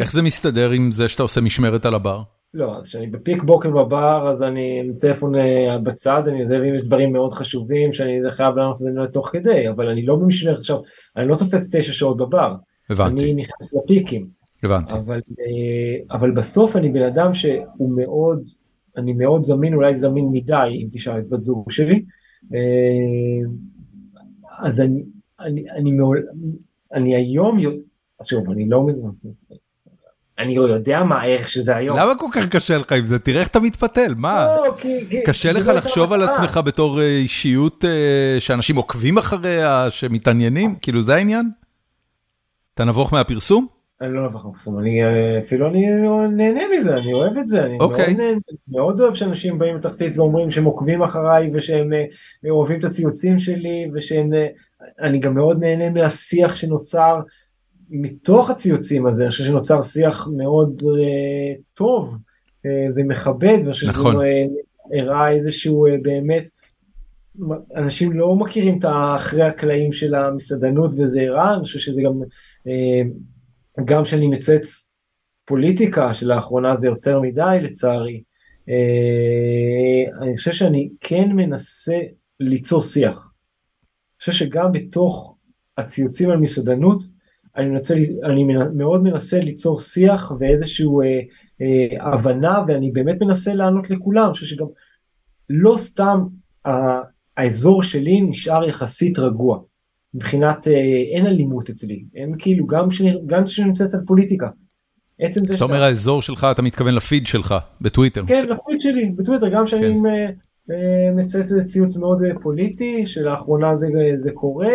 איך זה מסתדר עם זה שאתה עושה משמרת על הבר? לא, אז כשאני בפיק בוקר בבר, אז אני עם טלפון אה, בצד, אני יודע אם יש דברים מאוד חשובים שאני חייב לענות את זה תוך כדי, אבל אני לא במשמרת עכשיו, אני לא תופס תשע שעות בבר. הבנתי. אני נכנס לפיקים. הבנתי. אבל, אה, אבל בסוף אני בן אדם שהוא מאוד, אני מאוד זמין, אולי זמין מדי, אם תשאל את בת זוג שלי. אה, אז אני, אני, אני, אני, אני היום, שוב, אני לא... אני לא יודע מה הערך שזה היום. למה כל כך קשה לך עם זה? תראה איך אתה מתפתל, מה? לא, קשה לך לחשוב על עצמך בתור אה, אישיות שאנשים עוקבים אחריה, שמתעניינים? כאילו זה העניין? אתה נבוך מהפרסום? אני לא נבוך מהפרסום, אני אה, אפילו אני נהנה מזה, אני אוהב את זה, אני אוקיי. מאוד אוהב שאנשים באים לתחתית ואומרים שהם עוקבים אחריי ושהם אוהבים את הציוצים שלי ושהם, אני גם מאוד נהנה מהשיח שנוצר. מתוך הציוצים הזה, אני חושב שנוצר שיח מאוד uh, טוב uh, ומכבד, ואני חושב נכון. שזה uh, הראה איזשהו uh, באמת, אנשים לא מכירים את האחרי הקלעים של המסעדנות וזה הראה, אני חושב שזה גם, uh, גם שאני מצץ פוליטיקה שלאחרונה זה יותר מדי לצערי, uh, אני חושב שאני כן מנסה ליצור שיח. אני חושב שגם בתוך הציוצים על מסעדנות, אני, מנסה, אני מאוד מנסה ליצור שיח ואיזושהי אה, אה, הבנה ואני באמת מנסה לענות לכולם, אני חושב שגם לא סתם אה, האזור שלי נשאר יחסית רגוע, מבחינת אה, אין אלימות אצלי, אין כאילו גם כשאני נמצא אצל פוליטיקה. עצם זה שאתה אומר האזור שלך אתה מתכוון לפיד שלך בטוויטר. כן לפיד שלי בטוויטר גם כשאני כן. אה, אה, מצייץ איזה ציוץ מאוד פוליטי שלאחרונה זה, זה קורה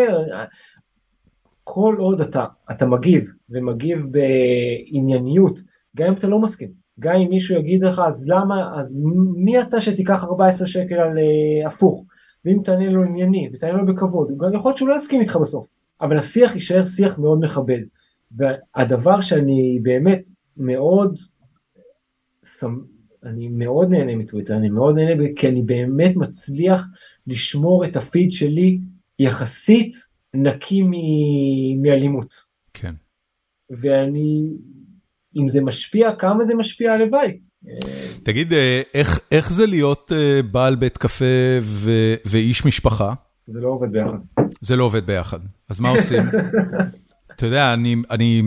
כל עוד אתה, אתה מגיב, ומגיב בענייניות, גם אם אתה לא מסכים, גם אם מישהו יגיד לך, אז למה, אז מי אתה שתיקח 14 שקל על הפוך, ואם תענה לו ענייני, ותענה לו בכבוד, הוא גם יכול להיות שהוא לא יסכים איתך בסוף, אבל השיח יישאר שיח מאוד מכבד. והדבר שאני באמת מאוד, אני מאוד נהנה מטוויטר, אני מאוד נהנה כי אני באמת מצליח לשמור את הפיד שלי יחסית נקי מאלימות. כן. ואני, אם זה משפיע, כמה זה משפיע, הלוואי. תגיד, אה, איך, איך זה להיות אה, בעל בית קפה ו, ואיש משפחה? זה לא עובד ביחד. זה לא עובד ביחד, אז מה עושים? אתה יודע, אני, אני,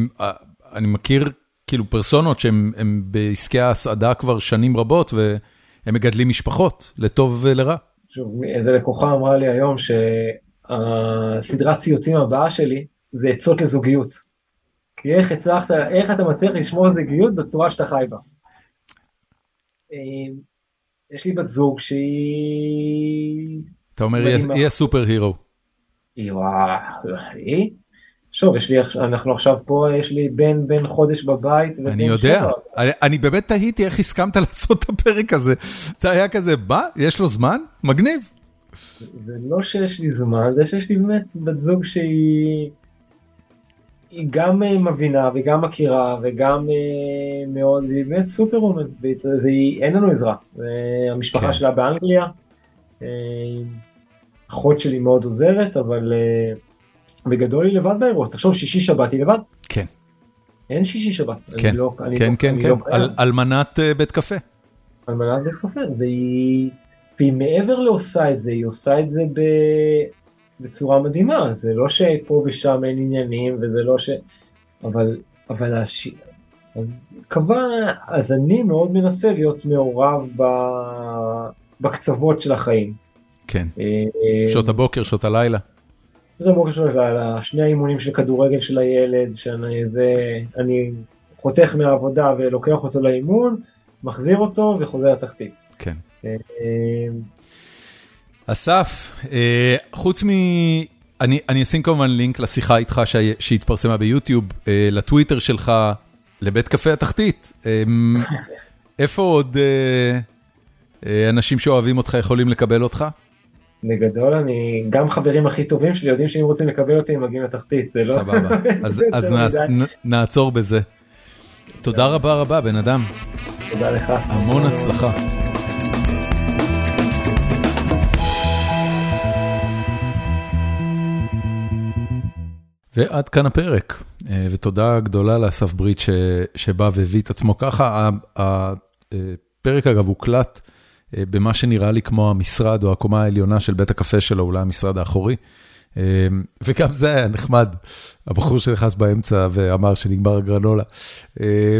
אני מכיר כאילו פרסונות שהן בעסקי ההסעדה כבר שנים רבות, והם מגדלים משפחות, לטוב ולרע. שוב, איזה לקוחה אמרה לי היום שהסדרת ציוצים הבאה שלי זה עצות לזוגיות. כי איך הצלחת, איך אתה מצליח לשמור זוגיות בצורה שאתה חי בה. אמ, יש לי בת זוג שהיא... אתה אומר, היא הסופר הירו. היא, היא, שוב, יש לי, אנחנו עכשיו פה, יש לי בן בן חודש בבית. אני יודע, אני, אני באמת תהיתי איך הסכמת לעשות את הפרק הזה. זה היה כזה, מה? יש לו זמן? מגניב. זה לא שיש לי זמן, זה שיש לי באמת בת זוג שהיא היא גם אה, מבינה וגם מכירה וגם אה, מאוד, היא באמת סופר אומן, ואין לנו עזרה. המשפחה כן. שלה באנגליה, אה, אחות שלי מאוד עוזרת, אבל... בגדול היא לבד באירוע, תחשוב שישי שבת היא לבד. כן. אין שישי שבת. כן, לא, כן, לא, כן, כן, לא על, אלמנת בית קפה. אלמנת בית קפה, והיא, והיא מעבר לעושה את זה, היא עושה את זה ב, בצורה מדהימה, זה לא שפה ושם אין עניינים, וזה לא ש... אבל, אבל הש... אז קבע, אז אני מאוד מנסה להיות מעורב ב... בקצוות של החיים. כן, אה, אה, שעות הבוקר, שעות הלילה. זה מאוד קשור לשני האימונים של כדורגל של הילד, שאני זה, אני חותך מהעבודה ולוקח אותו לאימון, מחזיר אותו וחוזר לתחתית. כן. אה, אסף, אה, חוץ מ... אני, אני אשים כמובן לינק לשיחה איתך שהתפרסמה ביוטיוב, אה, לטוויטר שלך, לבית קפה התחתית. איפה עוד אנשים שאוהבים אותך יכולים לקבל אותך? בגדול אני גם חברים הכי טובים שלי יודעים שאם רוצים לקבל אותי הם מגיעים לתחתית זה לא סבבה אז, אז נ, נעצור בזה. תודה רבה רבה בן אדם. תודה לך. המון הצלחה. ועד כאן הפרק, אה, ותודה גדולה לאסף ברית שבא והביא את עצמו ככה. הפרק אגב הוקלט. אה, במה שנראה לי כמו המשרד או הקומה העליונה של בית הקפה שלו, אולי המשרד האחורי. אה, וגם זה היה נחמד, הבחור שנכנס באמצע ואמר שנגמר הגרנולה. אה,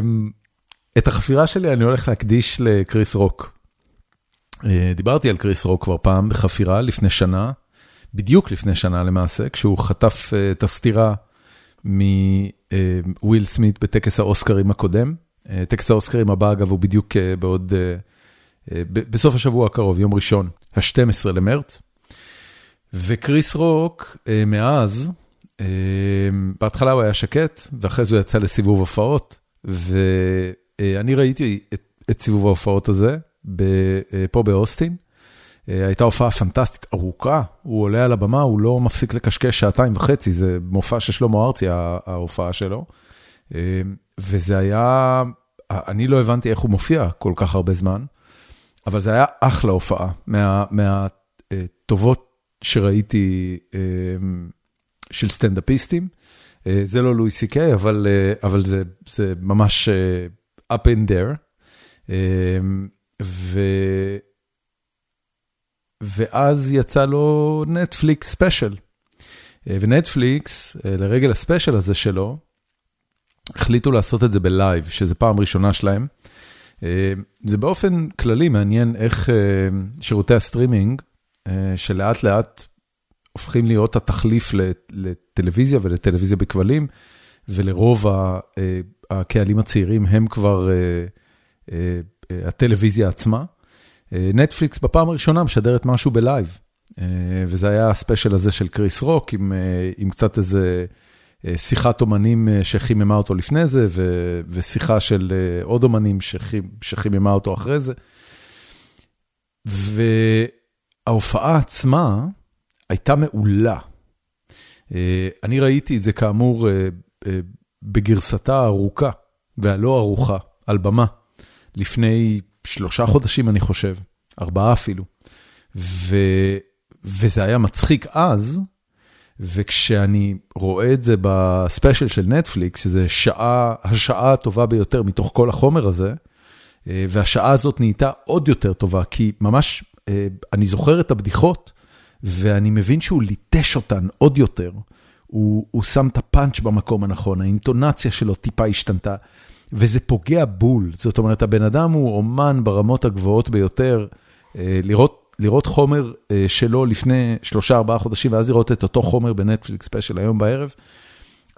את החפירה שלי אני הולך להקדיש לקריס רוק. דיברתי על קריס רוק כבר פעם בחפירה לפני שנה, בדיוק לפני שנה למעשה, כשהוא חטף את הסטירה מוויל סמית בטקס האוסקרים הקודם. טקס האוסקרים הבא, אגב, הוא בדיוק בעוד אה, בסוף השבוע הקרוב, יום ראשון, ה-12 למרץ. וקריס רוק, אה, מאז, אה, בהתחלה הוא היה שקט, ואחרי זה הוא יצא לסיבוב הופעות, ואני ראיתי את, את סיבוב ההופעות הזה פה באוסטין. הייתה הופעה פנטסטית, ארוכה, הוא עולה על הבמה, הוא לא מפסיק לקשקש שעתיים וחצי, זה מופע של שלמה ארצי, ההופעה שלו. וזה היה, אני לא הבנתי איך הוא מופיע כל כך הרבה זמן. אבל זה היה אחלה הופעה, מהטובות שראיתי של סטנדאפיסטים. אה, זה לא לואי סי קיי, אבל אה, אבל זה זה ממש אה, up in there. ו... ואז יצא לו נטפליקס special. ונטפליקס, לרגל ה special הזה שלו, החליטו לעשות את זה ב live, שזה פעם ראשונה שלהם. אה, זה באופן כללי מעניין איך אה, שירותי הסטרימינג, אה, שלאט לאט הופכים להיות התחליף לטלוויזיה ולטלוויזיה בכבלים, ולרוב הקהלים הצעירים הם כבר הטלוויזיה עצמה. נטפליקס בפעם הראשונה משדרת משהו ב live, וזה היה ה special הזה של קריס רוק, עם, עם קצת איזה שיחת אומנים שחיממה אותו לפני זה, ושיחה של עוד אומנים שחיממה אותו אחרי זה. וההופעה עצמה הייתה מעולה. אני ראיתי את זה כאמור בגרסתה הארוכה והלא ארוכה, על במה, לפני שלושה חודשים אני חושב, ארבעה אפילו. ו... וזה היה מצחיק אז, וכשאני רואה את זה בספיישל של נטפליקס, שזה שעה, השעה הטובה ביותר מתוך כל החומר הזה, אה, והשעה הזאת נהייתה עוד יותר טובה, כי ממש, אה, אני זוכר את הבדיחות, ואני מבין שהוא ליטש אותן עוד יותר. הוא, הוא שם את הפאנץ' במקום הנכון, האינטונציה שלו טיפה השתנתה, וזה פוגע בול. זאת אומרת, הבן אדם הוא אומן ברמות הגבוהות ביותר, אה, לראות לראות חומר אה, שלו לפני שלושה, ארבעה חודשים, ואז לראות את אותו חומר בנטפליקס ספיישל היום בערב,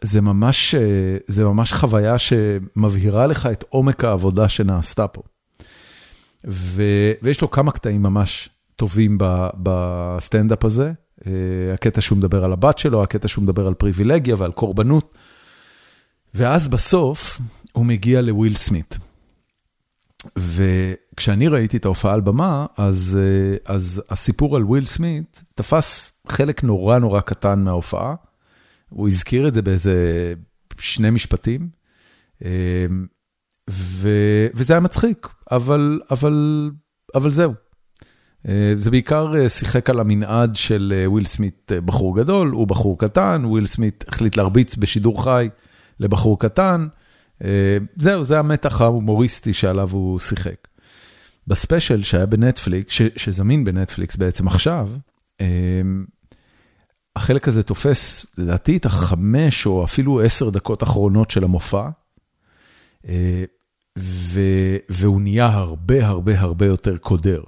זה ממש, אה, זה ממש חוויה שמבהירה לך את עומק העבודה שנעשתה פה. ו, ויש לו כמה קטעים ממש טובים בסטנדאפ הזה. הקטע שהוא מדבר על הבת שלו, הקטע שהוא מדבר על פריבילגיה ועל קורבנות. ואז בסוף הוא מגיע לוויל סמית. וכשאני ראיתי את ההופעה על במה, אז, אה, אז הסיפור על וויל סמית תפס חלק נורא נורא קטן מההופעה. הוא הזכיר את זה באיזה שני משפטים, אה, ו, וזה היה מצחיק, אבל, אבל, אבל זהו. אה, זה בעיקר שיחק על המנעד של וויל סמית בחור גדול, הוא בחור קטן, וויל סמית החליט להרביץ בשידור חי לבחור קטן. אה, זהו, זה המתח ההומוריסטי שעליו הוא שיחק. בספיישל שהיה בנטפליקס, שזמין בנטפליקס בעצם עכשיו, אה, החלק הזה תופס, לדעתי, את החמש או אפילו עשר דקות אחרונות של המופע, אה, והוא נהיה הרבה הרבה הרבה יותר קודר.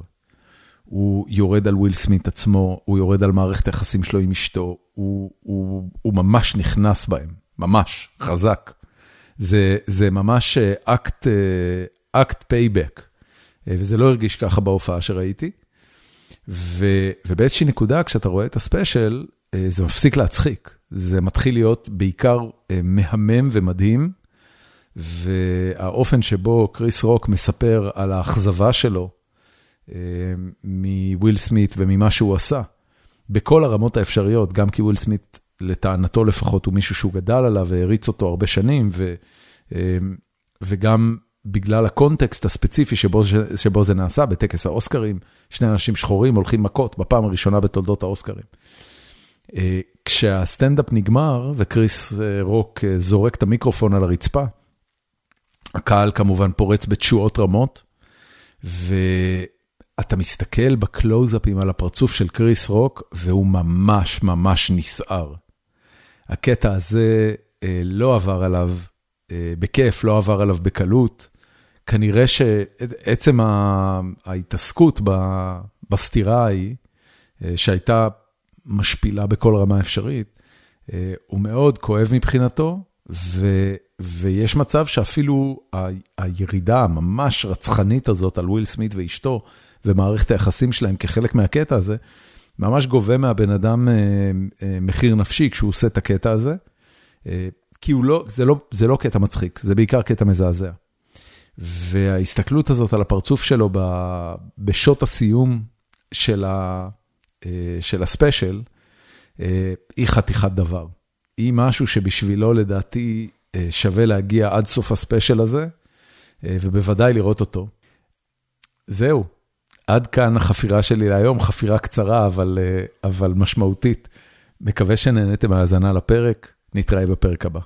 הוא יורד על וויל סמית עצמו, הוא יורד על מערכת היחסים שלו עם אשתו, הוא, הוא, הוא ממש נכנס בהם, ממש, חזק. זה זה ממש אקט אקט payback, וזה לא הרגיש ככה בהופעה שראיתי. ו, ובאיזושהי נקודה, כשאתה רואה את הספיישל, אה, זה מפסיק להצחיק. זה מתחיל להיות בעיקר אה, מהמם ומדהים, והאופן שבו קריס רוק מספר על האכזבה שלו אה, מוויל סמית וממה שהוא עשה, בכל הרמות האפשריות, גם כי וויל סמית לטענתו לפחות, הוא מישהו שהוא גדל עליו והעריץ אותו הרבה שנים, ו, אמ, וגם בגלל הקונטקסט הספציפי שבו, שבו זה נעשה, בטקס האוסקרים, שני אנשים שחורים הולכים מכות בפעם הראשונה בתולדות האוסקרים. אה, כשהסטנדאפ נגמר וקריס אה, רוק אה, זורק את המיקרופון על הרצפה, הקהל כמובן פורץ בתשואות רמות, ואתה מסתכל בקלוזאפים על הפרצוף של קריס רוק, והוא ממש ממש נסער. הקטע הזה אה, לא עבר עליו אה, בכיף, לא עבר עליו בקלות. כנראה שעצם ההתעסקות בסתירה ההיא, אה, שהייתה משפילה בכל רמה אפשרית, הוא מאוד כואב מבחינתו, ו, ויש מצב שאפילו הירידה הממש רצחנית הזאת על וויל סמית ואשתו, ומערכת היחסים שלהם כחלק מהקטע הזה, ממש גובה מהבן אדם אה, אה, מחיר נפשי כשהוא עושה את הקטע הזה, אה, כי לא, זה לא, זה לא קטע מצחיק, זה בעיקר קטע מזעזע. וההסתכלות הזאת על הפרצוף שלו בשעות הסיום של, ה, של הספיישל, היא חתיכת דבר. היא משהו שבשבילו לדעתי שווה להגיע עד סוף הספיישל הזה, ובוודאי לראות אותו. זהו, עד כאן החפירה שלי להיום, חפירה קצרה, אבל, אבל משמעותית. מקווה שנהניתם מהאזנה לפרק, נתראה בפרק הבא.